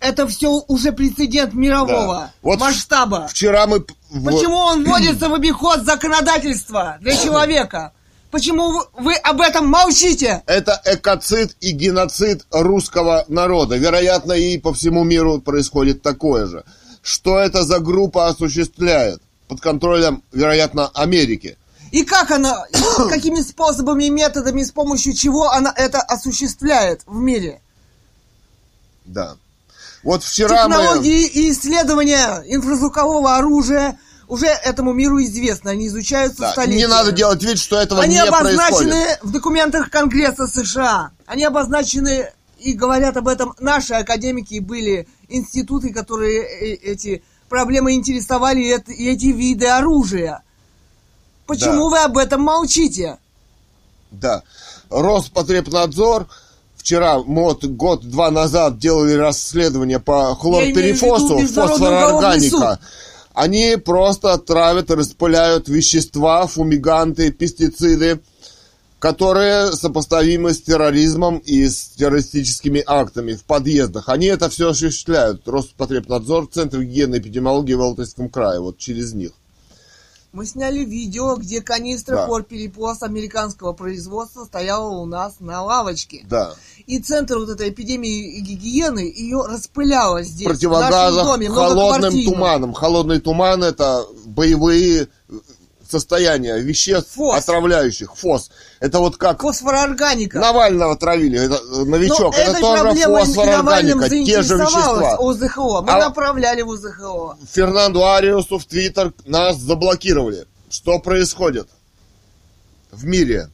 Это все уже прецедент мирового
Да. Вот
масштаба.
Вчера мы...
Почему он вводится в обиход законодательства для человека? Почему вы- вы об этом молчите?
Это экоцид и геноцид русского народа. Вероятно, и по всему миру происходит такое же. Что это за группа осуществляет? Под контролем, вероятно, Америки.
И как она, какими способами и методами, с помощью чего она это осуществляет в мире?
Да. Вот вчера мы...
Технологии и исследования инфразвукового оружия уже этому миру известны. Они изучаются
Да,
столетиями.
Не надо делать вид, что этого
Они
не
обозначены
происходит.
в документах Конгресса США. Они обозначены и говорят об этом наши академики. И были институты, которые э- эти проблемы интересовали, и эти виды оружия. Почему вы об этом молчите?
Да. Роспотребнадзор вчера, вот год-два назад делали расследование по хлорперифосу,
Я имею
Они просто травят распыляют вещества, фумиганты, пестициды, которые сопоставимы с терроризмом и с террористическими актами в подъездах. Они это все осуществляют. Роспотребнадзор, Центр гигиены и эпидемиологии в Алтайском крае, вот через них.
Мы сняли видео, где канистра
Да.
хлорперифос американского производства стояла у нас на лавочке.
Да.
И центр вот этой эпидемии и гигиены ее распыляло здесь, в нашем доме,
холодным туманом. Холодный туман это боевые состояния веществ
ФОС.
отравляющих, ФОС. Это вот как
Фосфорорганика.
Навального травили, это, э, новичок,
Но
это
этой
тоже фосфорорганика, те же вещества.
ОЗХО. Мы
А-
направляли в ОЗХО.
Фернанду Ариусу в Твиттер нас заблокировали. Что происходит в мире?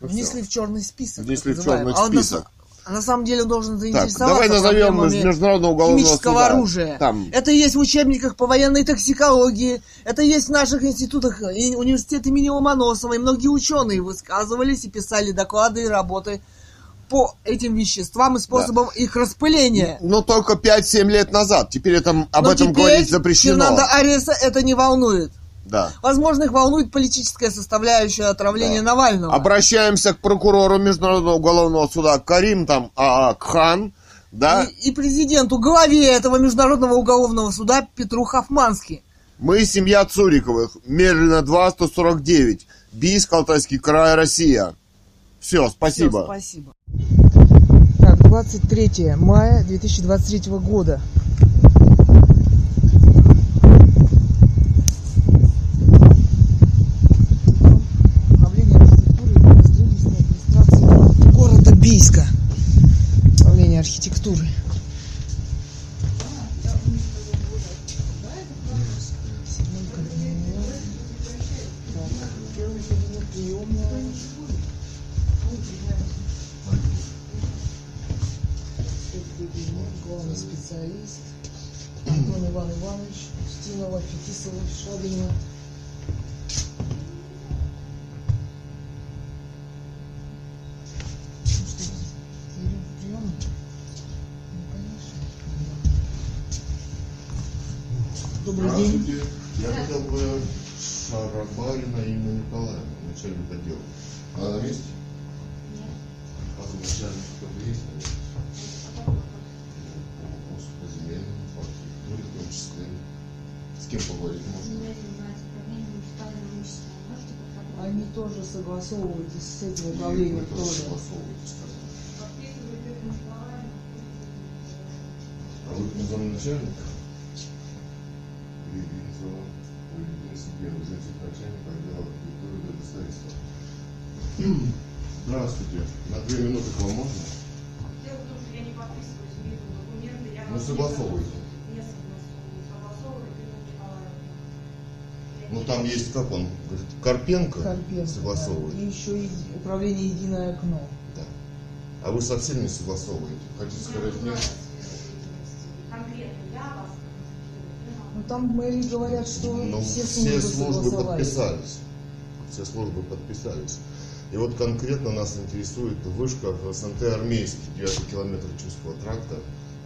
Ну
Внесли в черный список.
Внесли в черный
называемый. А А на самом деле он должен
Так,
заинтересоваться
давай назовем Международного уголовного
химического
суда.
оружия.
Там.
Это есть в учебниках по военной токсикологии, это есть в наших институтах, и университет имени Ломоносова, и многие ученые высказывались и писали доклады и работы по этим веществам и способам их распыления.
Но только 5-7 лет назад. Теперь это, об
Но
этом
теперь
говорить запрещено.
Фернандо Ареса это не волнует.
Да.
Возможно, их волнует политическая составляющая отравления
Да.
Навального.
Обращаемся к прокурору Международного уголовного суда Карим там АА Кхан, да?
И, и президенту, главе этого международного уголовного суда Петру Хафмански.
Мы семья Цуриковых, Мерлина 2, 149, Бийск, Алтайский край, Россия.
Все, спасибо.
спасибо. Так, 23 мая 2023 года. Управление архитектуры и градостроительной администрации города Бийска. Управление архитектуры. Главный специалист. Антон Иван Иванович, Устинова, Фетисова, Шабинина.
Шарабарина Инна Николаевна, начальник отдела. Она на месте? Нет. А за начальник кто-то есть? Вопрос по земельному, по архитектуре в том числе. С кем поговорить можно?
Они тоже согласовываются с этим
И
управлением
тоже
тоже.
согласовываете, скажем. А вы кто замначальник? Отдела архитектуры и градостроительства. Здравствуйте. На две минуты к вам можно?
Дело в том, что я не подписываюсь, не вижу документы. Я
Ну, согласовывайте.
Не согласовываю. Я
Ну там есть, как он говорит, Карпенко,
Карпенко.
согласовывает.
да. И еще и управление «Единое окно».
Да. А вы совсем не согласовываете? Хотите
Я
сказать
не
нет?
Там в мэрии говорят, что
Ну,
все
все
службы
службы
согласовали.
подписались. Все службы подписались. И вот конкретно нас интересует вышка в СНТ Армейский, 9 километр Чувского тракта.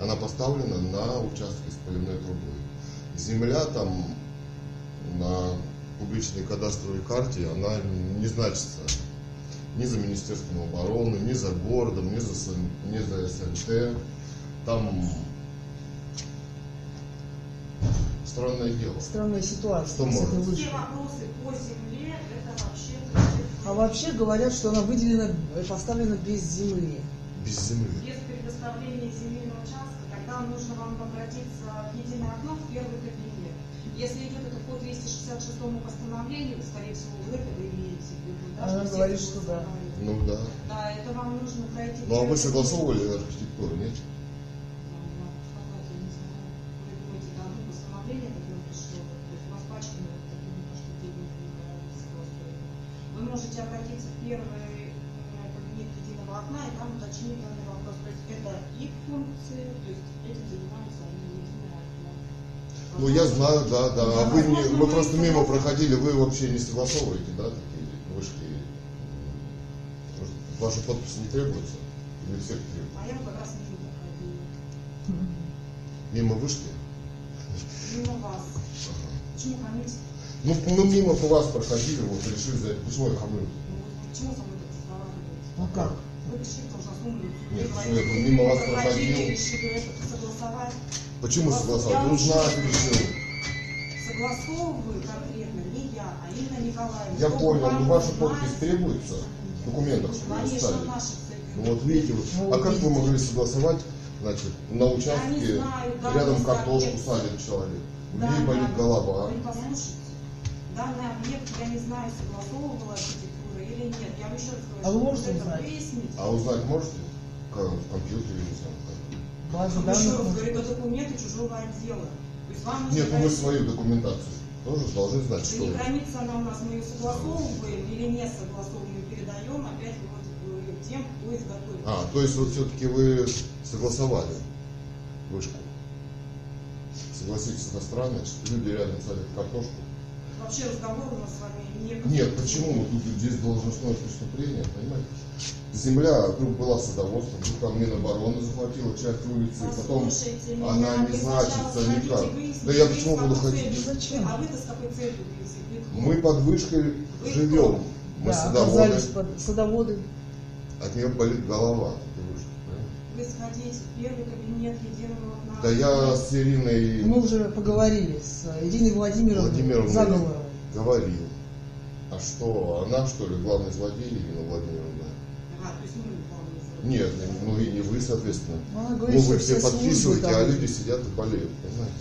Она поставлена на участке с поливной трубой. Земля там на публичной кадастровой карте, она не значится ни за Министерством обороны, ни за городом, ни за, СН ни за СНТ. Там странное дело.
Странная ситуация
Что может?
Все вопросы по земле, это вообще...
А вообще говорят, что она выделена, э, поставлена без земли.
Без земли.
Без предоставления земельного участка, тогда нужно вам обратиться в единое окно в первый кабинет. Если идет это по 266 постановлению, скорее всего, вы это вы имеете в виду. да,
Она
все
говорит, что да.
Ну да.
Да, это вам нужно пройти...
Ну а вы согласовывали архитектуру, нет?
Можете обратиться в первый кабинет единого окна и там уточнить данный вопрос. То есть это их функции, то есть этим занимаются они единое окно.
Ну я знаю, да, да. А вы не, мы просто мимо проходили, вы вообще не согласовываете, да, такие вышки? Ваша подпись не требуется? Или всех требует?
А я как раз мимо проходила.
Мимо вышки?
Мимо вас. Почему хамите?
Ну, ну мимо по вас проходили, вот решили это. Почему я хамлю?
Ну, почему со мной разговариваете?
Ну как?
Вы решили лицу.
Нет, почему я мимо вас проходил?
решили это согласовать.
Почему
я
Ну, знать решил.
Согласовываю конкретно не я, а Инна Николаевна.
Я понял, но ваша подпись требуется в документах, что вы оставили. Ну вот видите, вот.
Ну,
а как вы могли согласовать, значит, на участке
знаю, да,
рядом картошку садит человек? У людей болит голова.
Вы послушайте. Данный объект, я не знаю, согласовывала архитектура или нет. Я вам еще раз говорю,
А вы
что
можете
это
узнать?
выяснить.
А узнать можете? Как в компьютере, знаю. как?
База
Еще раз
данных.
говорю, это документы чужого отдела. То есть вам нужно
Нет, ну мы свою документацию тоже должны знать,
Да
что
не граница она у нас, мы ее согласовываем или не согласовываем, передаем опять вот э, тем, кто изготовил.
А, то есть вот все-таки вы согласовали вышку. Согласитесь, это странно, что люди рядом садят картошку.
Вообще разговор у нас с вами не...
Нет, почему? Тут здесь должностное преступление, понимаете? Земля вдруг была садоводством, вдруг там Минобороны захватила часть улицы, потом
Послушайте меня,
она не значится никак. Да я почему буду ходить?
Зачем?
А вы-то с какой целью
мы под вышкой
Вы
живем.
кто?
Мы
Да,
садоводы,
оказались под садоводы.
от нее болит голова. от этой вышки, понимаете?
Вы сходите в первый кабинет единого.
Да я с Ириной
Мы уже поговорили с Ириной Владимировной
Владимировной
Заговоровой.
говорил. А что, она что ли главный злодей Ирина Владимировна? Нет, ну и не вы, соответственно.
Она
Ну
говорит,
вы
что
все
все
подписываете, а люди сидят и болеют, понимаете?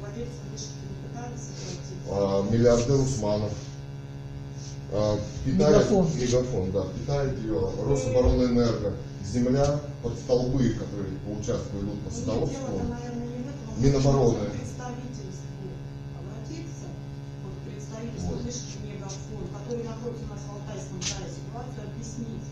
Владельцы вышки не пытались обратиться.
А, миллиардер Усманов. Питает,
Мегафон.
Мегафон, да, питает ее Рособоронэнерго. Земля под столбы, которые по участку идут по
этом.
Минобороны.
К представительству обратиться, вот к представительству
Вот.
вышки Мегафон, который находится у нас в Алтайском крае, ситуацию объяснить.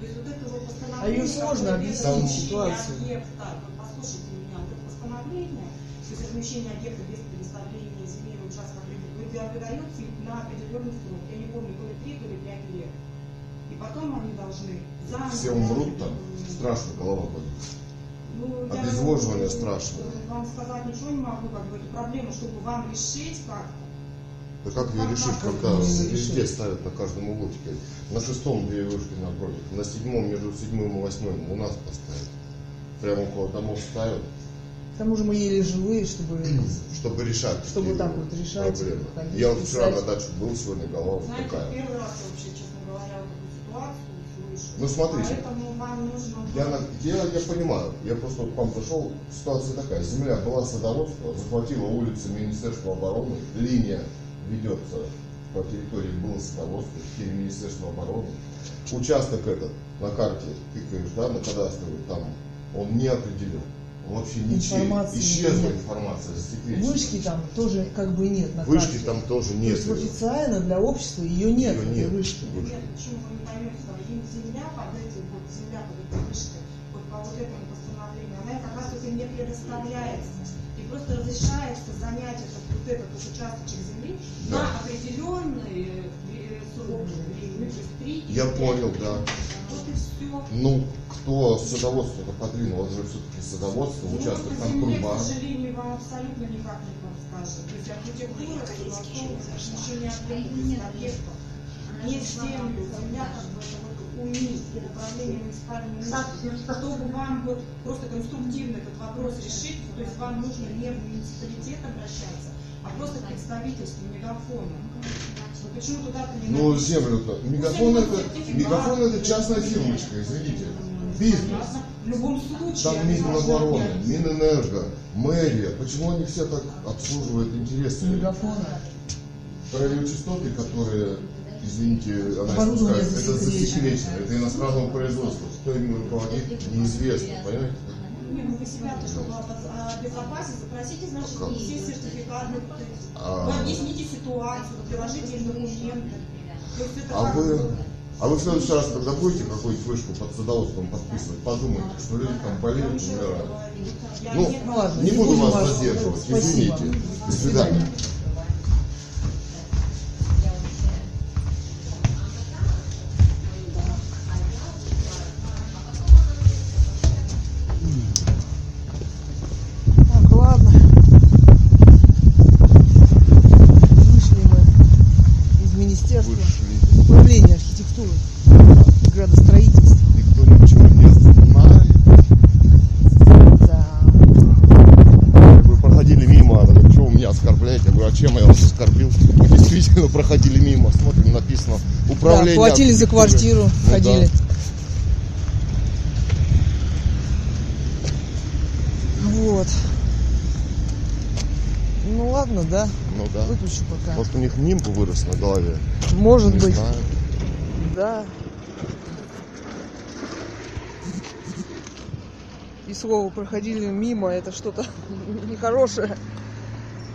То есть вот это вот постановление...
А её сложно объяснить, ситуацию.
объекта, послушайте меня, вот это постановление, то есть размещение объекта без предоставления земельного участка выдается на определенный срок. Я не помню, то ли 3, то ли 5 лет. И потом они должны заново...
Все умрут там, страшно голова болит.
Ну,
Обезвоживание
вам-
страшное.
Вам сказать ничего не могу, как бы эту проблему, чтобы вам решить как-то.
Да как ее решить,
как
когда везде ставят на каждом углу теперь? На шестом две вышки напротив, на седьмом, между седьмым и восьмым у нас поставят. Прямо около домов ставят,
К тому же мы еле живые, чтобы...
чтобы решать
Чтобы
такие
так вот решать,
проблемы.
ходить,
Я вот вчера на даче был, сегодня голова
Знаете,
такая.
первый раз вообще, честно говоря, эту ситуацию слышу.
Ну, смотрите.
Поэтому вам нужно...
Я, на- я, я понимаю, я просто вот к вам пришел, ситуация такая, земля была садоводство, захватила улицы Министерства обороны, линия ведется по территории было садоводство, теперь Министерство обороны. Участок этот на карте, тыкаешь, да, на кадастровый, там он не определен. Вообще.
Информации
Исчезла
нет.
информация, засекречена.
Вышки там тоже как бы нет на
Вышки
карте.
там тоже
То
нет.
есть официально для общества ее нет, этой
нет.
вышки.
Вышки.
Нет, почему вы не поймете, да, им земля под этим, вот земля под этой вышкой, вот по вот этому постановлению, она как раз таки не предоставляется. И просто разрешается занять этот, вот этот вот участочек земли
Да.
на определенный э, срок времени, то есть три или
Я
пять
понял, да.
Вот и все.
Ну, кто садоводство-то подвинул, это же все-таки садоводство,
Ну,
участок там труба.
к сожалению, вам абсолютно никак не подскажет. То есть архитектура, ответит от объектов. Не землю, земля как бы это вот у них, управление муниципальными. Чтобы вам вот просто конструктивно этот вопрос решить, то есть вам нужно не в муниципалитет обращаться, а просто к представительству мегафона. Ну почему туда-то не
Ну,
напишешь?
землю-то. Мегафон это, мегафон это частная фирмочка, извините. Бизнес.
В любом случае,
Там Минобороны, Минэнерго, мэрия. Почему они все так обслуживают интересы?
Мегафона.
Радиочастоты, которые, извините, она испускает, это
засекречено.
это иностранного производства. Кто ими руководит, неизвестно, понимаете?
Ну вы себя-то, чтобы обез- обезопасить, запросите, значит,
Как?
все сертификаты.
А.
Вы объясните ситуацию, приложите им документы. То
А вы, а вы в следующий раз, когда будете какую-нибудь вышку под садоводством подписывать, подумайте, что люди там болеют, умирают. Ну,
не-
буду вас задерживать, извините. До свидания.
Платили за
архитектуры».
квартиру,
Ну
ходили.
да.
Вот. Ну ладно, да.
Ну да.
Выключу пока.
Может у них нимб вырос на голове?
Может
Не
быть.
знаю.
Да. И слово проходили мимо, это что-то нехорошее.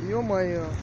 Ё-моё.